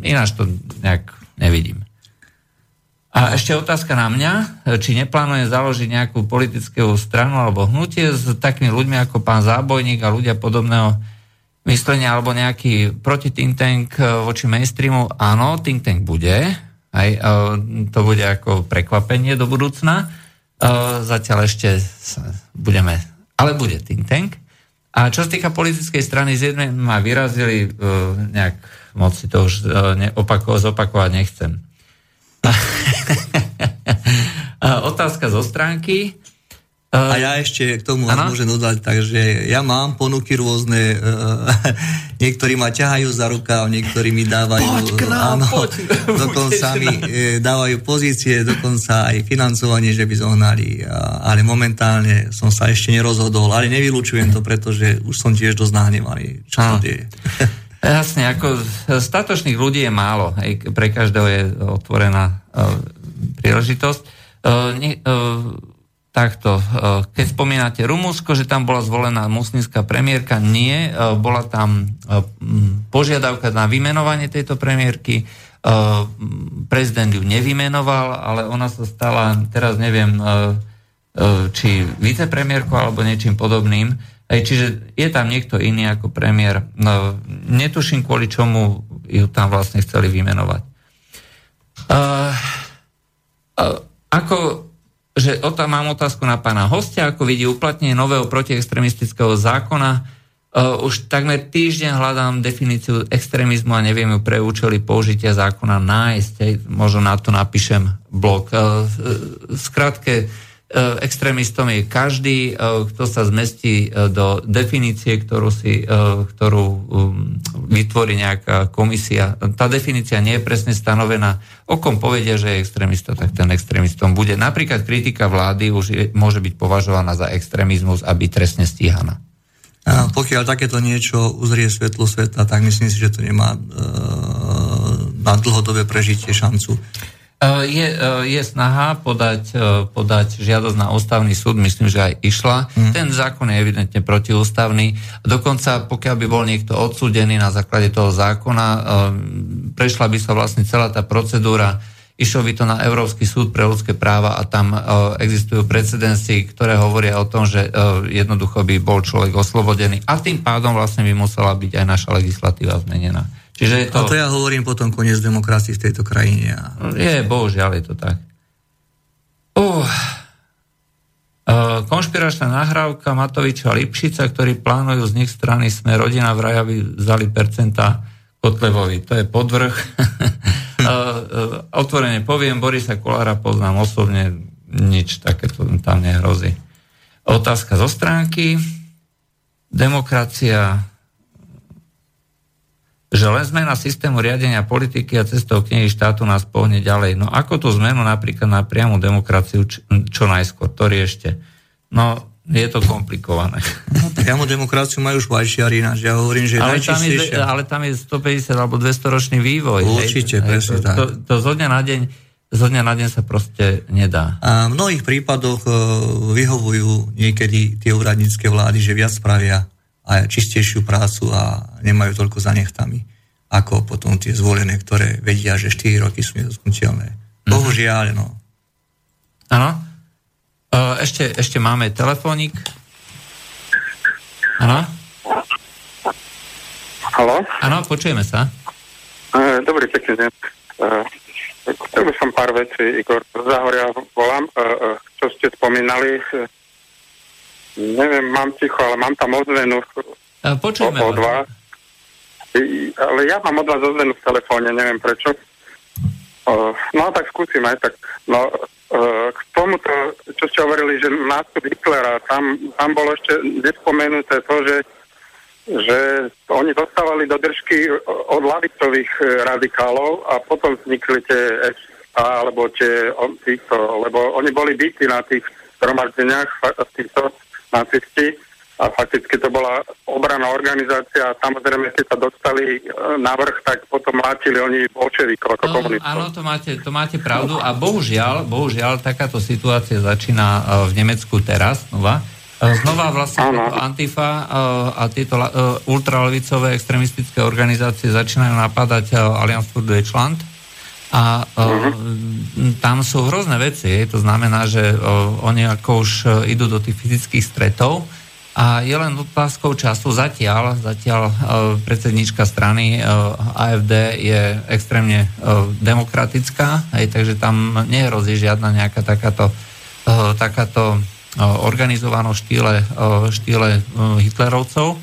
ináč to nejak nevidím. A ešte otázka na mňa, či neplánuje založiť nejakú politickú stranu alebo hnutie s takými ľuďmi ako pán Zábojník a ľudia podobného myslenia alebo nejaký proti think tank voči mainstreamu. Áno, think tank bude, aj, to bude ako prekvapenie do budúcna. Zatiaľ ešte budeme, ale bude think tank. A čo sa týka politickej strany, z jednej ma vyrazili, e, nejak moc si to už e, opako, zopakovať nechcem. Otázka zo stránky. A ja ešte k tomu ano? môžem dodať, takže ja mám ponuky rôzne, uh, niektorí ma ťahajú za rukav, niektorí mi dávajú, poď nám, áno, poď, dokonca mi e, dávajú pozície, dokonca aj financovanie, že by zohnali, a, ale momentálne som sa ešte nerozhodol, ale nevylučujem to, pretože už som tiež dosť nahnevaný, čo sa deje. Jasne, ako statočných ľudí je málo, hej, pre každého je otvorená uh, príležitosť. Uh, ne, uh, takto, e, keď spomínate Rumúnsko, že tam bola zvolená muslimská premiérka, nie, e, bola tam e, požiadavka na vymenovanie tejto premiérky, prezident ju nevymenoval, ale ona sa stala, teraz neviem, či vicepremiérkou alebo niečím podobným. Čiže je tam niekto iný ako premiér. Netuším, kvôli čomu ju tam vlastne chceli vymenovať. Ako že o tam mám otázku na pána hostia, ako vidí uplatnenie nového protiextremistického zákona. Uh, už takmer týždeň hľadám definíciu extrémizmu a neviem ju pre účely použitia zákona nájsť. Možno na to napíšem blog. Uh, skratke, E, extrémistom je každý, e, kto sa zmestí e, do definície, ktorú, si, ktorú um, vytvorí nejaká komisia. Tá definícia nie je presne stanovená. O kom povedia, že je extrémista, tak ten extrémistom bude. Napríklad kritika vlády už je, môže byť považovaná za extrémizmus a byť trestne stíhaná. A pokiaľ takéto niečo uzrie svetlo sveta, tak myslím si, že to nemá e, na dlhodobé prežitie šancu. Eh, je, eh, je snaha podať, eh, podať žiadosť na ústavný súd, myslím, že aj išla. Mm. Ten zákon je evidentne protiústavný. Dokonca, pokiaľ by bol niekto odsúdený na základe toho zákona, prešla by sa vlastne celá tá procedúra Išlo by to na Európsky súd pre ľudské práva a tam existujú precedensy, ktoré hovoria o tom, že jednoducho by bol človek oslobodený a tým pádom vlastne by musela byť aj naša legislatíva zmenená. Čiže je to... A to ja hovorím potom koniec demokracii v tejto krajine. Je, bohužiaľ je to tak. Uh, konšpiračná nahrávka Matoviča Lipšica, ktorí plánujú z nich strany Sme rodina vraj, aby vzali percenta Kotlebovi. To je podvrh. Otvorene poviem, Borisa Kolára poznám osobne, nič takéto tam nehrozí. Otázka zo stránky. Demokracia že len zmena systému riadenia politiky a cestou knihy štátu nás pohne ďalej. No ako tú zmenu napríklad na priamu demokraciu čo, čo najskôr? To riešte. No, je to komplikované. No, priamo demokraciu majú švajčiari, ja hovorím, že ale tam, je, ale tam je 150 alebo 200 ročný vývoj. Určite, hej, presne tak. To, to zo dňa na deň zo dňa na deň sa proste nedá. A v mnohých prípadoch uh, vyhovujú niekedy tie úradnícke vlády, že viac spravia a čistejšiu prácu a nemajú toľko zanechtami, ako potom tie zvolené, ktoré vedia, že 4 roky sú nedotknutelné. Mhm. Bohužiaľ, no. Áno. Ešte, ešte máme telefónik. Áno? Haló? Áno, počujeme sa. Uh, dobrý pekný deň. Uh, chcel by som pár vecí, Igor Zahoria volám, čo ste spomínali. Neviem, mám ticho, ale mám tam ozvenu. Počujeme od vás. Ale ja mám od vás ozvenu v telefóne, neviem prečo. No tak skúsim aj tak. No, uh, k tomuto, čo ste hovorili, že nástup Hitlera, tam, tam bolo ešte nespomenuté to, že, že oni dostávali do držky od lavicových e, radikálov a potom vznikli tie SA, alebo tie, týchto, lebo oni boli bytí na tých zhromaždeniach, týchto nacisti a fakticky to bola obraná organizácia a samozrejme, keď sa dostali e, na vrch, tak potom mátili oni bolševikov ako no, komunistov. Áno, to máte, to máte pravdu a bohužiaľ, bohužiaľ takáto situácia začína e, v Nemecku teraz, znova. E, znova vlastne ano. Antifa a tieto ultralevicové extremistické organizácie začínajú napadať Allianz für Deutschland a uh-huh. tam sú hrozné veci. To znamená, že oni ako už idú do tých fyzických stretov, a je len otázkou času. Zatiaľ, zatiaľ uh, predsednička strany uh, AFD je extrémne uh, demokratická, aj, takže tam nehrozí žiadna nejaká takáto, uh, takáto uh, organizovaná štýle, uh, štýle uh, Hitlerovcov.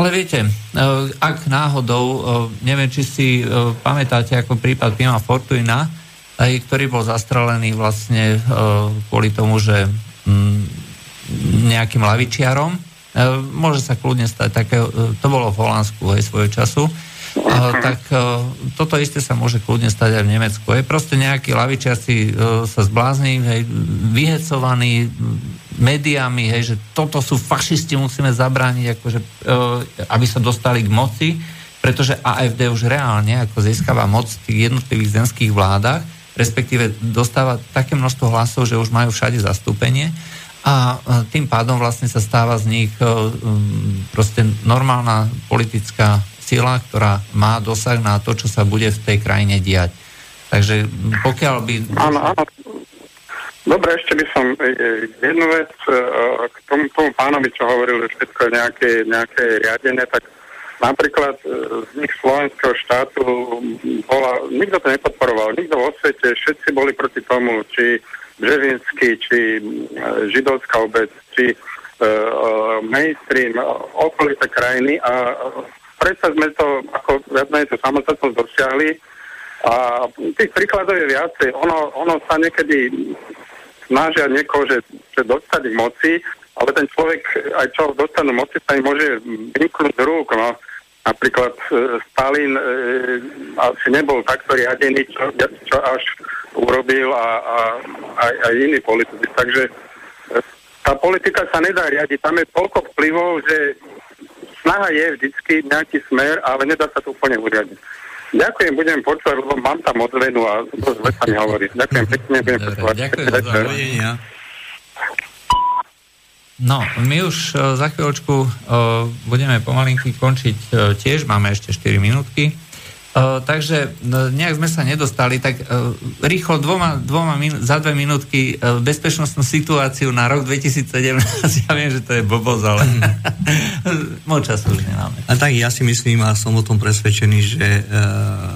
Ale viete, uh, ak náhodou, uh, neviem, či si uh, pamätáte ako prípad Pima Fortuina, aj, ktorý bol zastrelený vlastne kvôli tomu, že um, nejakým lavičiarom. E, môže sa kľudne stať také, e, to bolo v Holandsku aj svojho času, tak e, toto isté sa môže kľudne stať aj v Nemecku. Je proste nejaký lavičiaci sa zblázni, hej, vyhecovaný médiami, hej, že toto sú fašisti, musíme zabrániť, akože, aby sa dostali k moci, pretože AFD už reálne ako získava moc v tých jednotlivých zemských vládach, respektíve dostáva také množstvo hlasov, že už majú všade zastúpenie a tým pádom vlastne sa stáva z nich e, proste normálna politická sila, ktorá má dosah na to, čo sa bude v tej krajine diať. Takže pokiaľ by... Áno, áno. Dobre, ešte by som e, e, jednu vec k tomu, tomu pánovi, čo hovoril, že všetko je nejaké, nejaké riadené, tak napríklad nich slovenského štátu bola, nikto to nepodporoval, nikto vo svete, všetci boli proti tomu, či Březinský, či e, židovská obec, či mainstream, okolité krajiny a predsa sme to, ako viac menej to samostatnosť dosiahli a tých príkladov je viacej. Ono, ono sa niekedy snažia niekoho, že, že dostať k moci, ale ten človek, aj čo dostanú moci, sa im môže vymknúť z rúk. No. Napríklad e, Stalin e, asi nebol takto riadený, čo, čo až urobil a, a aj, aj iní politici. Takže e, tá politika sa nedá riadiť. Tam je toľko vplyvov, že snaha je vždycky nejaký smer, ale nedá sa to úplne uriadiť. Ďakujem, budem počúvať, lebo mám tam odvenu a to zle sa mi hovorí. Ďakujem pekne, budem počúvať. Ďakujem za No, my už uh, za chvíľočku uh, budeme pomalinky končiť uh, tiež, máme ešte 4 minútky. Uh, takže no, nejak sme sa nedostali, tak uh, rýchlo dvoma, dvoma minú, za dve minútky uh, bezpečnostnú situáciu na rok 2017. Ja viem, že to je blbosť, ale moc času už nemáme. A tak ja si myslím a som o tom presvedčený, že uh,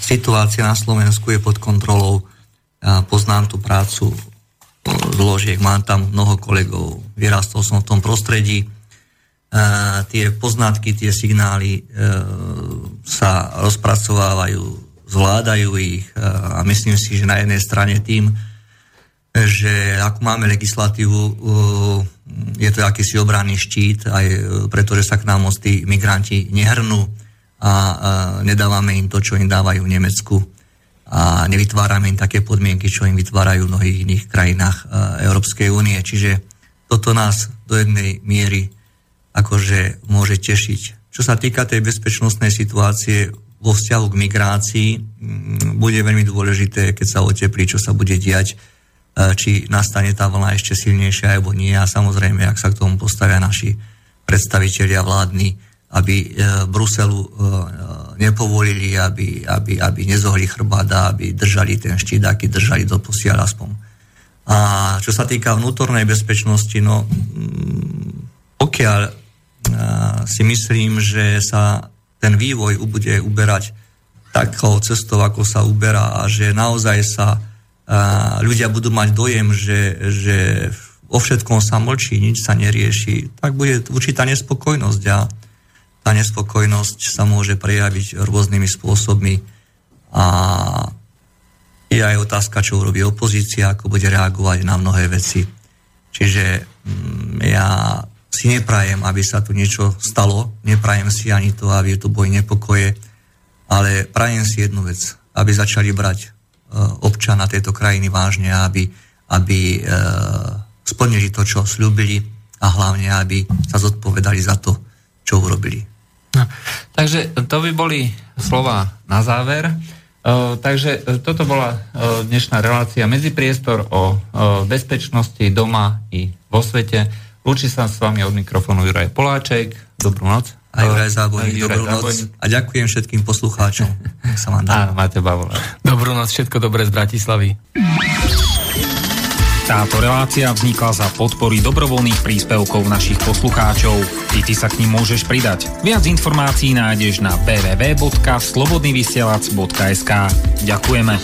situácia na Slovensku je pod kontrolou. Uh, poznám tú prácu zložiek, mám tam mnoho kolegov, vyrastol som v tom prostredí tie poznatky, tie signály e, sa rozpracovávajú, zvládajú ich a myslím si, že na jednej strane tým, že ako máme legislatívu, e, je to akýsi obranný štít, aj pretože sa k nám moc tí migranti nehrnú a nedávame im to, čo im dávajú v Nemecku a nevytvárame im také podmienky, čo im vytvárajú v mnohých iných krajinách Európskej únie. Čiže toto nás do jednej miery akože môže tešiť. Čo sa týka tej bezpečnostnej situácie vo vzťahu k migrácii, mm, bude veľmi dôležité, keď sa oteplí, čo sa bude diať, e, či nastane tá vlna ešte silnejšia alebo nie. A samozrejme, ak sa k tomu postavia naši predstavitelia vládni, aby e, Bruselu e, nepovolili, aby, aby, aby nezohli chrbáda, aby držali ten štít, aký držali do posiaľ aspoň. A čo sa týka vnútornej bezpečnosti, no pokiaľ si myslím, že sa ten vývoj bude uberať takou cestou, ako sa uberá a že naozaj sa ľudia budú mať dojem, že, že o všetkom sa mlčí, nič sa nerieši, tak bude určitá nespokojnosť a tá nespokojnosť sa môže prejaviť rôznymi spôsobmi a je aj otázka, čo urobí opozícia, ako bude reagovať na mnohé veci. Čiže mm, ja si neprajem, aby sa tu niečo stalo, neprajem si ani to, aby tu boli nepokoje, ale prajem si jednu vec, aby začali brať uh, občana tejto krajiny vážne, aby, aby uh, splnili to, čo slúbili a hlavne, aby sa zodpovedali za to, čo urobili. No, takže to by boli slova na záver. Uh, takže toto bola uh, dnešná relácia medzipriestor o uh, bezpečnosti doma i vo svete. Lúči sa s vami od mikrofónu Juraj Poláček. Dobrú noc. A Juraj Zábojník, dobrú noc. A ďakujem všetkým poslucháčom. Nech sa vám dá. Á, máte bavole. Dobrú noc, všetko dobré z Bratislavy. Táto relácia vznikla za podpory dobrovoľných príspevkov našich poslucháčov. I ty sa k ním môžeš pridať. Viac informácií nájdeš na www.slobodnyvysielac.sk Ďakujeme.